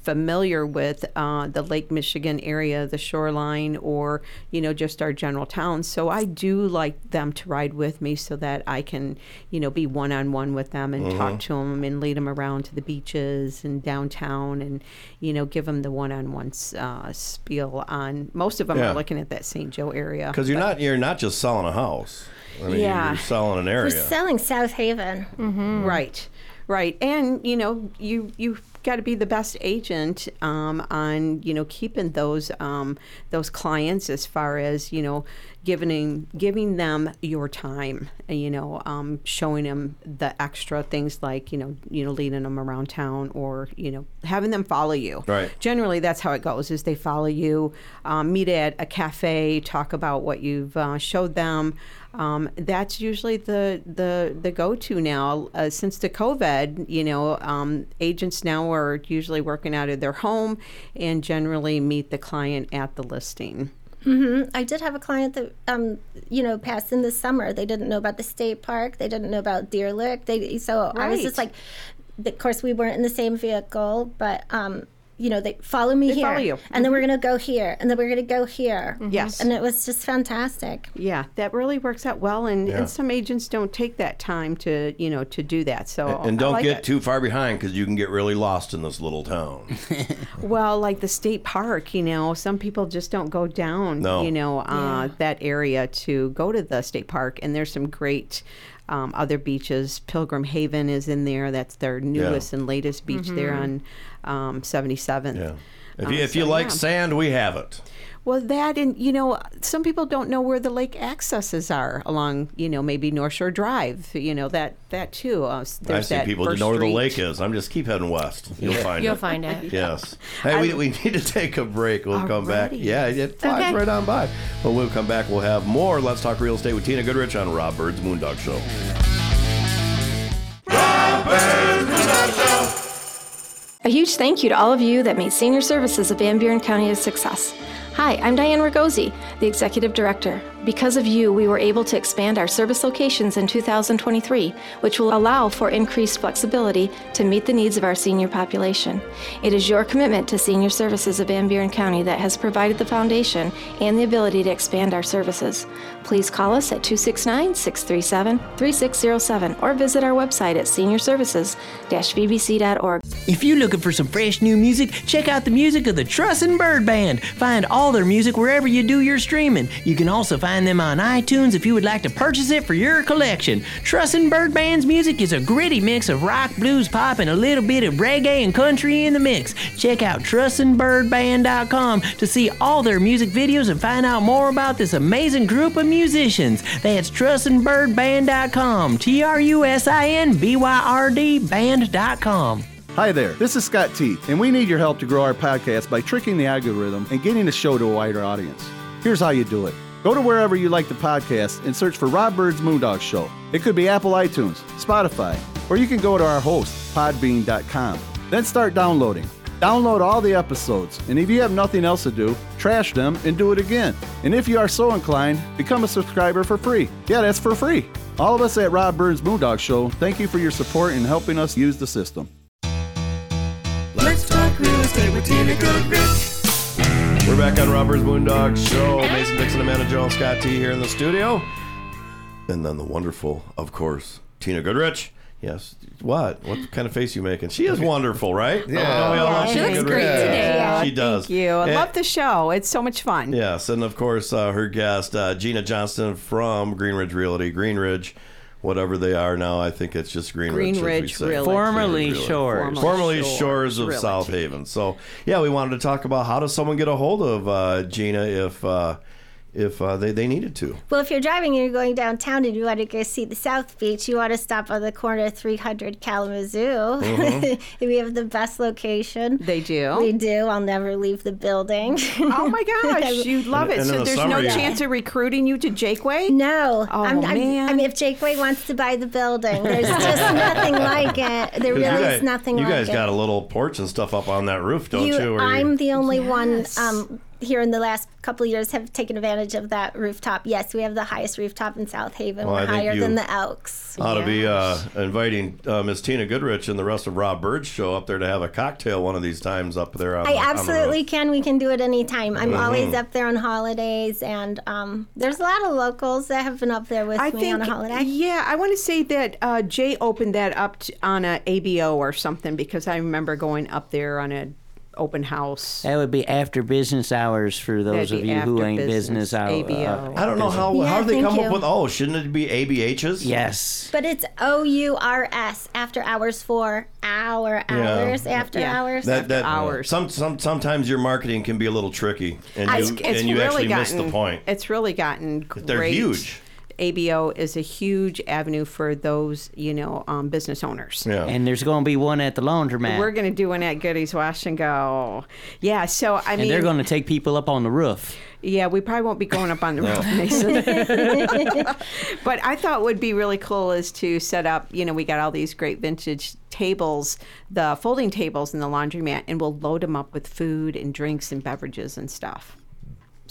familiar with uh, the Lake Michigan area, the shoreline, or you know just our general towns. So I do like them to ride with me so that I can you know be one on one with them and talk Mhm. to them and lead them around to the beaches and downtown and you know give them the one on one uh, spiel on. Most of them Yeah. are looking at that St. Joe area because you're not you're not just selling a house. I mean, Yeah. you're selling an We're area. selling South Haven. Mm-hmm. Right, right, and you know you you got to be the best agent um, on you know keeping those um, those clients as far as you know giving giving them your time you know um, showing them the extra things like you know you know leading them around town or you know having them follow you Right. generally that's how it goes is they follow you um, meet at a cafe talk about what you've uh, showed them um, that's usually the the the go-to now uh, since the covid you know um, agents now are usually working out of their home and generally meet the client at the listing hmm I did have a client that, um, you know, passed in the summer. They didn't know about the state park. They didn't know about Deer Lick. They so I was just like, of course, we weren't in the same vehicle, but um, you know, they follow me They here, follow you. and then we're gonna go here, and then we're gonna go here. Yes. and it was just fantastic. Yeah, that really works out well, and, Yeah. and some agents don't take that time to you know to do that. So And I don't like get it. too far behind because you can get really lost in this little town. well, like the state park. You know, some people just don't go down. No. You know, uh, that area to go to the state park, and there's some great. Um, other beaches, Pilgrim Haven is in there. That's their newest and latest beach there on um, 77th. Yeah. If Uh, you, if you so, like yeah. sand, we have it. Well, that and you know, some people don't know where the lake accesses are along, you know, maybe North Shore Drive. You know that that too. Uh, s- I there's see that people to First know where the lake is. I'm just keep heading west. You'll find it. You'll find it. Yes. Hey, we, we need to take a break. We'll come back. Yeah, it flies Okay. right on by. But we'll come back. We'll have more Let's Talk Real Estate with Tina Goodrich on Rob Byrd's Moondog Show. A huge thank you to all of you that made senior services of Van Buren County a success. Hi, I'm Diane Ragosi, the Executive Director. Because of you, we were able to expand our service locations in 2023, which will allow for increased flexibility to meet the needs of our senior population. It is your commitment to senior services of Van Buren County that has provided the foundation and the ability to expand our services. Please call us at 269 637 3607 or visit our website at seniorservices-vbc.org. If you're looking for some fresh new music, check out the music of the Trussin' Byrd Band. Find all their music wherever you do your streaming. You can also find them on iTunes if you would like to purchase it for your collection. Trussin' Byrd Band's music is a gritty mix of rock, blues, pop, and a little bit of reggae and country in the mix. Check out trussinbyrdband.com to see all their music videos and find out more about this amazing group of musicians. That's trussinbyrdband.com. T R U S I N B Y R D band.com. Hi there, this is Scott T, and we need your help to grow our podcast by tricking the algorithm and getting the show to a wider audience. Here's how you do it. Go to wherever you like the podcast and search for Rob Byrd's Moondog Show. It could be Apple iTunes, Spotify, or you can go to our host, podbean.com. Then start downloading. Download all the episodes, and if you have nothing else to do, trash them and do it again. And if you are so inclined, become a subscriber for free. Yeah, that's for free. All of us at Rob Byrd's Moondog Show, thank you for your support in helping us use the system. Let's talk real estate with Tina Goodrich. We're back on Rob Byrd's Moondog Show. Mason Dixon, Amanda Jones, Scott T here in the studio. And then the wonderful, of course, Tina Goodrich. Yes. What? What kind of face you making? She is wonderful, right? Yeah. Oh, no, we all love She looks Goodrich. great today. Yeah, She does. Thank you. I And- love the show. It's so much fun. Yes, and of course, uh, her guest, uh, Gina Johnson from Greenridge Realty. Greenridge, whatever they are now, I think it's just Greenridge. as we Greenridge say. Realty. Formerly Greenridge Realty. Shores. Formerly Formerly Shores Shores of Realty. South Haven. So, yeah, we wanted to talk about how does someone get a hold of uh, Gina if uh, if uh, they, they needed to. Well, if you're driving and you're going downtown and you want to go see the South Beach, you want to stop on the corner of 300 Kalamazoo. Mhm. we have the best location. They do. We do. I'll never leave the building. Oh my gosh, you'd love And- it. and So the there's summer no you- chance of recruiting you to Jaqua? No. Oh I'm, I'm- man. I mean, if Jaqua wants to buy the building, there's just nothing like it. There really you is guys, nothing You like guys it. got a little porch and stuff up on that roof, don't you? you- I'm the only one um, here in the last couple of years have taken advantage of that rooftop. Yes, we have the highest rooftop in South Haven. Well, We're higher than the Elks. Ought to be uh, inviting uh, Miss Tina Goodrich and the rest of Rob Byrd's show up there to have a cocktail one of these times up there. On I the, on the roof. absolutely can. We can do it anytime. I'm Mhm. always up there on holidays, and um, there's a lot of locals that have been up there with I me think, on a holiday. yeah, I want to say that uh, Jay opened that up t- on a ABO or something because I remember going up there on a open house. That would be after business hours for those That'd of you who ain't business, business, out. Uh, ABO. I don't know how Yeah, how they come you. up with oh shouldn't it be ABHs? Yes. But it's O U R S after hours for hour Yeah. hours after Yeah. hours. That, that Some, some sometimes your marketing can be a little tricky, and you It's- it's and you really actually miss the point. It's really gotten great. They're huge. ABO is a huge avenue for those, you know, um, business owners. Yeah. And there's going to be one at the laundromat. We're going to do one at Goodies Wash and Go. Yeah, so I mean, and mean, they're going to take people up on the roof. Yeah, we probably won't be going up on the roof, Mason. but I thought would be really cool is to set up, you know, we got all these great vintage tables, the folding tables in the laundromat, and we'll load them up with food and drinks and beverages and stuff.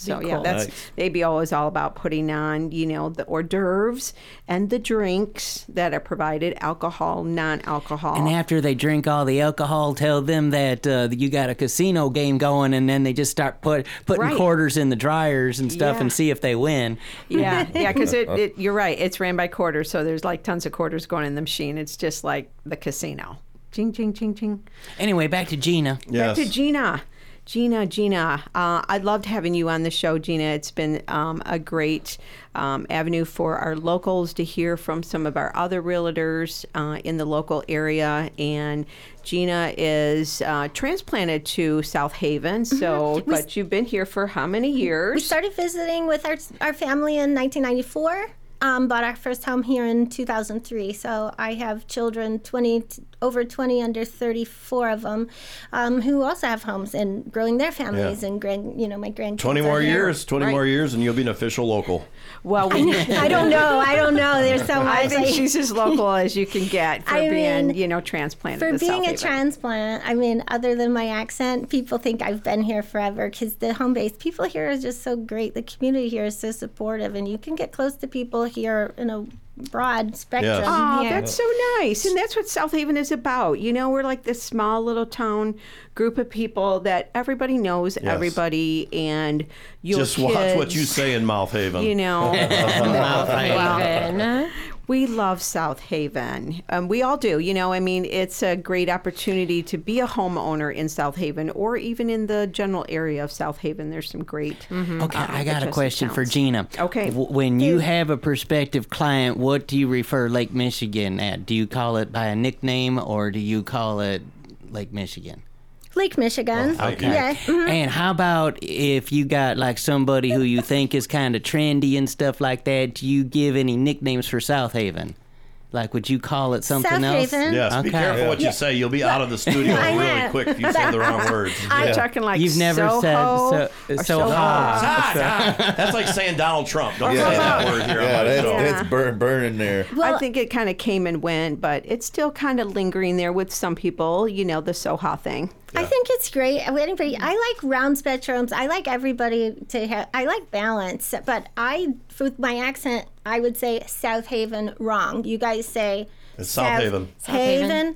So Be yeah, that's Nice. the ABO is all about putting on, you know, the hors d'oeuvres and the drinks that are provided, alcohol, non-alcohol. And after they drink all the alcohol, tell them that uh, you got a casino game going, and then they just start put putting Right. quarters in the dryers and stuff, Yeah. and see if they win. Yeah, yeah, because it, it, you're right. It's ran by quarters, so there's like tons of quarters going in the machine. It's just like the casino. Ching, ching, ching, ching. Anyway, back to Gina. Back to Gina. Gina, Gina, uh, I loved having you on the show, Gina. It's been um, a great um, avenue for our locals to hear from some of our other realtors uh, in the local area. And Gina is uh, transplanted to South Haven. So, but you've been here for how many years? We started visiting with our, our family in 1994. Um, bought our first home here in 2003. So I have children, 20 over 20, under 34 of them, um, who also have homes and growing their families Yeah. and grand, you know, my grandkids. 20 more years, 20 more years, and you'll be an official local. Well, I don't know. I don't know. There's so much. I think I- she's as local as you can get for I being, mean, you know, transplanted For being South a Haven. transplant, I mean, other than my accent, people think I've been here forever because the home base people here are just so great. The community here is so supportive, and you can get close to people here in a broad spectrum. Oh, here. that's so nice. And that's what South Haven is about. You know, we're like this small little town group of people that everybody knows Yes. everybody and you Just watch what you say in Mouth Haven. You know, Mouth Well, we love South Haven. Um, we all do. You know, I mean, it's a great opportunity to be a homeowner in South Haven or even in the general area of South Haven. There's some great. Okay, uh, I got a adjacent question for. Gina. Okay. W- when you have a prospective client, what do you refer Lake Michigan at? Do you call it by a nickname or do you call it Lake Michigan? Lake Michigan. Okay. Yeah. mhm. And how about if you got like somebody who you think is kind of trendy and stuff like that? Do you give any nicknames for South Haven? Like, would you call it something South else? Haven. Yes, be careful what you Yeah. say. You'll be out of the studio really know. quick if you say the wrong words. I'm talking like You've never said Soho so. or so Soho. ha. That's like saying Donald Trump. Don't Yeah. say that word here Yeah, on my that's, show. that's burn, burning there. Well, I think it kind of came and went, but it's still kind of lingering there with some people. You know, the Soha thing. I think it's great. Anybody, mm-hmm. I like round spectrums. I like everybody to have. I like balance, but I, with my accent, I would say South Haven wrong. You guys say It's South Haven. South Haven.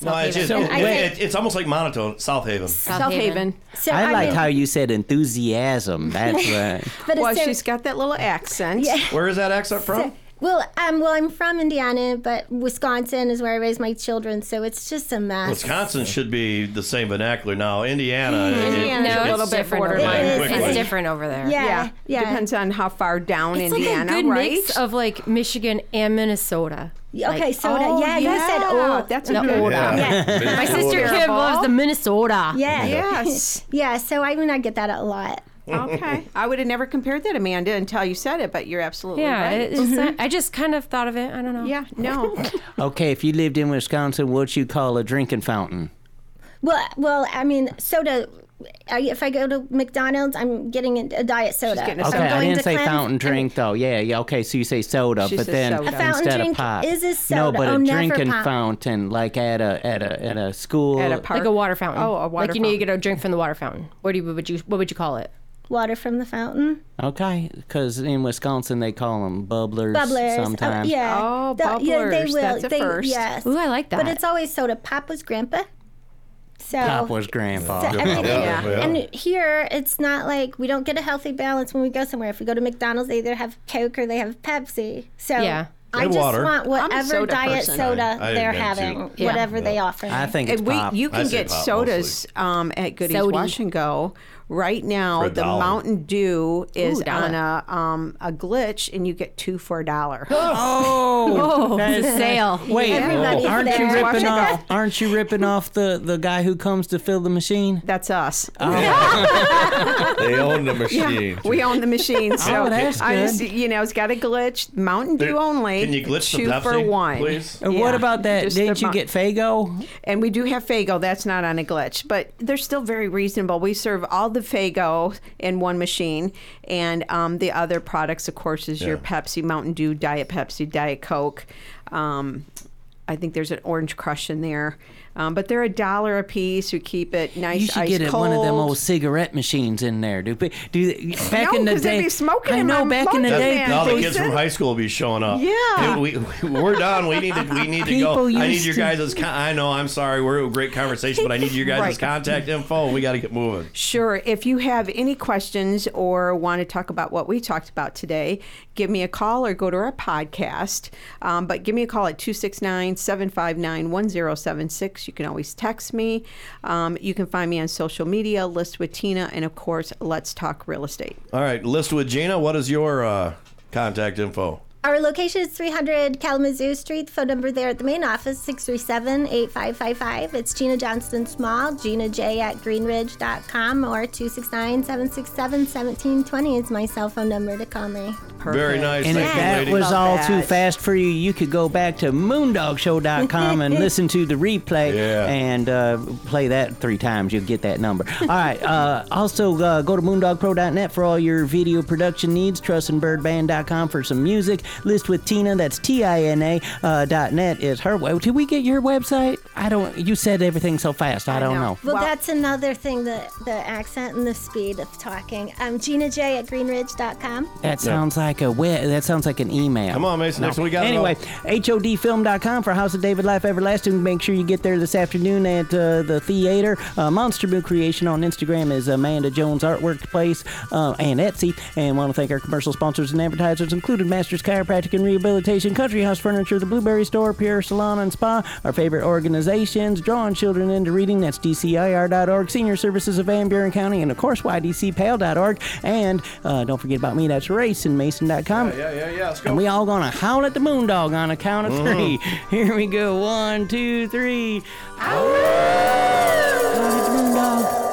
No, it's, just, Haven. it- I it- it's almost like monotone. South Haven. South, Haven. So, I I like mean- how you said enthusiasm. That's right. But well, so- she's got that little accent. Yeah. Where is that accent from? Well, um, well, I'm from Indiana, but Wisconsin is where I raised my children, so it's just a mess. Wisconsin should be the same vernacular. Now, Indiana, it- Indiana's it- a little it's bit different borderline. over there. Quickly. It's different over there. Yeah, yeah. Depends on how far down It's Indiana, like a good right? mix of like Michigan and Minnesota. Yeah, okay, Like- soda. Oh, yeah, you said oh, That's a The good Oda. Yeah. Yeah. My sister Minnesota. Kim loves the Minnesota. Yeah. Yes. yeah. So I mean, I get that a lot. Okay. I would have never compared that, Amanda, until you said it, but you're absolutely Yeah, right. it- it's, mm-hmm. I just kind of thought of it. I don't know. Yeah, no. Okay, if you lived in Wisconsin, what would you call a drinking fountain? Well, well, I mean, soda. I, if I go to McDonald's, I'm getting a, a diet soda. getting a If I'm Okay, I didn't to say Clem's, fountain I'm- drink though. Yeah, yeah. Okay, so you say soda, She but then soda. A fountain instead drink of pop. is a soda. No, but Oh, a drinking pop. fountain, like at a at a at a school. At a park. Like a water fountain. Oh, a water Like you need to get a drink from the water fountain. What do you, what would you what would you call it? Water from the fountain. Okay, because in Wisconsin they call them bubblers. Bubblers. Oh, Sometimes. yeah. Oh, The- yeah, they bubblers. will. That's a they, first. Yes. Ooh, I like that. But it's always soda. Pop was grandpa. So. Pop was grandpa. So, I mean, Yeah, yeah. And here, it's not like we don't get a healthy balance when we go somewhere. If we go to McDonald's, they either have Coke or they have Pepsi. So Yeah. I And just water. want whatever diet person. soda I- I they're having, Yeah. whatever they offer. I think it's And we, pop. you can get pop sodas um, at Goodies Sody. Wash and Go. Right now, the dollar. Mountain Dew is Ooh, on a um, a glitch, and you get two for a dollar. Oh, that is sale. Wait, Everybody's aren't you there. Watch ripping off? Aren't you ripping off the the guy who comes to fill the machine? That's us. They own the machine. We own the machine, so Oh, that's I just, you know, it's got a glitch. Mountain Dew There- only. Can you glitch two the Pepsi, for one, please? And what about that? just Didn't you Mount- get Faygo? And we do have Faygo. That's not on a glitch, but they're still very reasonable. We serve all the Faygo in one machine, and um, the other products, of course, is your Yeah. Pepsi, Mountain Dew, Diet Pepsi, Diet Coke. Um, I think there's an Orange Crush in there. Um, but they're a dollar a piece. We keep it nice, You should get it cold. one of them old cigarette machines in there, dude. But Do back No, in the 'cause they'd day, be smoking I in know back in the lunch day. All the people- kids from high school will be showing up. Yeah. Hey, we, we're done. We need to. We need to People go. I need used your to- guys' Con- I know. I'm sorry. We're a great conversation, but I need your guys' Right. contact info. We got to get moving. Sure. If you have any questions or want to talk about what we talked about today, give me a call or go to our podcast. Um, but give me a call at 269 759 1076. You can always text me. Um, you can find me on social media, List with Tina, and of course, Let's Talk Real Estate. All right, list with Gina. What is your uh, contact info? Our location is 300 Kalamazoo Street. Phone number there at the main office, 637 8555. It's Gina Johnson Small, Gina J at greenridge.com, or 269 767 1720 is my cell phone number to call me. Very nice. And if you, that lady. was all too fast for you, you could go back to moondogshow.com and listen to the replay Yeah. and uh, play that three times. You'll get that number. All right. Uh, also, uh, go to moondogpro.net for all your video production needs. Trussinbyrdband.com for some music. List with Tina. That's T I N A uh, dot net is her. web. Did we get your website? I don't. You said everything so fast. I, don't know. Well, that's another thing the, the accent and the speed of talking. Um, Gina J at greenridge.com. That sounds like a we- that sounds like an email. Come on, Mason. Next one we got. Anyway, HODfilm.com for House of David Life Everlasting. Make sure you get there this afternoon at uh, the theater. Uh, Monster Moo Creation on Instagram is Amanda Jones Artwork Place uh, and Etsy. And want to thank our commercial sponsors and advertisers, including Masters Chiropractic and Rehabilitation, Country House Furniture, the Blueberry Store, Pierre Salon and Spa, our favorite organizations, Drawing Children into Reading, that's DCIR.org, Senior Services of Van Buren County, and of course, YDCPAL.org. And uh, don't forget about me, that's RacingMason.com. Yeah, yeah, yeah. Let's go. And we all gonna howl at the moondog on a count of three. Here we go. One, two, three. Howl at the moondog.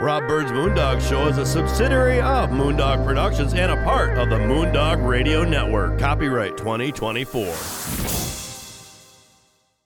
Rob Byrd's Moondog Show is a subsidiary of Moondog Productions and a part of the Moondog Radio Network. Copyright 2024.